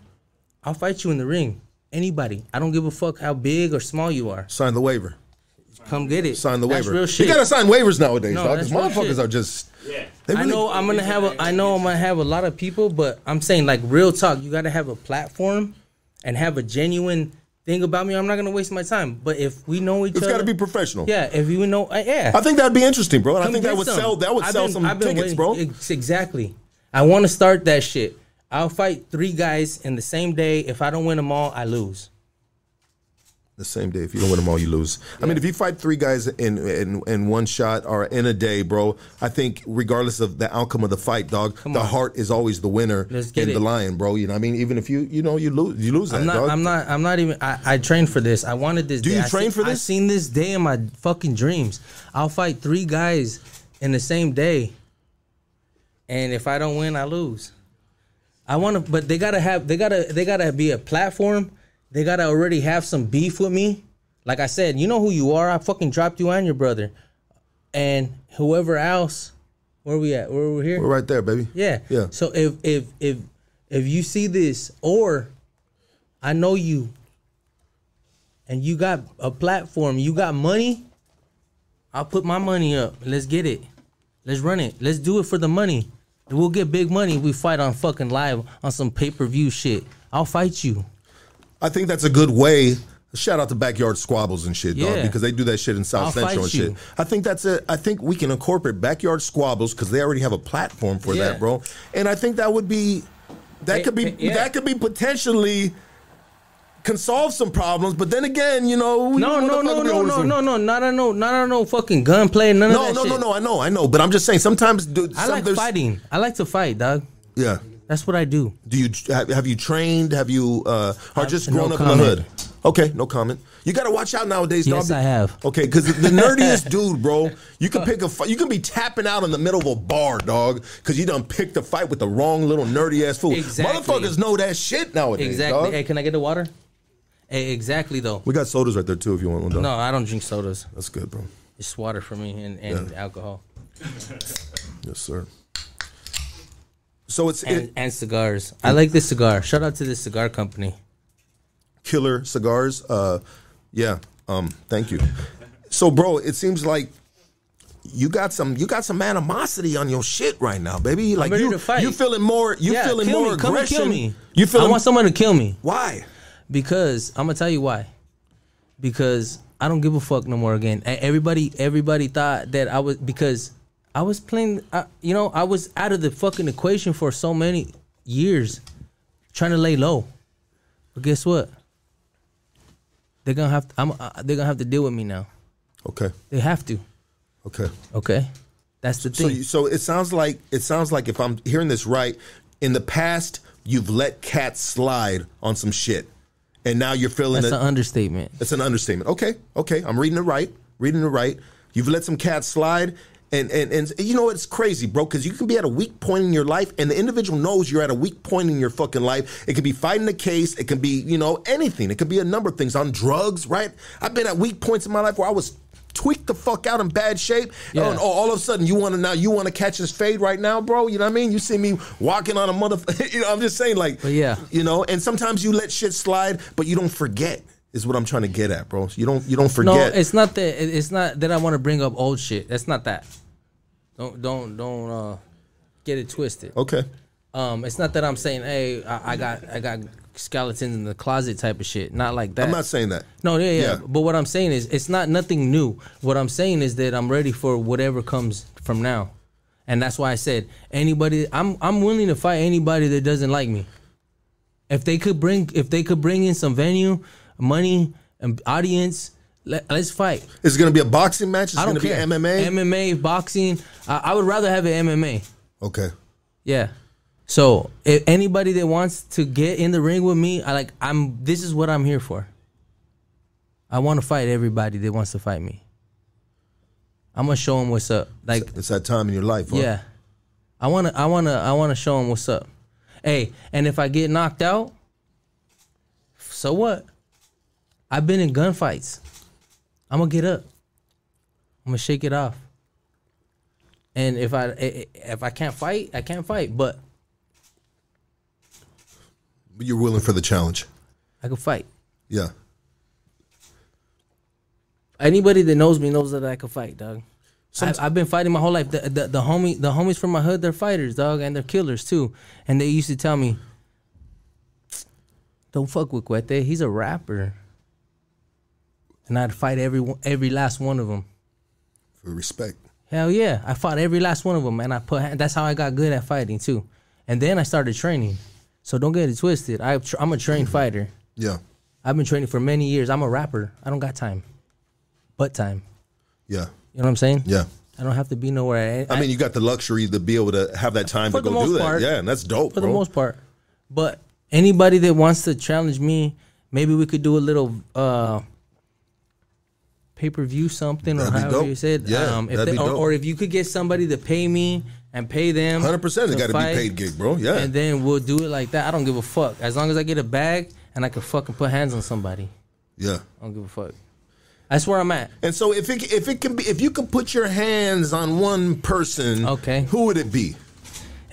I'll fight you in the ring. Anybody. I don't give a fuck how big or small you are. Sign the waiver. come get it. Sign the That's waiver. real shit. You gotta sign waivers nowadays, No, dog. Because motherfuckers shit. are just. Yeah. They I know I'm gonna have a I know I'm gonna have a lot of people, but I'm saying like real talk, you gotta have a platform and have a genuine thing about me. I'm not gonna waste my time. But if we know each It's other, it's got to be professional. yeah. If you know, uh, yeah. I think that'd be interesting, bro. And I think that would some. sell. That would I've sell been- some tickets, waiting- bro. Ex- Exactly. I want to start that shit. I'll fight three guys in the same day. If I don't win them all, I lose. The same day. If you don't win them all, you lose. I mean, if you fight three guys in, in in one shot or in a day, bro, I think regardless of the outcome of the fight, dog, the on. heart is always the winner Let's get in the lion, bro. You know, what I mean, even if you you know you lose, you lose that, I'm not. dog. I'm not. I'm not even. I, I trained for this. I wanted this. Do day. you I train seen- for I this? seen this day in my fucking dreams. I'll fight three guys in the same day, and if I don't win, I lose. I want to, but they gotta have. They gotta. They gotta be a platform. They gotta already have some beef with me. Like I said, you know who you are. I fucking dropped you and your brother, and whoever else. Where we at? Where we here? We're right there, baby. Yeah. Yeah. So if if if if you see this or I know you and you got a platform, you got money, I'll put my money up. Let's get it. Let's run it. Let's do it for the money. We'll get big money. We fight on fucking live on some pay per view shit. I'll fight you. I think that's a good way. Shout out to backyard squabbles and shit, dog, because they do that shit in South I'll Central and shit. you. I think that's a. I think we can incorporate backyard squabbles because they already have a platform for Yeah. that, bro. And I think that would be, that Hey, could be, hey, yeah. that could be potentially can solve some problems. But then again, you know, we- No, no, no, no, no, no, no, not on no, not on no fucking gunplay. None of that no, no, no. No, I know, I know. But I'm just saying. Sometimes, dude, I some, like there's- fighting. I like to fight, dog. Yeah. That's what I do. Do you have, have you trained? Have you uh, or just no grown up in the hood? Okay, no comment. You got to watch out nowadays, dog. Yes, dog. I have. Okay, because the nerdiest dude, bro, you can pick a fight. You can be tapping out in the middle of a bar, dog, because you done picked a fight with the wrong little nerdy ass fool. Exactly. Motherfuckers know that shit nowadays. Exactly. dog. Hey, can I get the water? Hey, exactly though. We got sodas right there too, if you want one. Dog. No, I don't drink sodas. that's good, bro. It's water for me and, and alcohol Yes, sir. So it's and, it, and cigars. I like this cigar. Shout out to this cigar company. killer cigars. Uh, yeah. Um, thank you. So, bro, it seems like you got some you got some animosity on your shit right now, baby. Like you you feeling more you yeah, feeling more me. Come and aggression. kill me. You I want someone to kill me why? because I'm gonna tell you why. Because I don't give a fuck no more. Again, everybody everybody thought that I was because I was playing. I, you know, I was out of the fucking equation for so many years, trying to lay low. But guess what? They're gonna have. To, I'm. Uh, they're gonna have to deal with me now. Okay. They have to. Okay. Okay, that's the So thing. you, so it sounds like it sounds like if I'm hearing this right, in the past you've let cats slide on some shit, and now you're feeling that's it. an understatement. It's an understatement. Okay, okay, I'm reading it right. Reading it right. You've let some cats slide, and and and you know it's crazy, bro. Because you can be at a weak point in your life, and the individual knows you're at a weak point in your fucking life. It could be fighting a case. It can be you know anything. It could be a number of things on drugs, right? I've been at weak points in my life where I was tweaked the fuck out in bad shape. Yeah. And all, all of a sudden you want to now you want to catch this fade right now, bro. You know what I mean? You see me walking on a mother. you know, I'm just saying like, But yeah. you know. And sometimes you let shit slide, but you don't forget. Is what I'm trying to get at, bro. You don't you don't forget. No, it's not that. It's not that I want to bring up old shit. That's not that. Don't don't don't uh, get it twisted. okay. Um, it's not that I'm saying, hey, I, I got I got skeletons in the closet type of shit. Not like that. I'm not saying that. No, yeah, yeah, Yeah. But what I'm saying is, it's not nothing new. What I'm saying is that I'm ready for whatever comes from now, and that's why I said anybody. I'm I'm willing to fight anybody that doesn't like me. If they could bring if they could bring in some venue, money, and audience, let, let's fight. It's going to be a boxing match? Is it I don't to be care. MMA? MMA, boxing. I, I would rather have an MMA. okay. Yeah. So if anybody that wants to get in the ring with me, I like I'm this is what I'm here for. I want to fight everybody that wants to fight me. I'm gonna show them what's up. Like It's that time in your life. Huh? yeah. I want to I want to I want to show them what's up. Hey, and if I get knocked out, so what? I've been in gunfights. I'm gonna get up. I'm gonna shake it off. And if I eh, eh, if I can't fight, I can't fight. But But You're willing for the challenge. I can fight. Yeah. Anybody that knows me knows that I can fight, dog. I've, I've been fighting my whole life. The, the the homie the homies from my hood, they're fighters, dog, and they're killers too. And they used to tell me, "Don't fuck with Cuete. He's a rapper." And I'd fight every every last one of them. For respect. Hell yeah, I fought every last one of them, and I put. That's how I got good at fighting too. And then I started training. So don't get it twisted. I, tr- I'm a trained fighter. Yeah. I've been training for many years. I'm a rapper. I don't got time, but time. Yeah. You know what I'm saying? Yeah. I don't have to be nowhere. I mean, you got the luxury to be able to have that time to go do most that. yeah, and that's dope, for bro. the most part. But anybody that wants to challenge me, maybe we could do a little uh pay per view something That'd or however dope. you said. Yeah, um, if they, or, or if you could get somebody to pay me and pay them. 100% it got to be paid gig, bro. Yeah. And then we'll do it like that. I don't give a fuck. As long as I get a bag and I can fucking put hands on somebody. yeah. I don't give a fuck. That's where I'm at. And so if it if it can be if you can put your hands on one person, Okay. who would it be?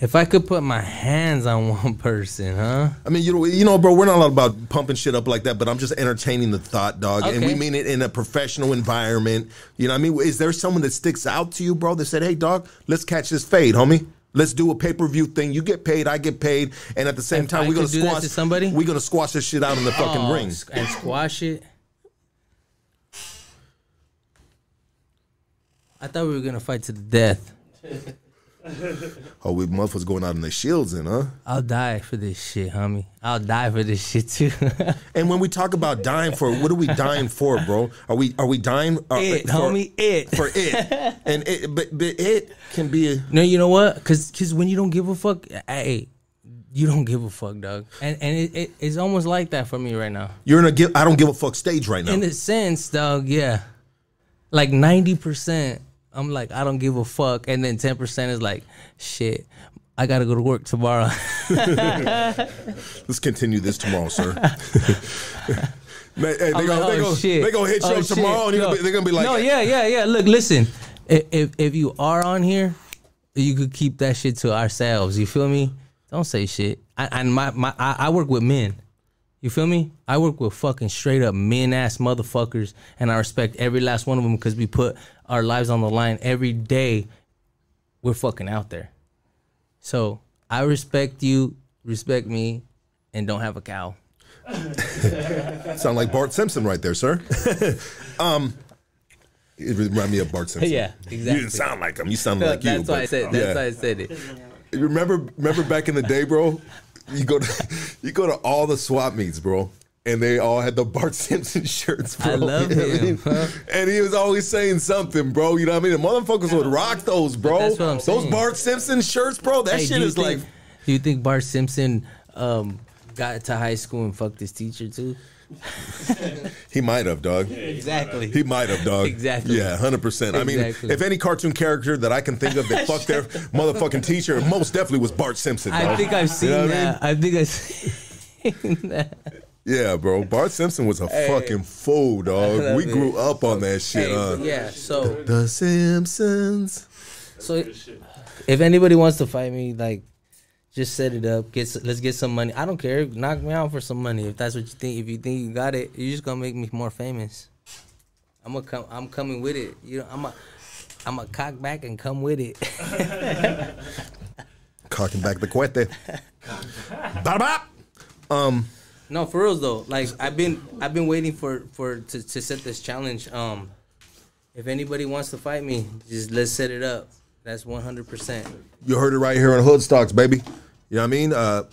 If I could put my hands on one person, huh? I mean, you know, you know, bro, we're not all about pumping shit up like that, but I'm just entertaining the thought, dog, and we mean it in a professional environment. You know, what I mean, is there someone that sticks out to you, bro, that said, "Hey, dog, let's catch this fade, homie." Let's do a pay per view thing. You get paid, I get paid, and at the same If time, I we're gonna do that squash to somebody? We're gonna squash this shit out in the fucking Oh, ring. and squash it. I thought we were gonna fight to the death. Oh, we motherfuckers going out in their shields, in, huh? I'll die for this shit, homie. I'll die for this shit too. And when we talk about dying for, what are we dying for, bro? Are we are we dying? uh, it, for, homie, it. for it, and it, but, but it can be. A, no, you know what? Cause, cause when you don't give a fuck, hey, you don't give a fuck, dog. And and it, it, it's almost like that for me right now. you're in a give. I don't give a fuck stage right now. In a sense, dog, yeah. Like ninety percent, I'm like, I don't give a fuck, and then ten percent is like, shit, I gotta go to work tomorrow. Let's continue this tomorrow, sir. Man, hey, they gonna, like, oh, gonna, shit. they gonna hit you Oh, up shit. tomorrow, and you're gonna No. they're gonna be like, no, yeah, yeah, yeah. Look, listen. If, if if you are on here, you could keep that shit to ourselves. You feel me? Don't say shit. I, and my my I, I work with men. You feel me? I work with fucking straight up men ass motherfuckers, and I respect every last one of them because we put our lives on the line every day. We're fucking out there. So I respect you, respect me, and don't have a cow. sound like Bart Simpson right there, sir. um, it reminded me of Bart Simpson. Yeah, exactly. You didn't sound like him. You sounded like that's you. why but- I said. That's yeah. why I said it. You remember remember back in the day, bro? You go to you go to all the swap meets, bro. And they all had the Bart Simpson shirts, bro. I love You know what I mean? And he was always saying something, bro. You know what I mean? The motherfuckers would rock those, bro. that's what I'm those saying. Bart Simpson shirts, bro. That Hey, shit is think, like Do you think Bart Simpson um, got to high school and fucked his teacher too? he might have, dog. Exactly. He might have, dog. Exactly. Yeah, hundred percent. I mean, Exactly. if any cartoon character that I can think of that fucked their motherfucking teacher, most definitely was Bart Simpson. I think I've seen You know what I mean? that. I think I've seen that. Yeah, bro. Bart Simpson was a fucking fool, dog. love We it. grew up on that shit. Hey, huh? yeah. So, The Simpsons. so if anybody wants to fight me, like, just set it up. Get let's get some money. I don't care. Knock me out for some money if that's what you think. If you think you got it, you're just gonna make me more famous. I'm gonna come. I'm coming with it. You know, I'm a. I'm a cock back and come with it. Cocking back the cuete. Ba-da-bop. Um, No, for reals though. Like I've been I've been waiting for for to, to set this challenge. Um if anybody wants to fight me, just let's set it up. That's one hundred percent. you heard it right here on Hood Stocks, baby. You know what I mean? Uh,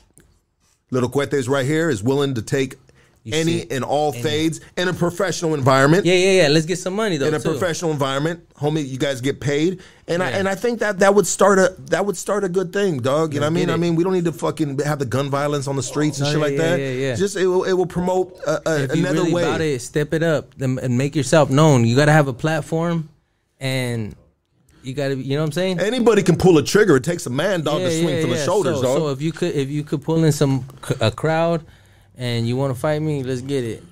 Little Cuetes right here is willing to take You any see- and all fades in a professional environment. Yeah, yeah, yeah. Let's get some money though. in a too. professional environment, homie, you guys get paid, and I and I think that that would start a that would start a good thing, dog. You know what I mean? get I mean, we don't need to fucking have the gun violence on the streets and No, shit yeah, like yeah, that. yeah, yeah. Just it will it will promote a, a, If you another really way. about it, step it up and make yourself known. You gotta have a platform and you gotta you know what I'm saying? Anybody can pull a trigger. It takes a man dog to swing from the shoulders, so, dog. So if you could if you could pull in some c- a crowd and you want to fight me, let's get it.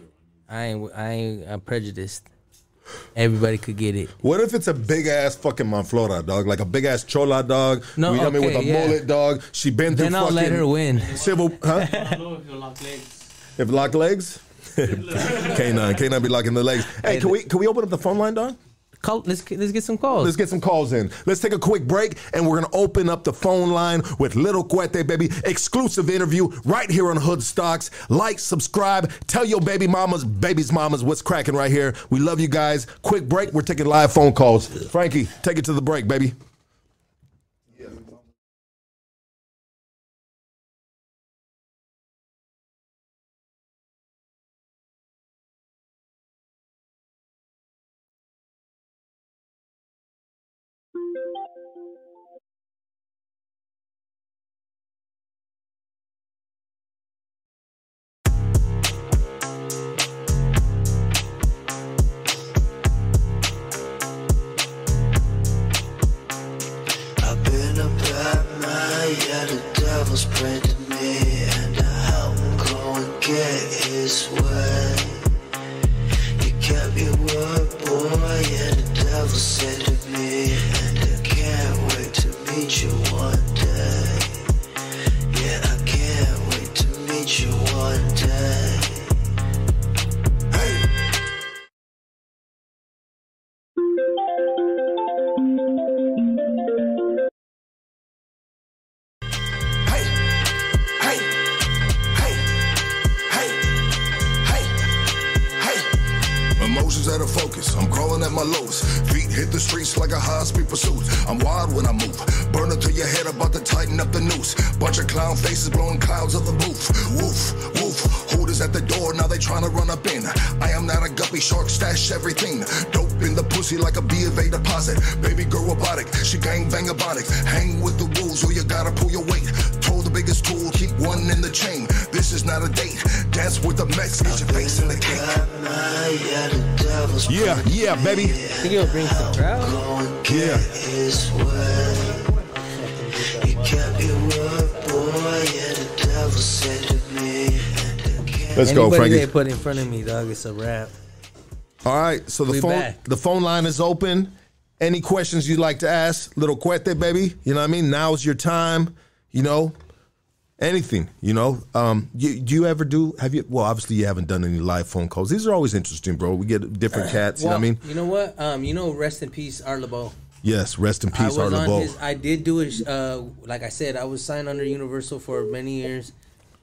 I ain't I ain't I'm prejudiced. Everybody could get it. what if it's a big ass fucking Manflora dog, like a big ass chola dog? No, you know what I mean, with a yeah. mullet dog. She been through Then I'll fucking let her win. civil, huh? I don't know if you lock legs. if locked legs, K9, K9 be locking the legs. Hey, can we can we open up the phone line, dog? Call, let's let's get some calls. Let's get some calls in. Let's take a quick break, and we're gonna open up the phone line with Little Cuete, baby. Exclusive interview right here on Hood Stocks. Like, subscribe, tell your baby mamas, baby's mamas, what's cracking right here. We love you guys. Quick break. We're taking live phone calls. Frankie, take it to the break, baby. Can't Let's go, Anybody Frankie. they put in front of me, dog, it's a wrap. All right, so the We phone back. the phone line is open. Any questions you'd like to ask, little Cuete, baby? You know what I mean? Now's your time. You know, anything. You know, um, you, do you ever do? Have you? Well, obviously you haven't done any live phone calls. These are always interesting, bro. We get different cats. You know what I mean? you know what? Um, you know, rest in peace, Art Laboe. Yes. Rest in I peace, was Art on Laboe. his. I did do it. Uh, like I said, I was signed under Universal for many years,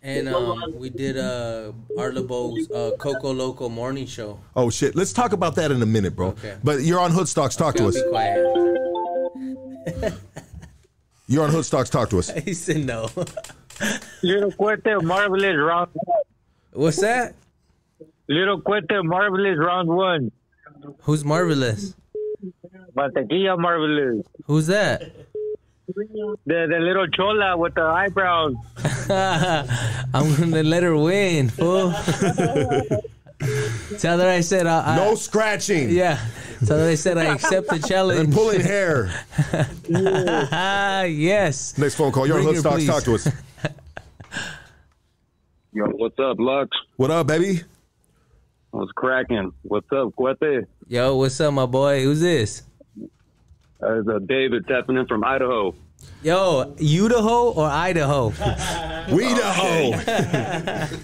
and um, we did uh, Art Laboe's uh, Coco Loco morning show. Oh shit! Let's talk about that in a minute, bro. Okay. But you're on Hoodstocks. Talk to Gotta us. Be quiet. You're on Hoodstocks. Talk to us. he said no. Little Cuete, marvelous round. What's that? Little Cuete, marvelous round one. Who's marvelous? Mantequilla, marvelous. Who's that? The the little chola with the eyebrows. I'm gonna let her win, fool. Tell her I said I, I No scratching. yeah. Tell her I said I accept the challenge. And pulling hair. Ah yes. Next phone call. You're on Bring her, Hoodstocks. please. Talk to us. Yo, what's up, Lux? What up, baby? What's cracking? What's up, Cuete? Yo, what's up, my boy? Who's this? It's, uh, David tapping in from Idaho. Yo, Idaho or Idaho? We the hoe.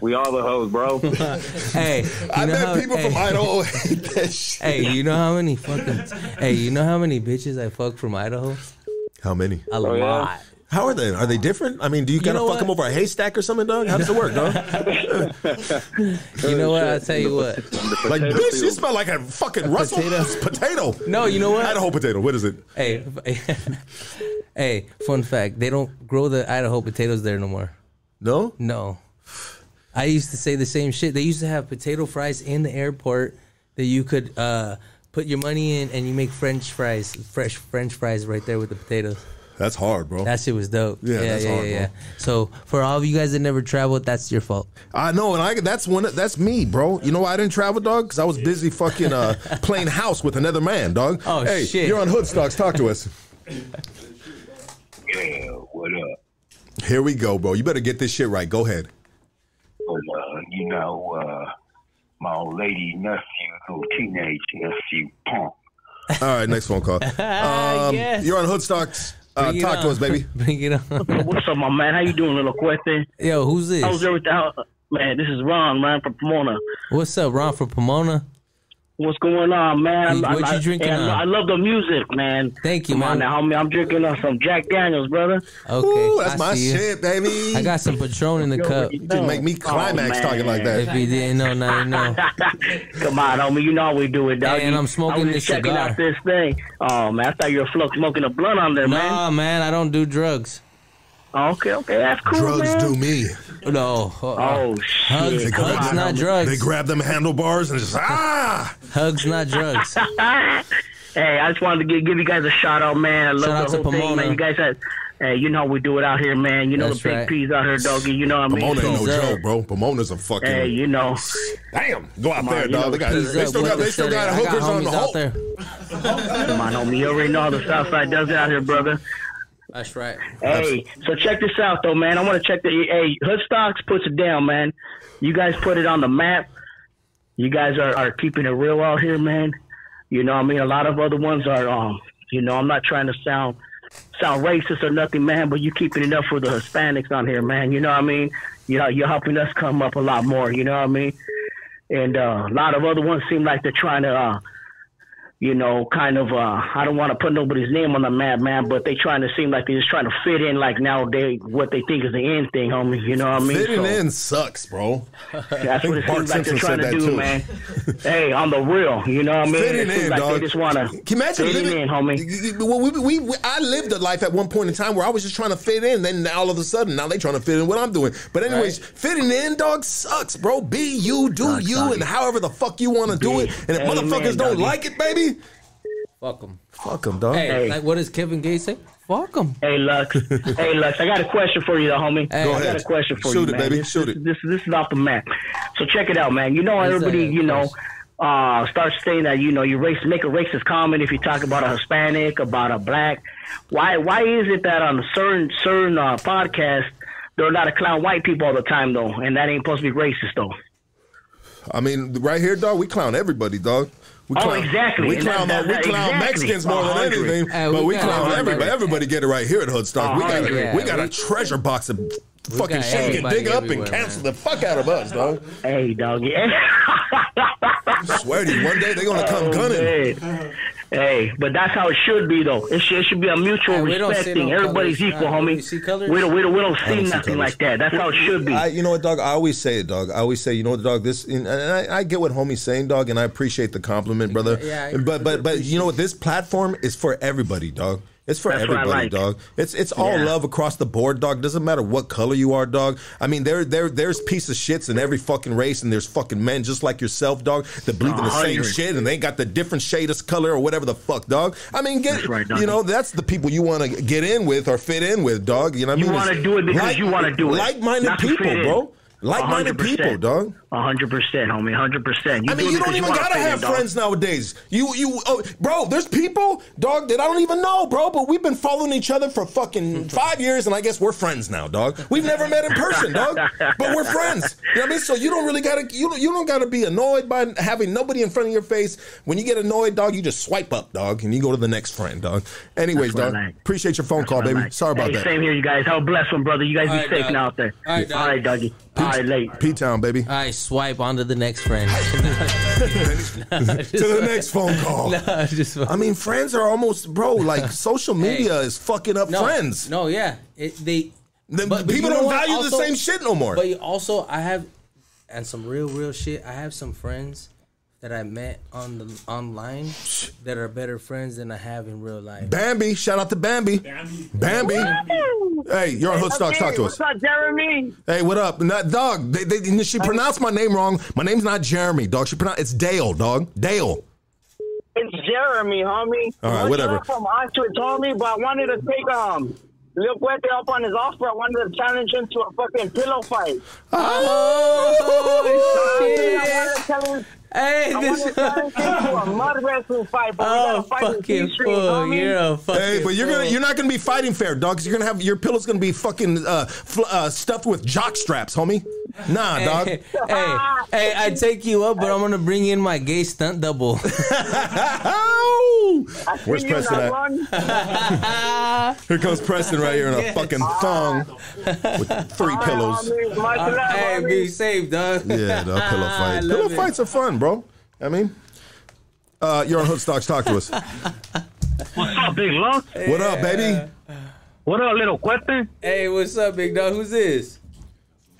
We all the hoes, bro. hey, you I know bet how, people hey, from Idaho hate that shit. Hey, you know how many fucking? Hey, you know how many bitches I fuck from Idaho? How many? A Oh, yeah? How are they? Are they different? I mean, do you gotta fuck what? them over a haystack or something, dog? How does it work, dog? You know what? I'll tell you what. like, bitch, you smell like a fucking Russell potato. potato. No, you know what? Idaho potato. What is it? Hey, hey, fun fact: they don't grow the Idaho potatoes there no more. No. No, I used to say the same shit. They used to have potato fries in the airport that you could uh, put your money in, and you make French fries, fresh French fries right there with the potatoes. That's hard, bro. That shit was dope. Yeah, that's hard, bro. So for all of you guys that never traveled, that's your fault. I know, and I that's one. That's me, bro. You know why I didn't travel, dog? Because I was busy fucking uh, playing house with another man, dog. Oh, hey, shit. You're on Hoodstocks. Talk to us. Yeah, what up? Here we go, bro. You better get this shit right. Go ahead. Well, uh, you know, uh, my old lady nephew, little teenage nephew, punk. All right, next phone call. Um, Yes. You're on Hoodstocks. Uh, Bring it talk to us, baby. Bring it on. What's up, my man? How you doing, little Cuete? Yo, who's this? How's everything? How, Man, this is Ron, man, from Pomona. What's up, Ron from Pomona? What's going on, man? What I, you drinking I. I love the music, man. Thank you, Come on man. now, homie. I'm drinking on some Jack Daniels, brother. Okay, Ooh, that's I my see you. shit, baby. I got some Patron in the cup. You just make me climax Oh, talking like that. If that. you didn't know, now you know. Come on, homie. You know how we do it, dog. Hey, and I'm smoking I was this just checking cigar. out this thing. Oh man, I thought you were smoking a blunt on there, man. Nah, man, I don't do drugs. Okay, okay, that's cool, Drugs man. do me. No. uh, Oh Hugs, shit! hugs, Come not on, They grab them handlebars and just ah. Hugs, not drugs. Hey, I just wanted to give, give you guys a shout out, man. I love Shout out the to whole thing, Pomona. man. You guys had, hey, you know how we do it out here, man. You know That's the big right. P's out here, doggy. You know what I mean? Pomona ain't no joke, bro. Pomona's a fucking. Hey, you know. Damn, go out on, there, dog. know, They, got, they still got, the they still got I got hookers on the homies out whole. there. Come on, homie. You already know how the South Side does it out here, brother. That's right. Hey, so check this out, though, man. I want to check the. Hey, Hood Stocks puts it down, man. You guys put it on the map. You guys are, are keeping it real out here, man. You know, what I mean, a lot of other ones are. Um, you know, I'm not trying to sound sound racist or nothing, man, but you keeping it up for the Hispanics on here, man. You know what I mean? You know, you're helping us come up a lot more. You know what I mean? And uh, a lot of other ones seem like they're trying to. Uh, you know, kind of, uh, I don't want to put nobody's name on the map, man, but they trying to seem like they're just trying to fit in, like nowadays, what they think is the end thing, homie. You know what I mean? Fitting So, in sucks, bro. That's think what it Bart seems like Simpson they're trying to said that do, too. man. hey, on the real, you know what I mean? Fitting it seems in, like dog. they just want to Can imagine fit living in, homie. Well, we, we, we, I lived a life at one point in time where I was just trying to fit in. Then all of a sudden, now they trying to fit in what I'm doing. But anyways, fitting in, dog, sucks, bro. Be you, do Sucks, you, doggy. and however the fuck you want to do it. And if Amen, motherfuckers don't doggy. like it, baby, Fuck them. fuck them, dog. Hey, Hey. like what does Kevin Gates say? Fuck them. Hey Lux, hey Lux, I got a question for you, though, homie. Hey. Go I got ahead. a question for Shoot you, it, man. baby. This, Shoot this, it. This, this is off the map. So check it out, man. You know, What's everybody, that you know, question? uh, starts saying that you know you race make a racist comment if you talk about a Hispanic, about a black. Why? Why is it that on certain certain uh, podcasts there are a lot of clown white people all the time though, and that ain't supposed to be racist though? I mean, right here, dog, we clown everybody, dog. We Oh, clown, exactly. We clown, that- we clown exactly. Mexicans more than anything, Hey, but we we clown everybody. Everybody get it right here at Hoodstock. We got, 100. a, we Yeah, got a treasure box of fucking shit we can dig up and cancel man. the fuck out of us, dog. Hey, doggy. Swear to you, one day they're gonna come Oh, gunning. man. Hey, but that's how it should be, though. It should, it should be a mutual Hey, we don't see respecting. no Everybody's colors. equal, Uh, homie. you see colors? We don't, we don't, we don't see don't see nothing colors. like that. That's how it should be. I, you know what, dog? I always say it, dog. I always say, you know what, dog. This, and I, I get what homie's saying, dog, and I appreciate the compliment, brother. Yeah, I- but but but you know what? This platform is for everybody, dog. It's for That's everybody, like. dog. It's it's all Yeah. love across the board, dog. Doesn't matter what color you are, dog. I mean, there there there's piece of shits in every fucking race, and there's fucking men just like yourself, dog, that believe in the same 100. shit, and they got the different shade of color or whatever the fuck, dog. I mean, get right, you know that's the people you want to get in with or fit in with, dog. You know what I You mean? wanna do it because you wanna do it, Like-minded not people, bro. Like-minded 100%. people, dog. Hundred percent, homie. Hundred percent. I mean, you don't even gotta have friends nowadays. You, you, oh, bro. There's people, dog, that I don't even know, bro. But we've been following each other for fucking five years, and I guess we're friends now, dog. We've never met in person, dog, but we're friends. You know what I mean? So you don't really gotta, you, don't- you don't gotta be annoyed by having nobody in front of your face. When you get annoyed, dog, you just swipe up, dog, and you go to the next friend, dog. Anyways, dog, like. appreciate your phone call, baby. Sorry about hey, that. Same here, you guys. Have a blessed one, brother. You guys All be right, safe dog. now out there. All right, dog. All right, doggy. All right, late. P Town, baby. I swipe on to the next friend. to the next phone call. no, just I mean, friends are almost, bro. Like social media is fucking up no, friends. No, yeah, it, they. The- but- but people you know don't what? value the same shit no more. But you also, I have, and some real, real shit. I have some friends that I met on the online that are better friends than I have in real life. Bambi, shout out to Bambi. Bambi. Hey, you're on Hoodstock. Talk to us. What's up, Jeremy? Hey, what up? Not, dog, they, they, she pronounced my name wrong. My name's not Jeremy, dog. She pronounced it's Dale, dog. Dale. It's Jeremy, homie. All right, Much whatever. love From Auschwitz, homie, but I wanted to take um Lil Cuete up on his offer. I wanted to challenge him to a fucking pillow fight. Oh, I wanted to tell him. Hey, I wanted this. to challenge him to a mud wrestling fight, but Oh, we gotta fight in fucking fool! homie. You're a fucking. Hey, but you're gonna you're not gonna be fighting fair, dog. Cause you're gonna have your pillow's gonna be fucking uh, fl- uh, stuffed with jock straps, homie. Nah, dog. Hey, hey, hey, I take you up, but I'm gonna bring in my gay stunt double. Where's See you in Preston at? Here comes Preston right here in a fucking thong with three pillows. Homie, much love, hey, homie. be safe, dog. Yeah, dog, pillow fight. Pillow it. fights are fun, bro. I mean, uh, you're on Hoodstocks. Talk to us. What's up, big love? What up, baby? What up, little cuete? Hey, what's up, big dog? Who's this?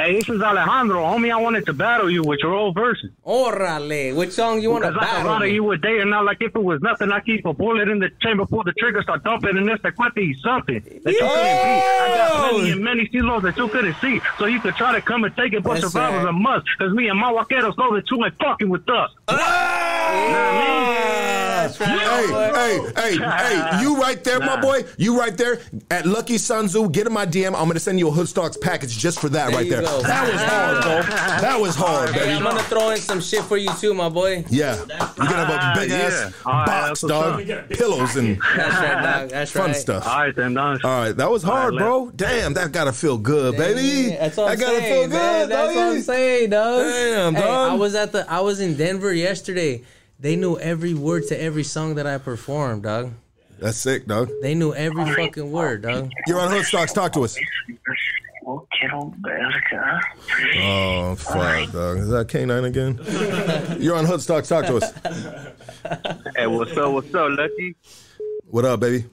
Hey, this is Alejandro, homie. I wanted to battle you with your old version. Orale. Which song you want to Because like a battle? lot of you would date, and now like if it was nothing, I keep a bullet in the chamber, pull the trigger, start dumping, and it's the cuete he's something that you couldn't beat. I got plenty and many silos that you couldn't see, so you could try to come and take it, but That's survival's right. a must. Because me and my vaqueros know that you ain't fucking with us. Ah! That's right, Hey, hey, hey, hey, you right there, my boy. You right there at Lucky Sunzu. Get in my DM. I'm gonna send you a Hoodstocks package just for that There right there. go. That was hard, bro. That was hard, Hey, I'm gonna throw in some shit for you too, my boy. Yeah, you're gonna have a ah, big yeah. ass All right, box, that's what's dog. up. Pillows and That's right, dog. That's fun right. stuff. All right, then, done. All right, that was hard, right, bro. Damn, that gotta feel good, baby. That's what that I'm gotta saying, feel man. good, That's what I'm saying, dog. Damn, hey, dog. I was at the. I was in Denver yesterday. They knew every word to every song that I performed, dog. That's sick, dog. They knew every fucking word, dog. You're on Hoodstocks. Talk to us. Oh, quiero verga. Oh, fuck, dog. Is that K9 again? You're on Hoodstocks. Talk to us. Hey, what's up? What's up, Lucky? What up, baby?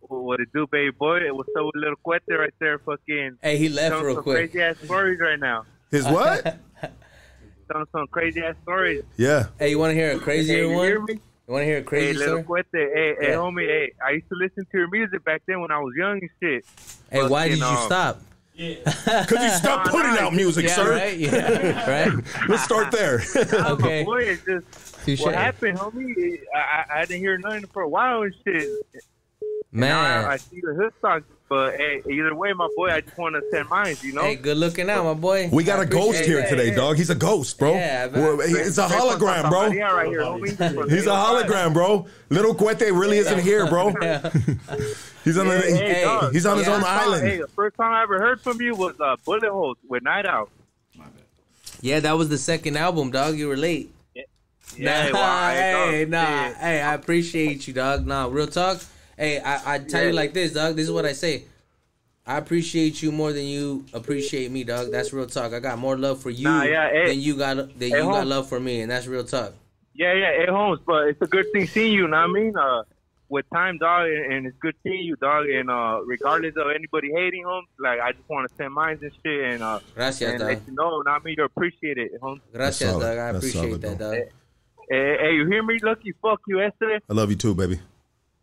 What it do, baby boy? Hey, What's up with little Cuete right there? Fucking Hey, he left telling real some quick. crazy ass stories right now. His what? Telling some crazy ass stories. Yeah. Hey, you want to hear a Hey, crazier you one? hear You want to hear a crazy Hey, crazy little story? Cuete. Hey, hey, Yeah. homie. Hey, I used to listen to your music back then when I was young and shit. Hey, why did you um, stop? Because you stopped Nah, putting nah. out music, Yeah, sir. right. Yeah, right. Let's start there. Okay. Boy, it's just Touche. what happened, homie. I, I I didn't hear nothing for a while and shit. Man. Now I, I see the hood songs, but hey, either way, my boy, I just want to send mine. You know. Hey, good looking out, my boy. We got I a ghost here that. today, dog. He's a ghost, bro. Yeah, man. It's a hologram, bro. Yeah, right here, homie. He's a hologram, bro. Little Cuete really isn't here, bro. He's on, the, Hey, hey, he- dog. he's on his Yeah. own island. Hey, the first time I ever heard from you was uh, Bullet Holes with Knightowl. Yeah, that was the second album, dog. You were late. Yeah, nah, well, I- hey, nah, hey, I appreciate you, dog. Nah, real talk. Hey, I, I tell you like this, dog. This is what I say. I appreciate you more than you appreciate me, dog. That's real talk. I got more love for you Nah, yeah, hey. than you got than Hey, you got love for me, and that's real talk. Yeah, yeah, hey Holmes, but it's a good thing seeing you. Know what I mean? Uh, with time, dog, and, and it's good seeing you, dog. And uh, regardless of anybody hating Holmes, like I just want to send mines and shit, and uh, Gracias, and dog. let you know, know what I mean, you appreciate it, Holmes. Gracias, solid. dog. I appreciate solid, that, dog. Hey, hey, you hear me, Lucky? Fuck you, Esther. I love you too, baby.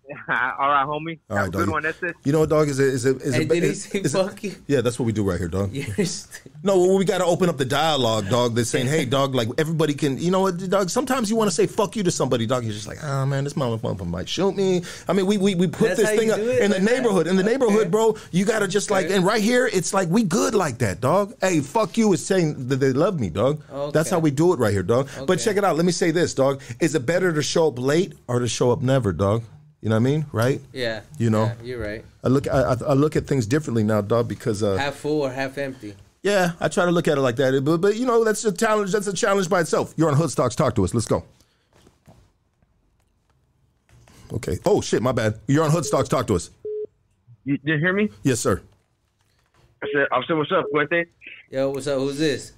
All right, homie. All right, Have a good doggy. one, Esther. You know what, dog? Is it? Is it? Is Hey, it? did he say fuck you? Yeah, that's what we do right here, dog. You're No, well, we got to open up the dialogue, dog. That's saying, "Hey, dog, like everybody can, you know what, dog? Sometimes you want to say fuck you to somebody, dog. You're just like, oh man, this motherfucker might shoot me. I mean, we we, we put That's this thing up do it? in the Like that? neighborhood. In the neighborhood, bro, you got to just like, Okay. and right here, it's like we good like that, dog. Hey, fuck you is saying that they love me, dog. Okay. That's how we do it right here, dog. But check it out. Let me say this, dog. Is it better to show up late or to show up never, dog? You know what I mean, right? yeah. You know. yeah, you're right. I look, I, I I look at things differently now, dog, because uh, Half full or half empty. yeah, I try to look at it like that. But, but you know, that's a challenge. That's a challenge by itself. You're on Hoodstocks. Talk to us. Let's go. Okay. Oh shit, my bad. You're on Hoodstocks. Talk to us. You didn't hear me? Yes, sir. I said, I said, what's up, Cuete? Yo, what's up? Who's this?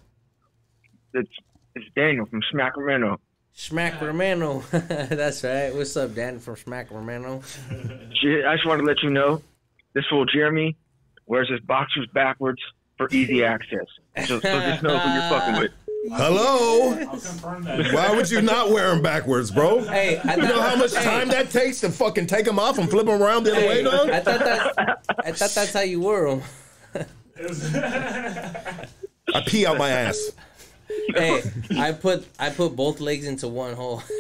It's, it's Daniel from Sacramento. Smack Romano. That's right. What's up, Dan from Smack Romano? I just wanted to let you know, this fool Jeremy wears his boxers backwards for easy access. So, so just know who you're fucking with. Hello. I'll that. Why would you not wear them backwards, bro? Hey, I You know how much hey, time that takes to fucking take them off and flip them around the other way, Hey, dog? I thought that I thought that's how you wore them. I pee out my ass. Hey, I put I put both legs into one hole.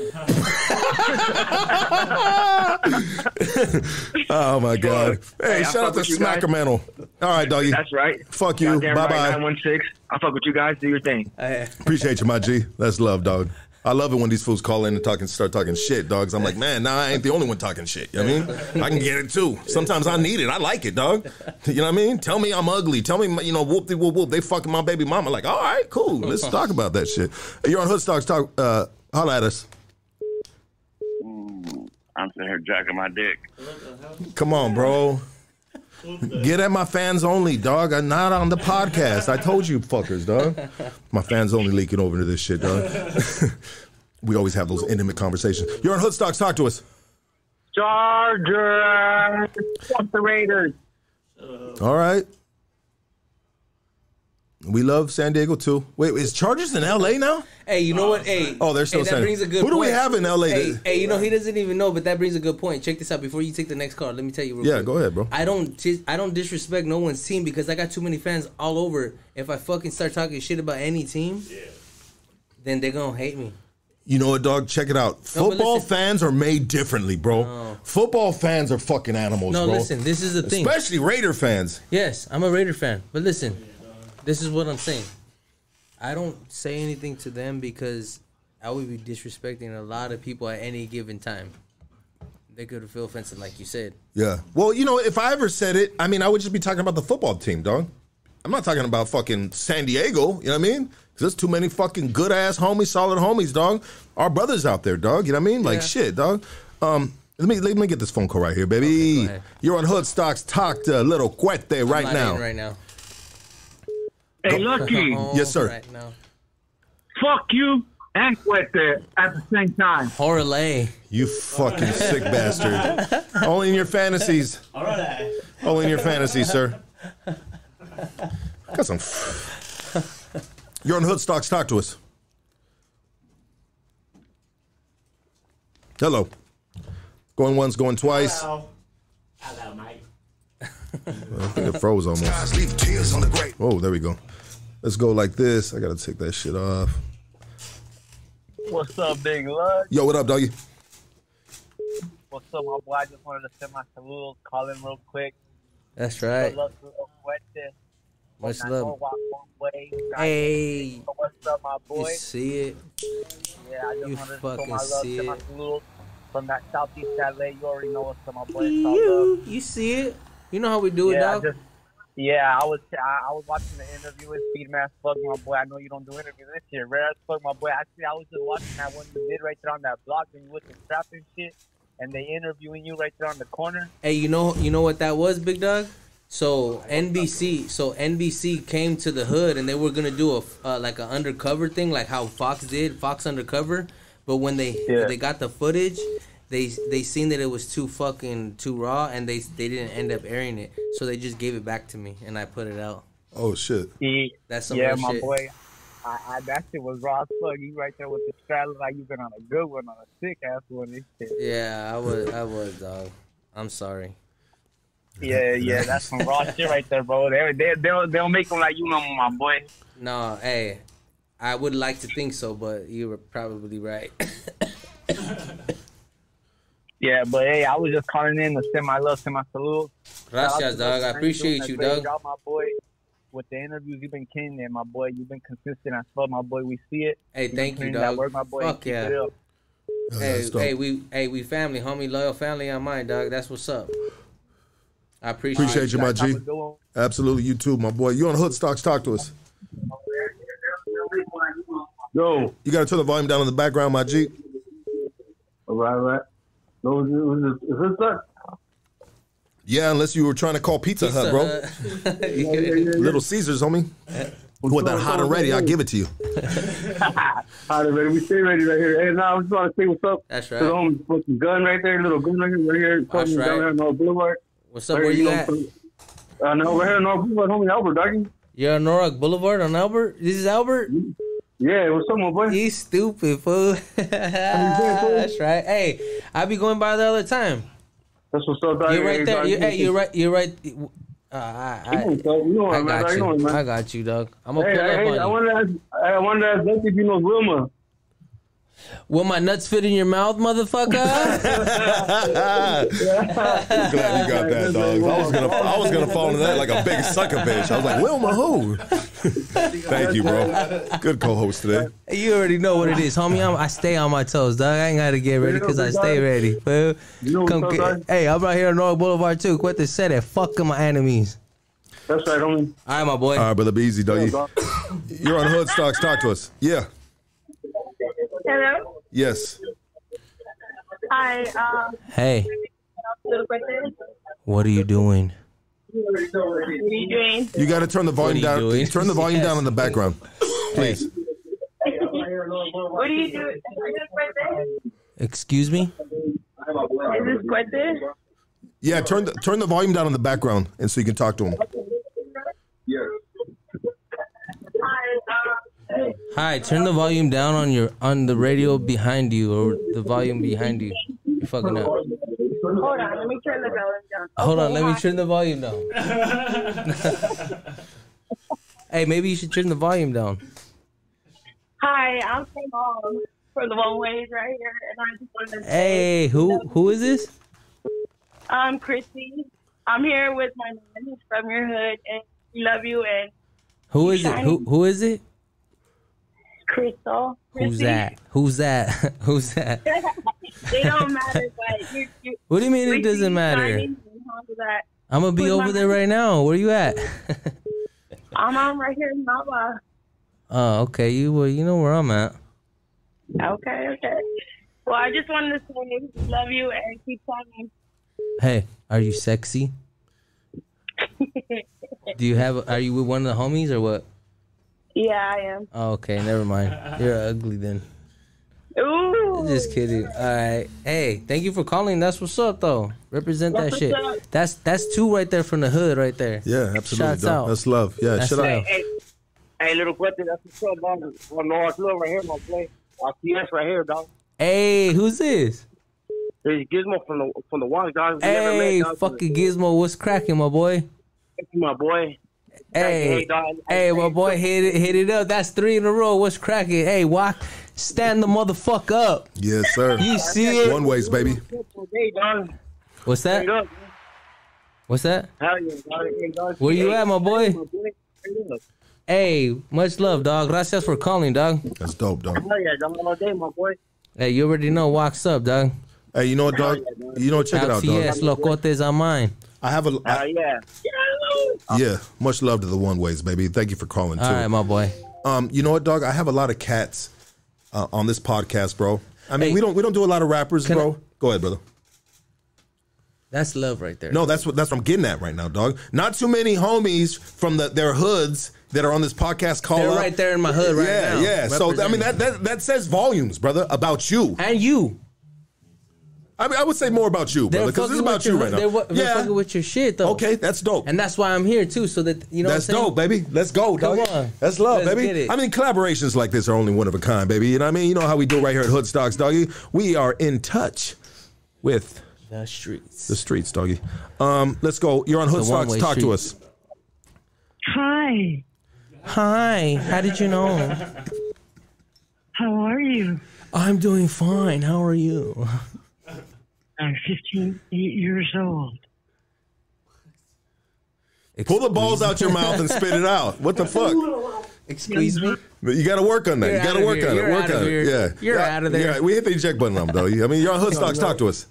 Oh my god. Hey, Hey, shout out to with you All right, doggy. That's right. Fuck you. Bye bye. 916. I fuck with you guys. Do your thing. Appreciate you, my G. That's love, dog. I love it when these fools call in and talking, start talking shit, dogs. I'm like, man, nah, I ain't the only one talking shit. You know what I mean? I can get it too. Sometimes I need it. I like it, dog. You know what I mean? Tell me I'm ugly. Tell me, you know, whoop de whoop whoop. They fucking my baby mama. Like, all right, cool. Let's talk about that shit. You're on Hoodstocks. Talk. Uh, holla at us. I'm sitting here jacking my dick. Come on, bro. Get at my fans only, dog. I'm not on the podcast. I told you, fuckers, dog. My fans only leaking over to this shit, dog. we always have those intimate conversations. You're on Hoodstocks. Talk to us. Chargers. Fuck the Raiders. All right. We love San Diego too. Wait, is Chargers in LA now? Hey, you know what? Uh, hey, Oh, they're still hey, that San brings a good Who do we point. have in LA? Hey, that- hey, you know he doesn't even know, but that brings a good point. Check this out. Before you take the next call, let me tell you. Real Yeah, quick. go ahead, bro. I don't, dis- I don't disrespect no one's team because I got too many fans all over. If I fucking start talking shit about any team, then they're gonna hate me. You know what, dog? Check it out. No, Football listen- fans are made differently, bro. Football fans are fucking animals, bro. No, bro. listen. This is the thing. Especially Raider fans. Yes, I'm a Raider fan, but listen, this is what I'm saying. I don't say anything to them because I would be disrespecting a lot of people at any given time. They could feel offensive, like you said. Yeah. Well, you know, if I ever said it, I mean, I would just be talking about the football team, dog. I'm not talking about fucking San Diego. You know what I mean? Because there's too many fucking good ass homies, solid homies, dog. Our brothers out there, dog. You know what I mean? Like Yeah. shit, dog. Um, let me let me get this phone call right here, baby. ahead. You're on Hood Stocks. Talk to Little Cuete right I'm not now. right now. Hey, Lucky. Oh, Yes, sir. Right now. Fuck you and Cuete at the same time. Horley. You fucking sick bastard. Only in your fantasies. All right. Only in your fantasies, sir. Got some. You're on Hoodstocks. Talk to us. Hello. Going once, going twice. Hello. Hello, mate. I think it froze almost. Guys, leave tears on the grave. Oh, there we go. Let's go like this. I gotta take that shit off. What's up, Big Lud? Yo, what up, doggy? What's up, my boy? I just wanted to send my salute, call in real quick. That's right. Good luck to Lil Fuerte. Much I love. know walk one way. Hey. What's up, my boy? You see it? Yeah, I just you wanted to show fucking my love see to my it. salute from that Southeast LA. You already know what's up, my boy. It's all love. You, you see it? You know how we do it, yeah, I dog? Yeah, I was I, I was watching the interview with Speedman Fuck my boy. I know you don't do interviews this year. Rare as fuck my boy. Actually I was just watching that one you did right there on that block and you with the strap and shit and they interviewing you right there on the corner. Hey, you know, you know what that was, big dog. So NBC, so NBC came to the hood and they were gonna do a uh, like an undercover thing, like how Fox did, Fox undercover. But when they Yeah. they got the footage, they they seen that it was too fucking too raw, and they they didn't end up airing it. So they just gave it back to me, and I put it out. Oh shit. Yeah, That's some yeah my shit. boy. I, I, that shit was raw as fuck. You right there with the strap look like you been on a good one, on a sick ass one. This shit. Yeah, I was, I was, dog. I'm sorry. Yeah, yeah, that's some raw shit right there, bro. They they they'll they'll make them like you know my boy. No, hey, I would like to think so, but you were probably right. Yeah, but hey, I was just calling in to send my love, send my salute. Shout Gracias, dog. I appreciate you, great dog. Job, my boy. With the interviews, you've been killing it, my boy. You've been consistent I fuck, my boy. We see it. Hey, You've thank you, dog. That work, my boy. Fuck Keep yeah. it up. Oh, Hey, hey, we, hey, we family, homie, loyal family on mine, dog. That's what's up. I appreciate, Appreciate you, my Guys, have G. a good one. Absolutely, you too, my boy. You on Hood Stocks? Talk to us. Yo, You gotta turn the volume down in the background, my G. all right, all right. No, is, this- is this that? Yeah, unless you were trying to call Pizza, Hut, bro. Hut. Little Caesars, homie. With that hot and ready, I'll give it to you. All right, ready. We stay ready right here. Hey, now I was just want to say what's up. That's To right. the homie, fucking gun right there, little gun right here, right here, fucking right. down here on North Boulevard. What's up? Right Where here, you know, at? Uh, no, we're here on North Boulevard, homie, Albert, doggy. You're on Norwalk Boulevard on Albert. This is Albert. Yeah, what's up, my boy? You stupid fool. That's right. Hey, I be going by the time. That's what's up, doggy. You're right there. dog, You, hey, you you're right. You're right. Uh, I, know, you know I, I man. got You know it, you. man. I got you, dog. I'm gonna Hey, pull up hey, on I you. wanted to ask, I wanted to ask if you know Wilma. Will my nuts fit in your mouth, motherfucker? Glad you got that, dog. I was gonna, I was gonna fall into that like a big sucker bitch. I was like, Wilma, who? Thank you, bro. Good co-host today. you already know what it is, homie. I'm, I stay on my toes, dog. I ain't gotta get ready because I stay ready. Fool. Come get, hey, I'm right here on North Boulevard too. Quit the set it. Fuck my enemies. That's right, homie. All right, my boy. All right, brother, be easy, doggy. You're on Hood Stocks. Talk to us. Yeah. Hello. Yes. Hi. Um, Hey, little question. what are you doing? What are you doing? You got to turn the volume What are you down. doing? Turn the volume down in the background, please. What are you doing? Is this Cuete? Excuse me? Is this Cuete? Yeah, turn the turn the volume down in the background, and so you can talk to him. Hi, turn the volume down on your on the radio behind you or the volume behind you. You're fucking up. Hold on. Let me turn the volume down. Hold on, let me turn the volume down. hey, maybe you should turn the volume down. Hi, I'm from um, the one ways right here, and I just wanted to say, Hey, who who is this? I'm Chrissy. I'm here with my man who's from your hood, and we love you. And Who is it? Who who is it? Crystal. Who's that? Who's that? Who's that? they don't matter, but you. you What do you mean it doesn't matter? shining, and all of that. I'm gonna be With over there right now. Where you at? I'm on right here in Nava. Oh, okay. You well, you know where I'm at. Okay, okay. Well, I just wanted to say love you and keep talking. Hey, are you sexy? Do you have? Are you with one of the homies or what? Yeah, I am. Oh, okay, never mind. You're ugly then. Ooh. Just kidding. All right. Hey, thank you for calling. That's what's up though. Represent That's that shit. up. That's that's two right there from the hood right there. Yeah, absolutely. Shouts dog. out. That's love. Yeah, That's shut love. up. Hey, hey, little question. That's what's up, dog. Well, no, it's love right here, my play. boy. RTS right here, dog. Hey, who's this? There's Gizmo from the from the Walk, dog. We never Hey, met, dog. fucking Gizmo, what's cracking, my boy? Thank you, my boy. Hey, Hey, hey, my boy, hit it, hit it up. That's three in a row. What's cracking? Hey, walk, stand the motherfucker up. Yes, sir. You see it? One ways, baby. Hey, dog. What's that? What's that? Hell yeah, dog. Hey, dog. Where you at, my boy? Hey, much love, dog. Gracias for calling, dog. That's dope, dog. Hell yeah, dog. All day, my boy. Hey, you already know. Walks up, dog. Hey, you know what, dog? You know, check it out, LTS, dog. locotes on mine. I have a. Hell I, yeah. yeah, much love to the one ways, baby. Thank you for calling too. All right, my boy. Um, you know what, dog? I have a lot of cats uh, on this podcast, bro. I mean, Hey. we don't we don't do a lot of rappers, Can bro. Go ahead, brother. That's love right there. No, that's what that's what I'm getting at right now, dog. Not too many homies from the their hoods that are on this podcast call They're up. right there in my hood right yeah, now. Yeah, yeah. So I mean that, that that says volumes, brother, about you. and you. I mean, I would say more about you, brother, because it's about you your, right now. They're, they're yeah. fucking with your shit though. Okay, that's dope. And that's why I'm here too, so that you know. That's what I'm dope, baby. Let's go, Come on. That's love, Let's baby. get it. I mean, collaborations like this are only one of a kind, baby. You know what I mean? You know how we do right here at Hood Stocks, doggy. We are in touch with The streets. the streets, doggy. Um, let's go. You're on Hood The Stocks. one-way Talk to us. Hi, Hi. How did you know? how are you? I'm doing fine. How are you? I'm 15 eight years old. Pull the balls out your mouth and spit it out. What the fuck? Excuse me. But You got to work on that. You're you got to work here. on You're it. Work on here. it. Yeah. You're Yeah, out of there. yeah. We hit the eject button on them, though. I mean, you're on Hood Stocks. Talk to us.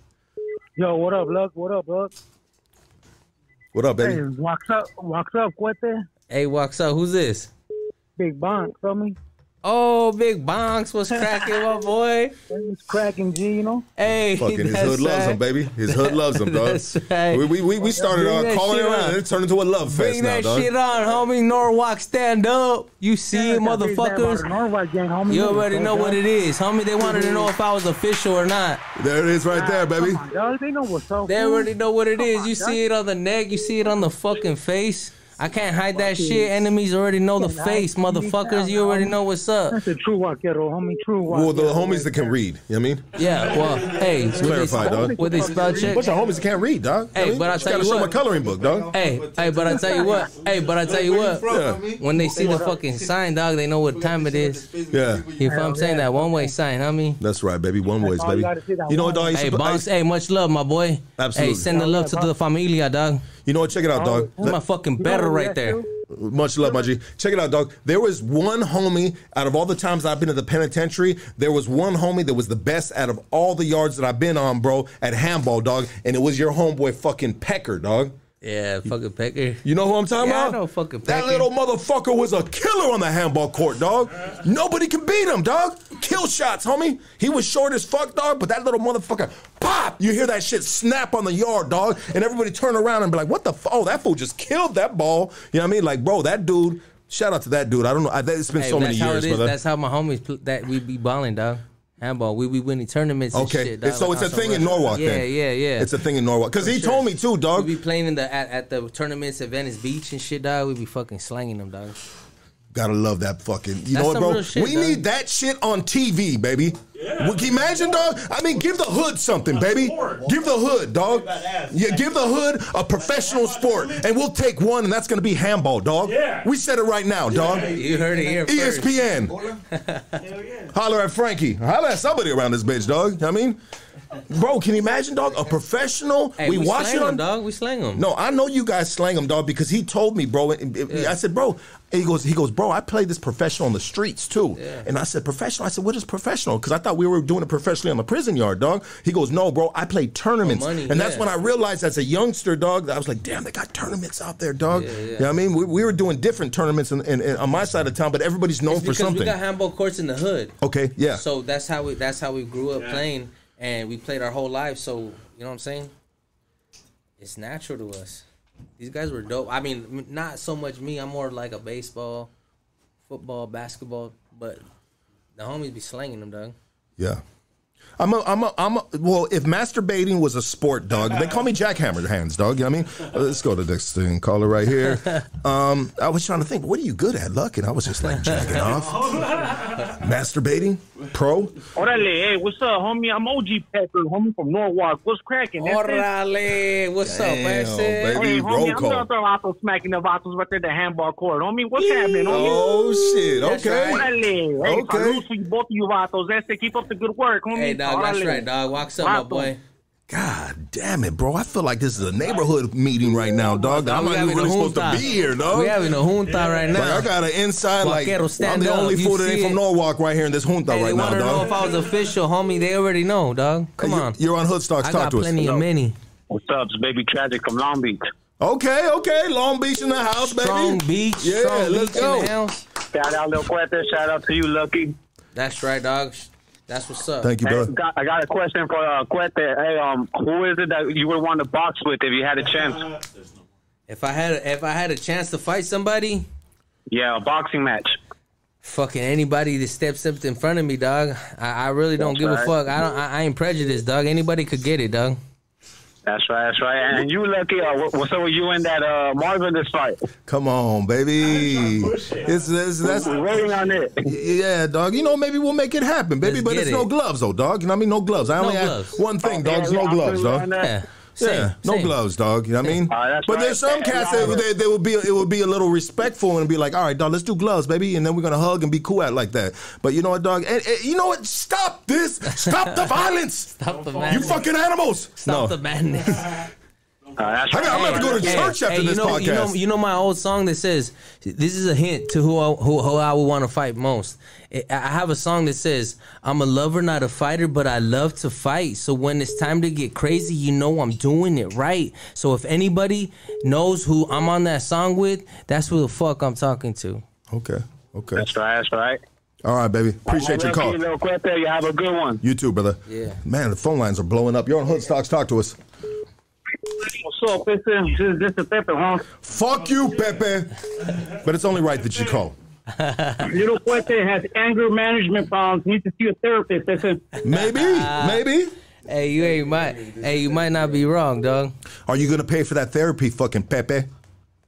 Yo, what up, Luck? What up, Luck? What up, baby? Hey, baby? walks up, walks up, Cuete. Hey, walks up. Who's this? Big Bonk, feel me? Oh, Big Bonks was cracking, my boy. It's cracking G, you know? Hey, Fucking his that's hood loves him, baby. His hood loves him, dog. That's right. We, we, we, we started Bring uh, calling it around and it turned into a love fest Bring now, that dog. shit on, homie. Norwalk, stand up. You see it, motherfuckers. Norwalk gang, homie. You already know what it is, homie. They wanted to know if I was official or not. There it is right there, baby. Dog, they know what's up. They already know what it Come is. on, You dog. see it on the neck. You see it on the fucking face. I can't hide that shit. Enemies already know the face, motherfuckers. You already know what's up. That's a true vaquero, homie. True Well, the homies that can read, you know what I mean? Yeah, well, hey, Let's they- clarify, dog. would they spell check? Bunch of homies that can't read, dog. Hey, but I just tell gotta you show what. my coloring book, dog. Hey, hey, but I tell you what. Hey, but I tell you what. Yeah. When they see the fucking sign, dog, they know what time it is. Yeah. You know what I'm saying? That one way sign, homie. That's right, baby. One ways, all baby. gotta see, that You know what, one. dog? I Hey, to- I boss. used- Hey, much love, my boy. Absolutely. Hey, send the love to the familia, dog. You know what? Check it out, oh, dog. That's my fucking better right there. Much love, my G. Check it out, dog. There was one homie out of all the times I've been at the penitentiary. There was one homie that was the best out of all the yards that I've been on, bro, at handball, dog. And it was your homeboy, fucking Pecker, dog. Yeah, fucking Pecker. You know who I'm talking Yeah, I about? know fucking That little motherfucker was a killer on the handball court, dog. Nobody can beat him, dog. Kill shots, homie. He was short as fuck, dog, but that little motherfucker, pop! You hear that shit snap on the yard, dog, and everybody turn around and be like, what the f- Oh, that fool just killed that ball. You know what I mean? Like, bro, that dude, shout out to that dude. I don't know. I, it's been Hey, so many years, it is. brother. That's how my homies that we be balling, dog. Handball. We be winning tournaments. And Okay, shit, dog, so like it's a thing in Norwalk Yeah, then. yeah, yeah. It's a thing in Norwalk. Because he sure. told me too, dog. We be playing in the at, at the tournaments at Venice Beach and shit, dog. We be fucking slanging them, dog. Gotta love that fucking. You That's know what, bro? shit, we dog. need that shit on TV, baby. Well, can you imagine, dog? I mean, give the hood something, baby. Give the hood, dog. Yeah, give the hood a professional sport, and we'll take one, and that's gonna be handball, dog. We said it right now, dog. You heard it here first. ESPN. Holler at Frankie. Holler at somebody around this bitch, dog. You know what I mean, bro, can you imagine, dog? A professional. Hey, we, we watch slang it on them, dog. We slang them. no, I know you guys slang him, dog, because he told me, bro. and- and I said, bro. He goes, he goes, bro. I play this professional on the streets too. And I said, professional. I said, what is professional? Because I thought we were doing it professionally on the prison yard, dog. He goes, no, bro. I play tournaments, For money, and that's when I realized as a youngster, dog, that I was like, damn, they got tournaments out there, dog. Yeah, yeah. You know what I mean? We, we were doing different tournaments in, in, in- on my side of town, but everybody's known It's for because something. we got handball courts in the hood. okay, yeah. So that's how we that's how we grew up playing, and we played our whole life. So you know what I'm saying? It's natural to us. These guys were dope. I mean, not so much me. I'm more like a baseball, football, basketball, but the homies be slanging them, dog. Yeah. I'm a, I'm a, I'm a, well, if masturbating was a sport, dog, they call me jackhammer hands, dog. You know what I mean? Uh, Let's go to the next thing, caller right here. Um, I was trying to think, what are you good at, Luck? And I was just like jacking off. Masturbating? Pro? Orale, hey, what's up, homie? I'm OG Pepper, homie from Norwalk. What's cracking? That's it? Orale, what's up, man? baby. Hey, roll homie, I'm call. gonna throw out those smacking the vatos right there, the handball court, homie. What's happening, homie? Oh, shit. That's Okay. right. Orale, hey, Okay. salute to you, both of you vatos. That's it. Keep up the good work, homie. Hey, dog, that's right, dog. Walks up, my boy. God damn it, bro. I feel like this is a neighborhood meeting right now, dog. I'm We not having even really supposed to be here, dog. We having a junta right now. Like, I got an inside, like, Vaquero, I'm the only fool that ain't from. Norwalk right here in this junta Hey, right now, dog. They want to know if I was official, homie. They already know, dog. Come Hey, on. You're on Hoodstocks. I Talk got to us. plenty of many. What's up? It's Baby Tragic from Long Beach. Okay, okay. Long Beach in the house, baby. Strong beach. Yeah, strong let's beach go. in the house. Shout out Lil Cuete. Shout out to you, Lucky. That's right, dog. That's what's up. Thank you, Hey, brother. got- I got a question for uh, Cuete. Hey, um, who is it that you would want to box with if you had a chance? If I had if I had a chance to fight somebody, Yeah, a boxing match. fucking anybody that steps up in front of me, dog. I, I really don't That's give a fuck. I don't. I, I ain't prejudiced, dog. Anybody could get it, dog. That's right, that's right. And you, Lucky, uh, what's up with you in that uh, Marvin this fight? Come on, baby. It's, it's that's We're waiting on it. yeah, dog. You know, maybe we'll make it happen, baby. Let's but get it's no gloves, though, dog. You know what I mean? No gloves. I No only gloves. have one thing, Oh, dog. It's yeah, no yeah, gloves, I'll dog. put it on Yeah. Yeah, no same. gloves, dog. You know what I mean? All right, that's but right. there's some cats and- that they, they would be it would be a little respectful and be like, all right, dog, let's do gloves, baby, and then we're gonna hug and be cool at like that. But you know what, dog? And, and you know what? Stop this! Stop the violence! Stop the madness! You fucking animals! Stop no, the madness. Uh, that's I right. got- I'm gonna have to go to Hey, church after hey, you this know, podcast. You know, you know my old song that says, "This is a hint to who I, who, who I would want to fight most." I have a song that says, "I'm a lover, not a fighter, but I love to fight." So when it's time to get crazy, you know I'm doing it right. So if anybody knows who I'm on that song with, that's who the fuck I'm talking to. okay, okay, That's right, that's right. all right, baby. Appreciate your call. Lucky, Lil Cuete, you have a good one. You too, brother. Yeah. Man, the phone lines are blowing up. You're on Hood Stocks. Talk to us. What's up, This is this is Pepper, huh? Fuck you, Pepe. But it's only right that you call. Little Cuete has anger management problems. Needs to see a therapist. That's it. Maybe, maybe. Hey, you ain't might. Hey, you might not be wrong, dog. Are you gonna pay for that therapy, fucking Pepe?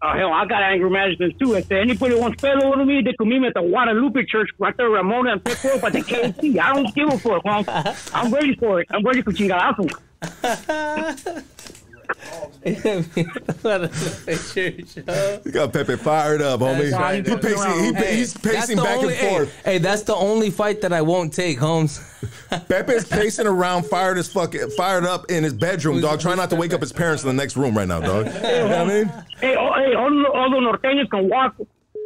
Oh hell, I got anger management too. If anybody wants fellow with me, they can meet me at the Guadalupe Church right there, Ramona and Pickle at the KFC. I don't give a fuck, man. I'm ready for it. I'm ready for chingadazo. You got Pepe fired up, homie. That's right. He pacing, he, Hey, he's pacing back only- and forth. Hey, hey, that's the only fight that I won't take, Holmes. Pepe's pacing around, fired as fuck, fired up in his bedroom, dog. Trying not to wake up his parents in the next room right now, dog. You know what I mean? Hey, all, hey, all, the- all the norteños can walk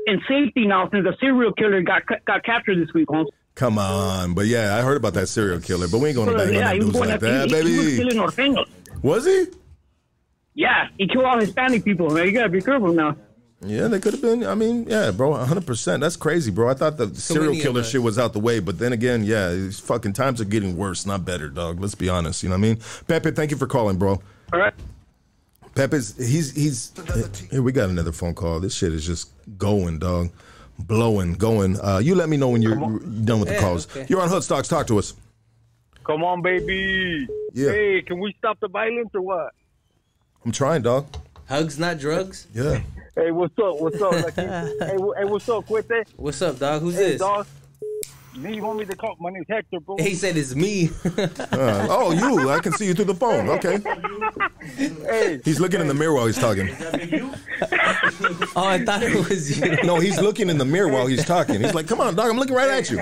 in safety now since the serial killer got got captured this week, Holmes. Come on, but yeah, I heard about that serial killer, but we ain't gonna bang yeah, on that was like that, he, he was killing norteños. Was he? Yeah, he killed all Hispanic people, man. You gotta be careful now. Yeah, they could have been. I mean, yeah, bro, 100. percent That's crazy, bro. I thought the serial killer shit was out the way, but then again, yeah, these fucking times are getting worse, not better, dog. Let's be honest. You know what I mean? Pepe, thank you for calling, bro. All right. Pepe's he's he's here. We got another phone call. This shit is just going, dog, blowing, going. Uh, you let me know when you're, you're done with the Yeah, calls. okay. You're on Hood Stocks. Talk to us. Come on, baby. Yeah. Hey, can we stop the violence or what? I'm trying, dog. Hugs, not drugs. Yeah. Hey, what's up? What's up? Lucky? hey, hey, what's up, Cuete? What's up, dog? Who's hey, this? Dog. Me, you want me to call? My name's Hector, bro. He said it's me. Uh, oh, you? I can see you through the phone. Okay. Hey. He's looking in the mirror while he's talking. oh, I thought it was you. No, he's looking in the mirror while he's talking. He's like, "Come on, dog. I'm looking right at you."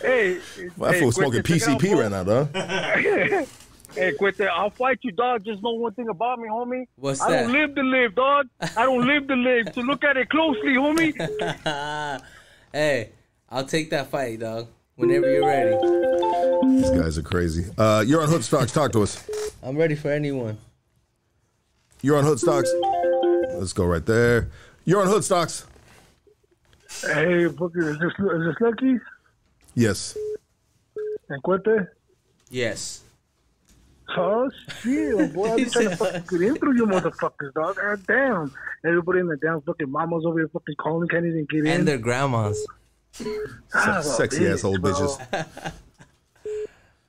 Hey. Well, that hey, fool's smoking Cuete, check it out, PCP right now, dog. hey, Cuete, I'll fight you, dog. Just know one thing about me, homie. What's I don't live to live, dog. I don't live to live. So look at it closely, homie. hey, I'll take that fight, dog. Whenever you're ready. These guys are crazy. Uh, you're on Hoodstocks. Talk to us. I'm ready for anyone. You're on Hoodstocks. Let's go right there. You're on Hoodstocks. Hey, Booker, is this, is this Lucky? Yes. And Cuete? Yes. Oh, shit, boy. I'm trying to fucking get in through you motherfuckers, dog. God damn. Everybody in the damn fucking mamas over here fucking calling, can't even get in. And their grandmas. Ah, Sexy bitch, old bro. bitches.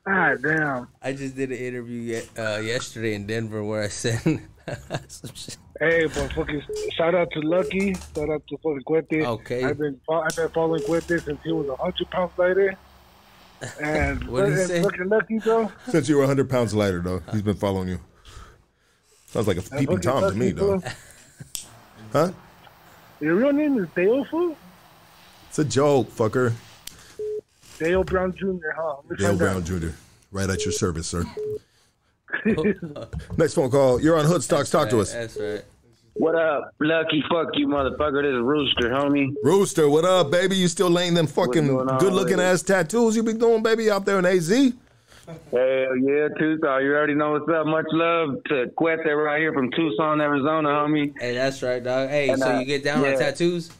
God damn. I just did an interview uh, yesterday in Denver where I said some shit. Hey, but fucking shout out to Lucky. Shout out to fucking Cuete. Okay. I've been I've been following Cuete since he was a hundred pounds lighter. And What did he say? fucking Lucky though. Since you were 100 pounds lighter, though, he's been following you. Sounds like a And peeping tom to me, though. Huh? Your real name is Dale fool? It's a joke, fucker. Dale Brown Jr. Huh? Let me Dale Brown out. Jr. Right at your service, sir. Next phone call. You're on Hood Stocks. Talk to us. That's right. What up, lucky fuck you, motherfucker? This is Rooster, homie. Rooster, what up, baby? You still laying them fucking good looking ass tattoos you be doing, baby, out there in AZ? Hell yeah, Tucson. You already know what's up. Much love to Cuete right here from Tucson, Arizona, homie. Hey, that's right, dog. Hey, And, so uh, you get down yeah. on tattoos?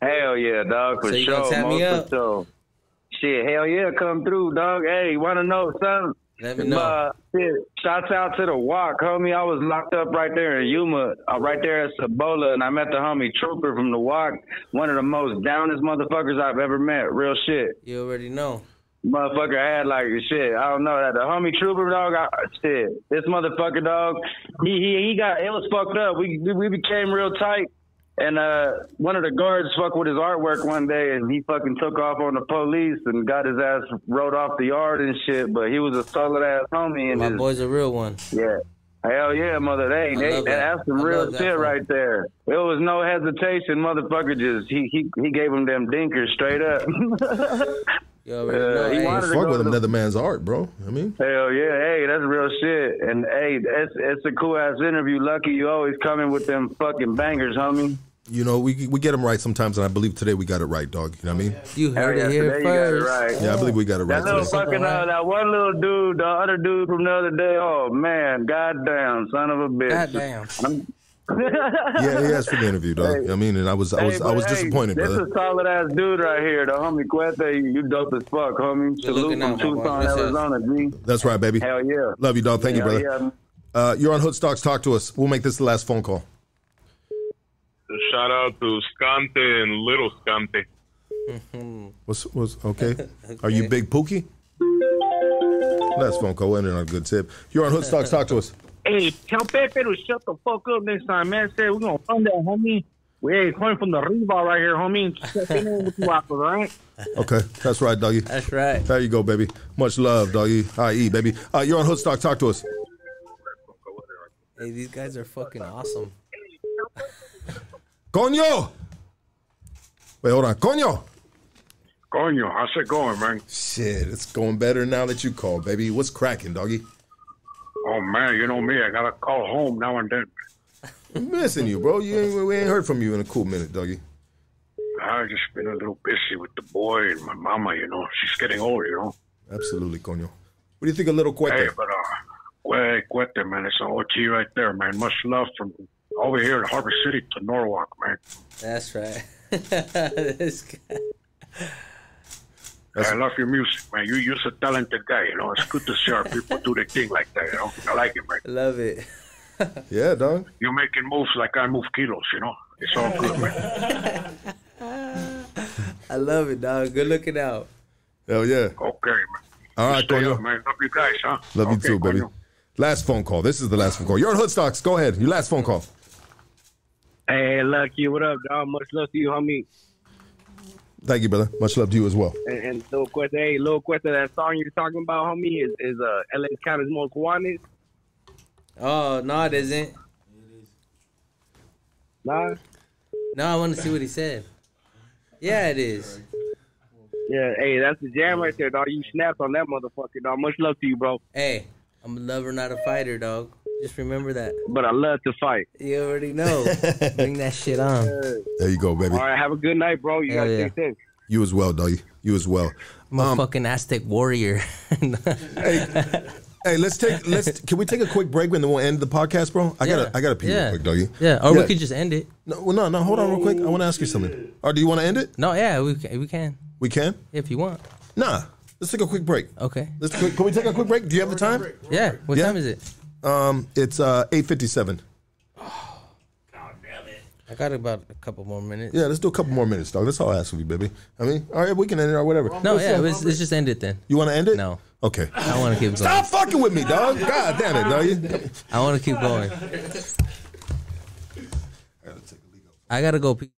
Hell yeah, dog, for So you sure. gonna tap me up? Sure. Shit, hell yeah, come through, dog. Hey, wanna know something? Know. Uh, shit, shouts out to the walk, homie. I was locked up right there in Yuma, uh, right there at Cibola, and I met the homie Trooper from the walk. One of the most downest motherfuckers I've ever met. Real shit. You already know. Motherfucker had like shit. I don't know that the homie trooper dog. I, shit, this motherfucker dog. He he he got it was fucked up. We we became real tight, and uh one of the guards fucked with his artwork one day, and he fucking took off on the police and got his ass rode off the yard and shit. But he was a solid ass homie, and My his, boy's a real one. yeah. Hell yeah, mother. They, love that. that's some I real shit right there. It was no hesitation, motherfucker. Just he he he gave him them dinkers straight up. You already Uh, know. he Hey, wanted to Fuck go with to another man's art, bro. I mean, Hell yeah, hey, that's real shit. And hey, it's it's a cool ass interview. Lucky you always coming with them fucking bangers, homie. you know, we we get them right sometimes, and I believe today we got it right, dog. You know what I mean? You heard yeah, today you got it right. Yeah, I believe we got it right That little today. fucking uh, that one little dude, the other dude from the other day. Oh man, goddamn, son of a bitch. Goddamn. I'm- Yeah, he asked for the interview, dog. I mean, and I was I was Hey, I was hey, disappointed, This brother. is a solid ass dude right here, the homie Cuete. You dope as fuck, homie. Salute looking from out, boy. Tucson, Yes, yes. Arizona, G. That's right, baby. Hell yeah. Love you, dog. Thank you, brother. yeah. Uh, you're on Hood Stocks. Talk to us. We'll make this the last phone call. Shout out to Scante and Little Scante. What's what's okay? Are you Big Pookie? Last phone call ended on a good tip. You're on Hood Stocks. Talk to us. Hey, tell Pepe to shut the fuck up next time, man. Say we're gonna fund that, homie. We ain't coming from the Riva right here, homie. Check in with you after, all right? Okay, that's right, doggy. That's right. There you go, baby. Much love, doggy. IE, baby. Uh, you're on Hoodstock. Talk to us. Hey, these guys are fucking awesome. Coño! Wait, hold on. Coño! Coño, how's it going, man? Shit, it's going better now that you called, baby. What's cracking, doggy? Oh man, you know me, I gotta call home now and then. I'm missing you, bro. You ain't, we ain't heard from you in a cool minute, Dougie. I just been a little busy with the boy and my mama, you know. She's getting old, you know. Absolutely, coño. What do you think of Little Cuete? Hey, but uh, Cue- Cuete, man, it's an OG right there, man. Much love from over here in Harbor City to Norwalk, man. That's right. this guy. I love your music, man. You, you're a talented guy, you know. It's good to see our people do their thing like that, you know. I like it, man. Love it. Yeah, dog. You're making moves like I move kilos, you know. It's all good, man. I love it, dog. Good looking out. Hell yeah. Okay, man. All right, Stay coño. up, man. Love you guys, huh? Love you too, baby. coño. Last phone call. This is the last phone call. You're on Hoodstocks. Go ahead. Your last phone call. Hey, Lucky, what up, dog? Much love to you, homie. Thank you, brother. Much love to you as well. And, and Lil Cuesta, hey, little question. that song you're talking about, homie, is, is uh, LA County's Most Wanted. Oh no, it isn't. Nah. No, I want to see what he said. Yeah, it is. Yeah, hey, that's the jam right there, dog. You snapped on that motherfucker, dog. Much love to you, bro. Hey, I'm a lover, not a fighter, dog. Just remember that. But I love to fight. You already know. Bring that shit on. There you go, baby. All right, have a good night, bro. You Hell guys yeah. stay safe. You as well, doggy. You as well. I'm a um, fucking Aztec warrior. Hey, let's take let's can we take a quick break and then we'll end the podcast, bro? I Yeah. gotta I gotta pee Yeah. real quick, doggy. Yeah, or we could just end it. No, well, no, no. Hold on, real quick. I want to ask you something. Or do you want to end it? No, yeah, we can. We can. We can. If you want. Nah. Let's take a quick break. Okay. Let's quick, can we take a quick break? Do you have the time? Yeah. What time is it? Um, it's uh eight fifty seven. I got about a couple more minutes. Yeah, let's do a couple more minutes, dog. That's all I ask of you, baby. I mean, all right, we can end it or whatever. No, yeah, let's, let's just end it then. You want to end it? No. Okay. I want to keep going. Stop fucking with me, dog. God damn it, dog. I want to keep going. I gotta go. Pee.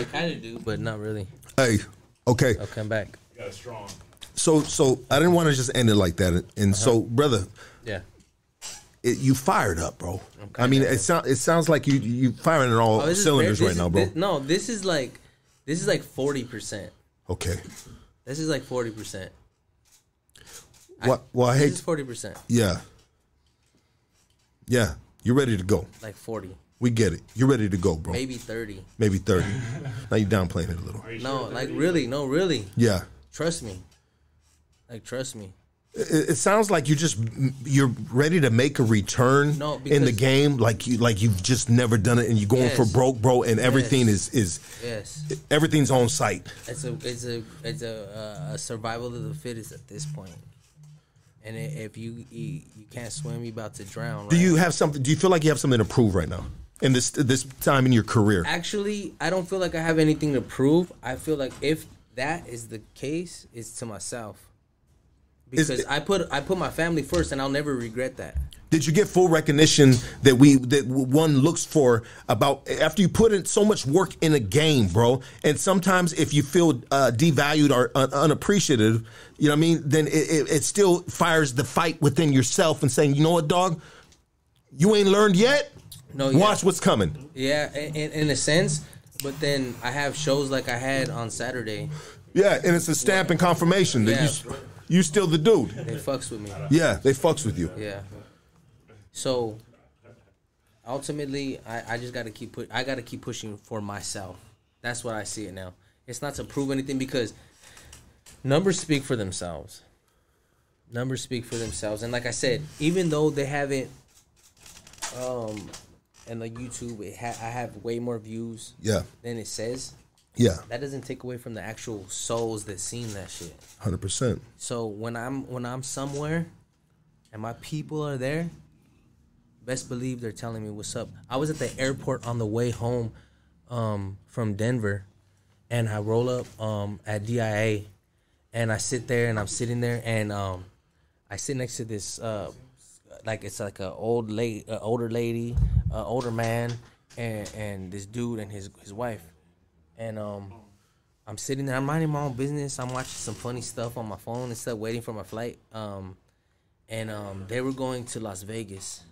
I kind of do, but not really. Hey, okay. I'll come back. You got strong. So, so I didn't want to just end it like that. And so, uh-huh. brother, Yeah. it, you fired up, bro. I mean, it sounds it sounds like you you firing on all Oh, cylinders right this now, bro. thi- no, this is like, this is like forty percent. okay. This is like forty percent. Well, well, I This hate. forty percent. Yeah. Yeah, you're ready to go. Like forty, We get it. You're ready to go, bro. maybe thirty. Maybe thirty. now you're downplaying it a little. No, like really, no, really. Yeah. Trust me. Like trust me. It, it sounds like you just you're ready to make a return No, in the game, like you like you've just never done it, and you're going Yes. for broke, bro, and everything Yes. is is Yes. everything's on site. It's a it's a it's a, uh, a survival of the fittest at this point. And if you you, you can't swim, you're about to drown. Do you have something? Do you feel like you have something to prove right now in this this time in your career? Actually, I don't feel like I have anything to prove. I feel like if that is the case, it's to myself. Because I put I put my family first, and I'll never regret that. Did you get full recognition that we that one looks for about after you put in so much work in a game, bro? And sometimes if you feel uh, devalued or un- unappreciative, you know what I mean, then it, it, it still fires the fight within yourself and saying, you know what, dog, you ain't learned yet. No, yeah. watch what's coming. Yeah, in, in, a sense. But then I have shows like I had on Saturday. Yeah, and it's a stamp and confirmation that Yeah. you you still the dude. They fucks with me. Yeah, they fucks with you. Yeah. So ultimately, I, I just got to keep put. I got to keep pushing for myself. That's what I see it now. It's not to prove anything because numbers speak for themselves. Numbers speak for themselves, and like I said, even though they haven't, um, and like YouTube, it ha- I have way more views. Yeah. Than it says. Yeah. That doesn't take away from the actual souls that seen that shit. Hundred percent. So when I'm when I'm somewhere and my people are there, best believe they're telling me what's up. I was at the airport on the way home um, from Denver, and I roll up um, at DIA, and I sit there and I'm sitting there and um, I sit next to this uh, like it's like a old lady, uh, older lady, uh, older man, and and this dude and his his wife, and um. I'm sitting there. I'm minding my own business. I'm watching some funny stuff on my phone and stuff, waiting for my flight. Um, and um, they were going to Las Vegas,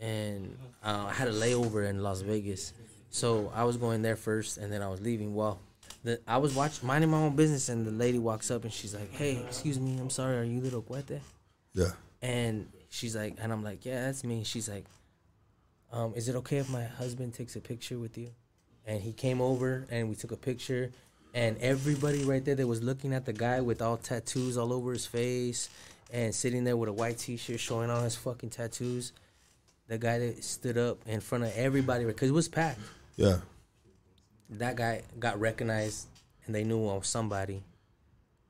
and uh, I had a layover in Las Vegas, so I was going there first, and then I was leaving. Well, the, I was watching, minding my own business, and the lady walks up and she's like, "Hey, excuse me, I'm sorry, are you little Cuete?" Yeah. And she's like, and I'm like, "Yeah, that's me." She's like, um, "Is it okay if my husband takes a picture with you?" And he came over and we took a picture. And everybody right there that was looking at the guy with all tattoos all over his face and sitting there with a white t-shirt showing all his fucking tattoos. The guy that stood up in front of everybody because it was packed. Yeah. That guy got recognized and they knew I was somebody.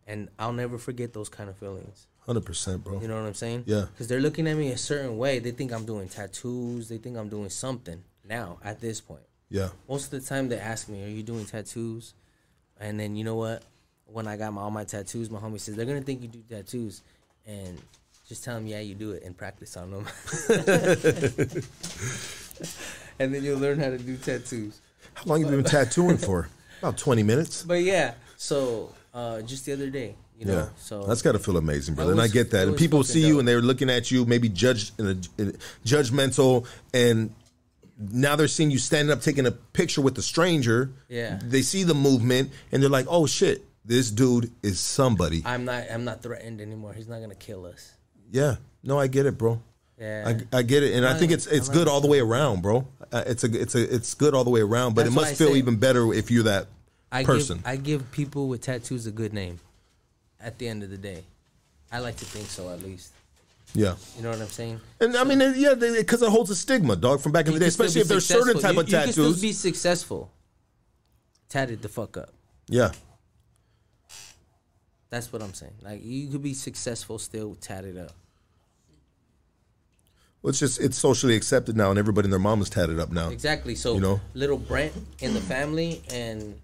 And I'll never forget those kind of feelings. Hundred percent, bro. You know what I'm saying? Yeah. Because they're looking at me a certain way. They think I'm doing tattoos. They think I'm doing something now at this point. Yeah. Most of the time they ask me, "Are you doing tattoos?" And then you know what? When I got my, all my tattoos, my homie says they're gonna think you do tattoos, and just tell them, "Yeah, you do it," and practice on them. and then you'll learn how to do tattoos. How long have you been tattooing for? About twenty minutes. But yeah, so uh, just the other day, you know, yeah, so that's got to feel amazing, brother. It and I get that. And people see you dope. and they're looking at you, maybe judged, in a, in a- judgmental, and now they're seeing you standing up taking a picture with a stranger. Yeah. they see the movement and they're like, "Oh shit, this dude is somebody." I'm not I'm not threatened anymore. He's not gonna kill us. Yeah, no, I get it, bro. Yeah. I, I get it, and I I- think it's it's good all the way around, bro. Uh, it's a it's a it's good all the way around, but That's it must feel say- even better if you're that I person. give I give people with tattoos a good name. At the end of the day, I like to think so at least. yeah. You know what I'm saying? And I mean, yeah, because it holds a stigma, dog, from back in the day, You can still especially if there's certain type You- of You can tattoos. still be successful. Tatted the fuck up. yeah, That's what I'm saying. Like you could be successful still tatted up. well, it's just it's socially accepted now, and everybody and their mom is tatted up now. Exactly. So you know, little Brent in the family and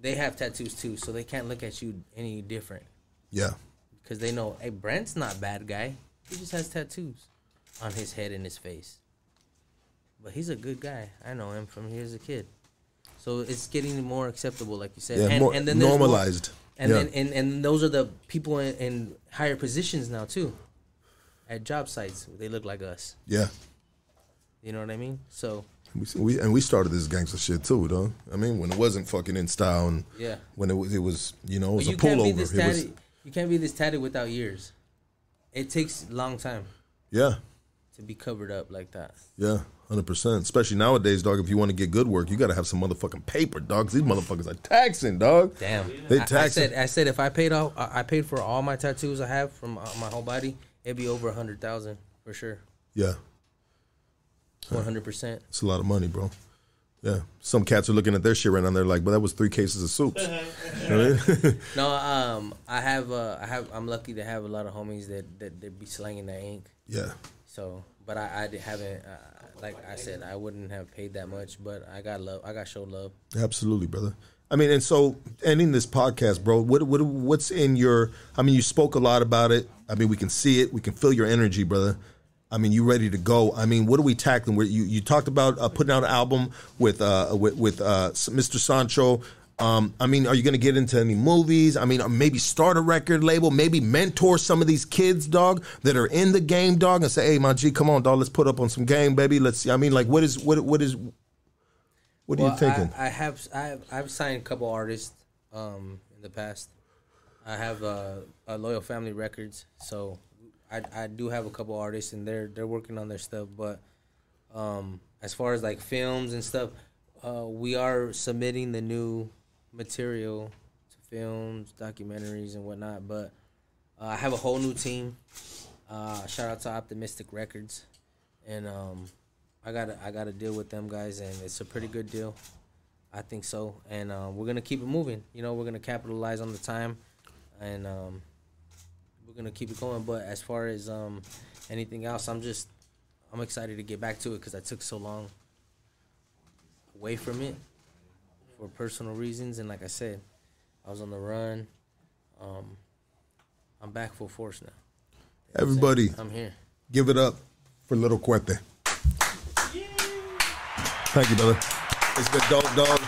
they have tattoos too, so they can't look at you any different. yeah, Because they know, hey, Brent's not a bad guy. He just has tattoos on his head and his face. But he's a good guy. I know him from here as a kid. So it's getting more acceptable, like you said. Yeah, and, more and then there's more- normalized. and Yeah. then and, and those are the people in, in higher positions now too. At job sites, they look like us. yeah. You know what I mean? So We, we and we started this gangster shit too, though. I mean, when it wasn't fucking in style, and Yeah. when it was, it was, you know, it was But a pullover. It was. You can't be this tatted without years. It takes a long time yeah, to be covered up like that. Yeah, hundred percent. Especially nowadays, dog. If you want to get good work, you got to have some motherfucking paper, dog. These motherfuckers are taxing, dog. Damn. they I- I, said I said if I paid all I I paid for all my tattoos I have from uh, my whole body, it'd be over a hundred thousand for sure. yeah, One hundred percent. it's a lot of money, bro. Yeah, some cats are looking at their shit right now. They're like, "But that was three cases of soups." You know I mean? No, um, I have, uh, I have, I'm lucky to have a lot of homies that that, that be slanging that ink. Yeah. So, but I, I di- haven't, uh, like I said, I wouldn't have paid that much, but I got love, I got show love. Absolutely, brother. I mean, and so ending this podcast, bro. What what what's in your? I mean, you spoke a lot about it. I mean, we can see it. We can feel your energy, brother. I mean, you ready to go? I mean, what are we tackling? Where you you talked about uh, putting out an album with uh with with uh, Mr. Sancho. Um, I mean, are you going to get into any movies? I mean, maybe start a record label, maybe mentor some of these kids, dog, that are in the game, dog, and say, "Hey, my G, come on, dog, let's put up on some game, baby. Let's see." I mean, like, what is what what is what are you thinking? I, I have, I have, I've signed a couple artists, um, in the past. I have uh, a Loyal Family Records, so I, I do have a couple artists, and they're they're working on their stuff. But um, as far as like films and stuff, uh, we are submitting the new material to films, documentaries, and whatnot. But uh, I have a whole new team. Uh, shout out to Optimistic Records, and um, I got I got to deal with them guys, and it's a pretty good deal. I think so, and uh, we're gonna keep it moving. You know, we're gonna capitalize on the time, and um, we're gonna keep it going. But as far as um, anything else, I'm just I'm excited to get back to it because I took so long away from it for personal reasons, and like I said, I was on the run. Um, I'm back full force now. Everybody, I'm here. Give it up for Little Cuete. Thank you, brother. It's been dope, dog.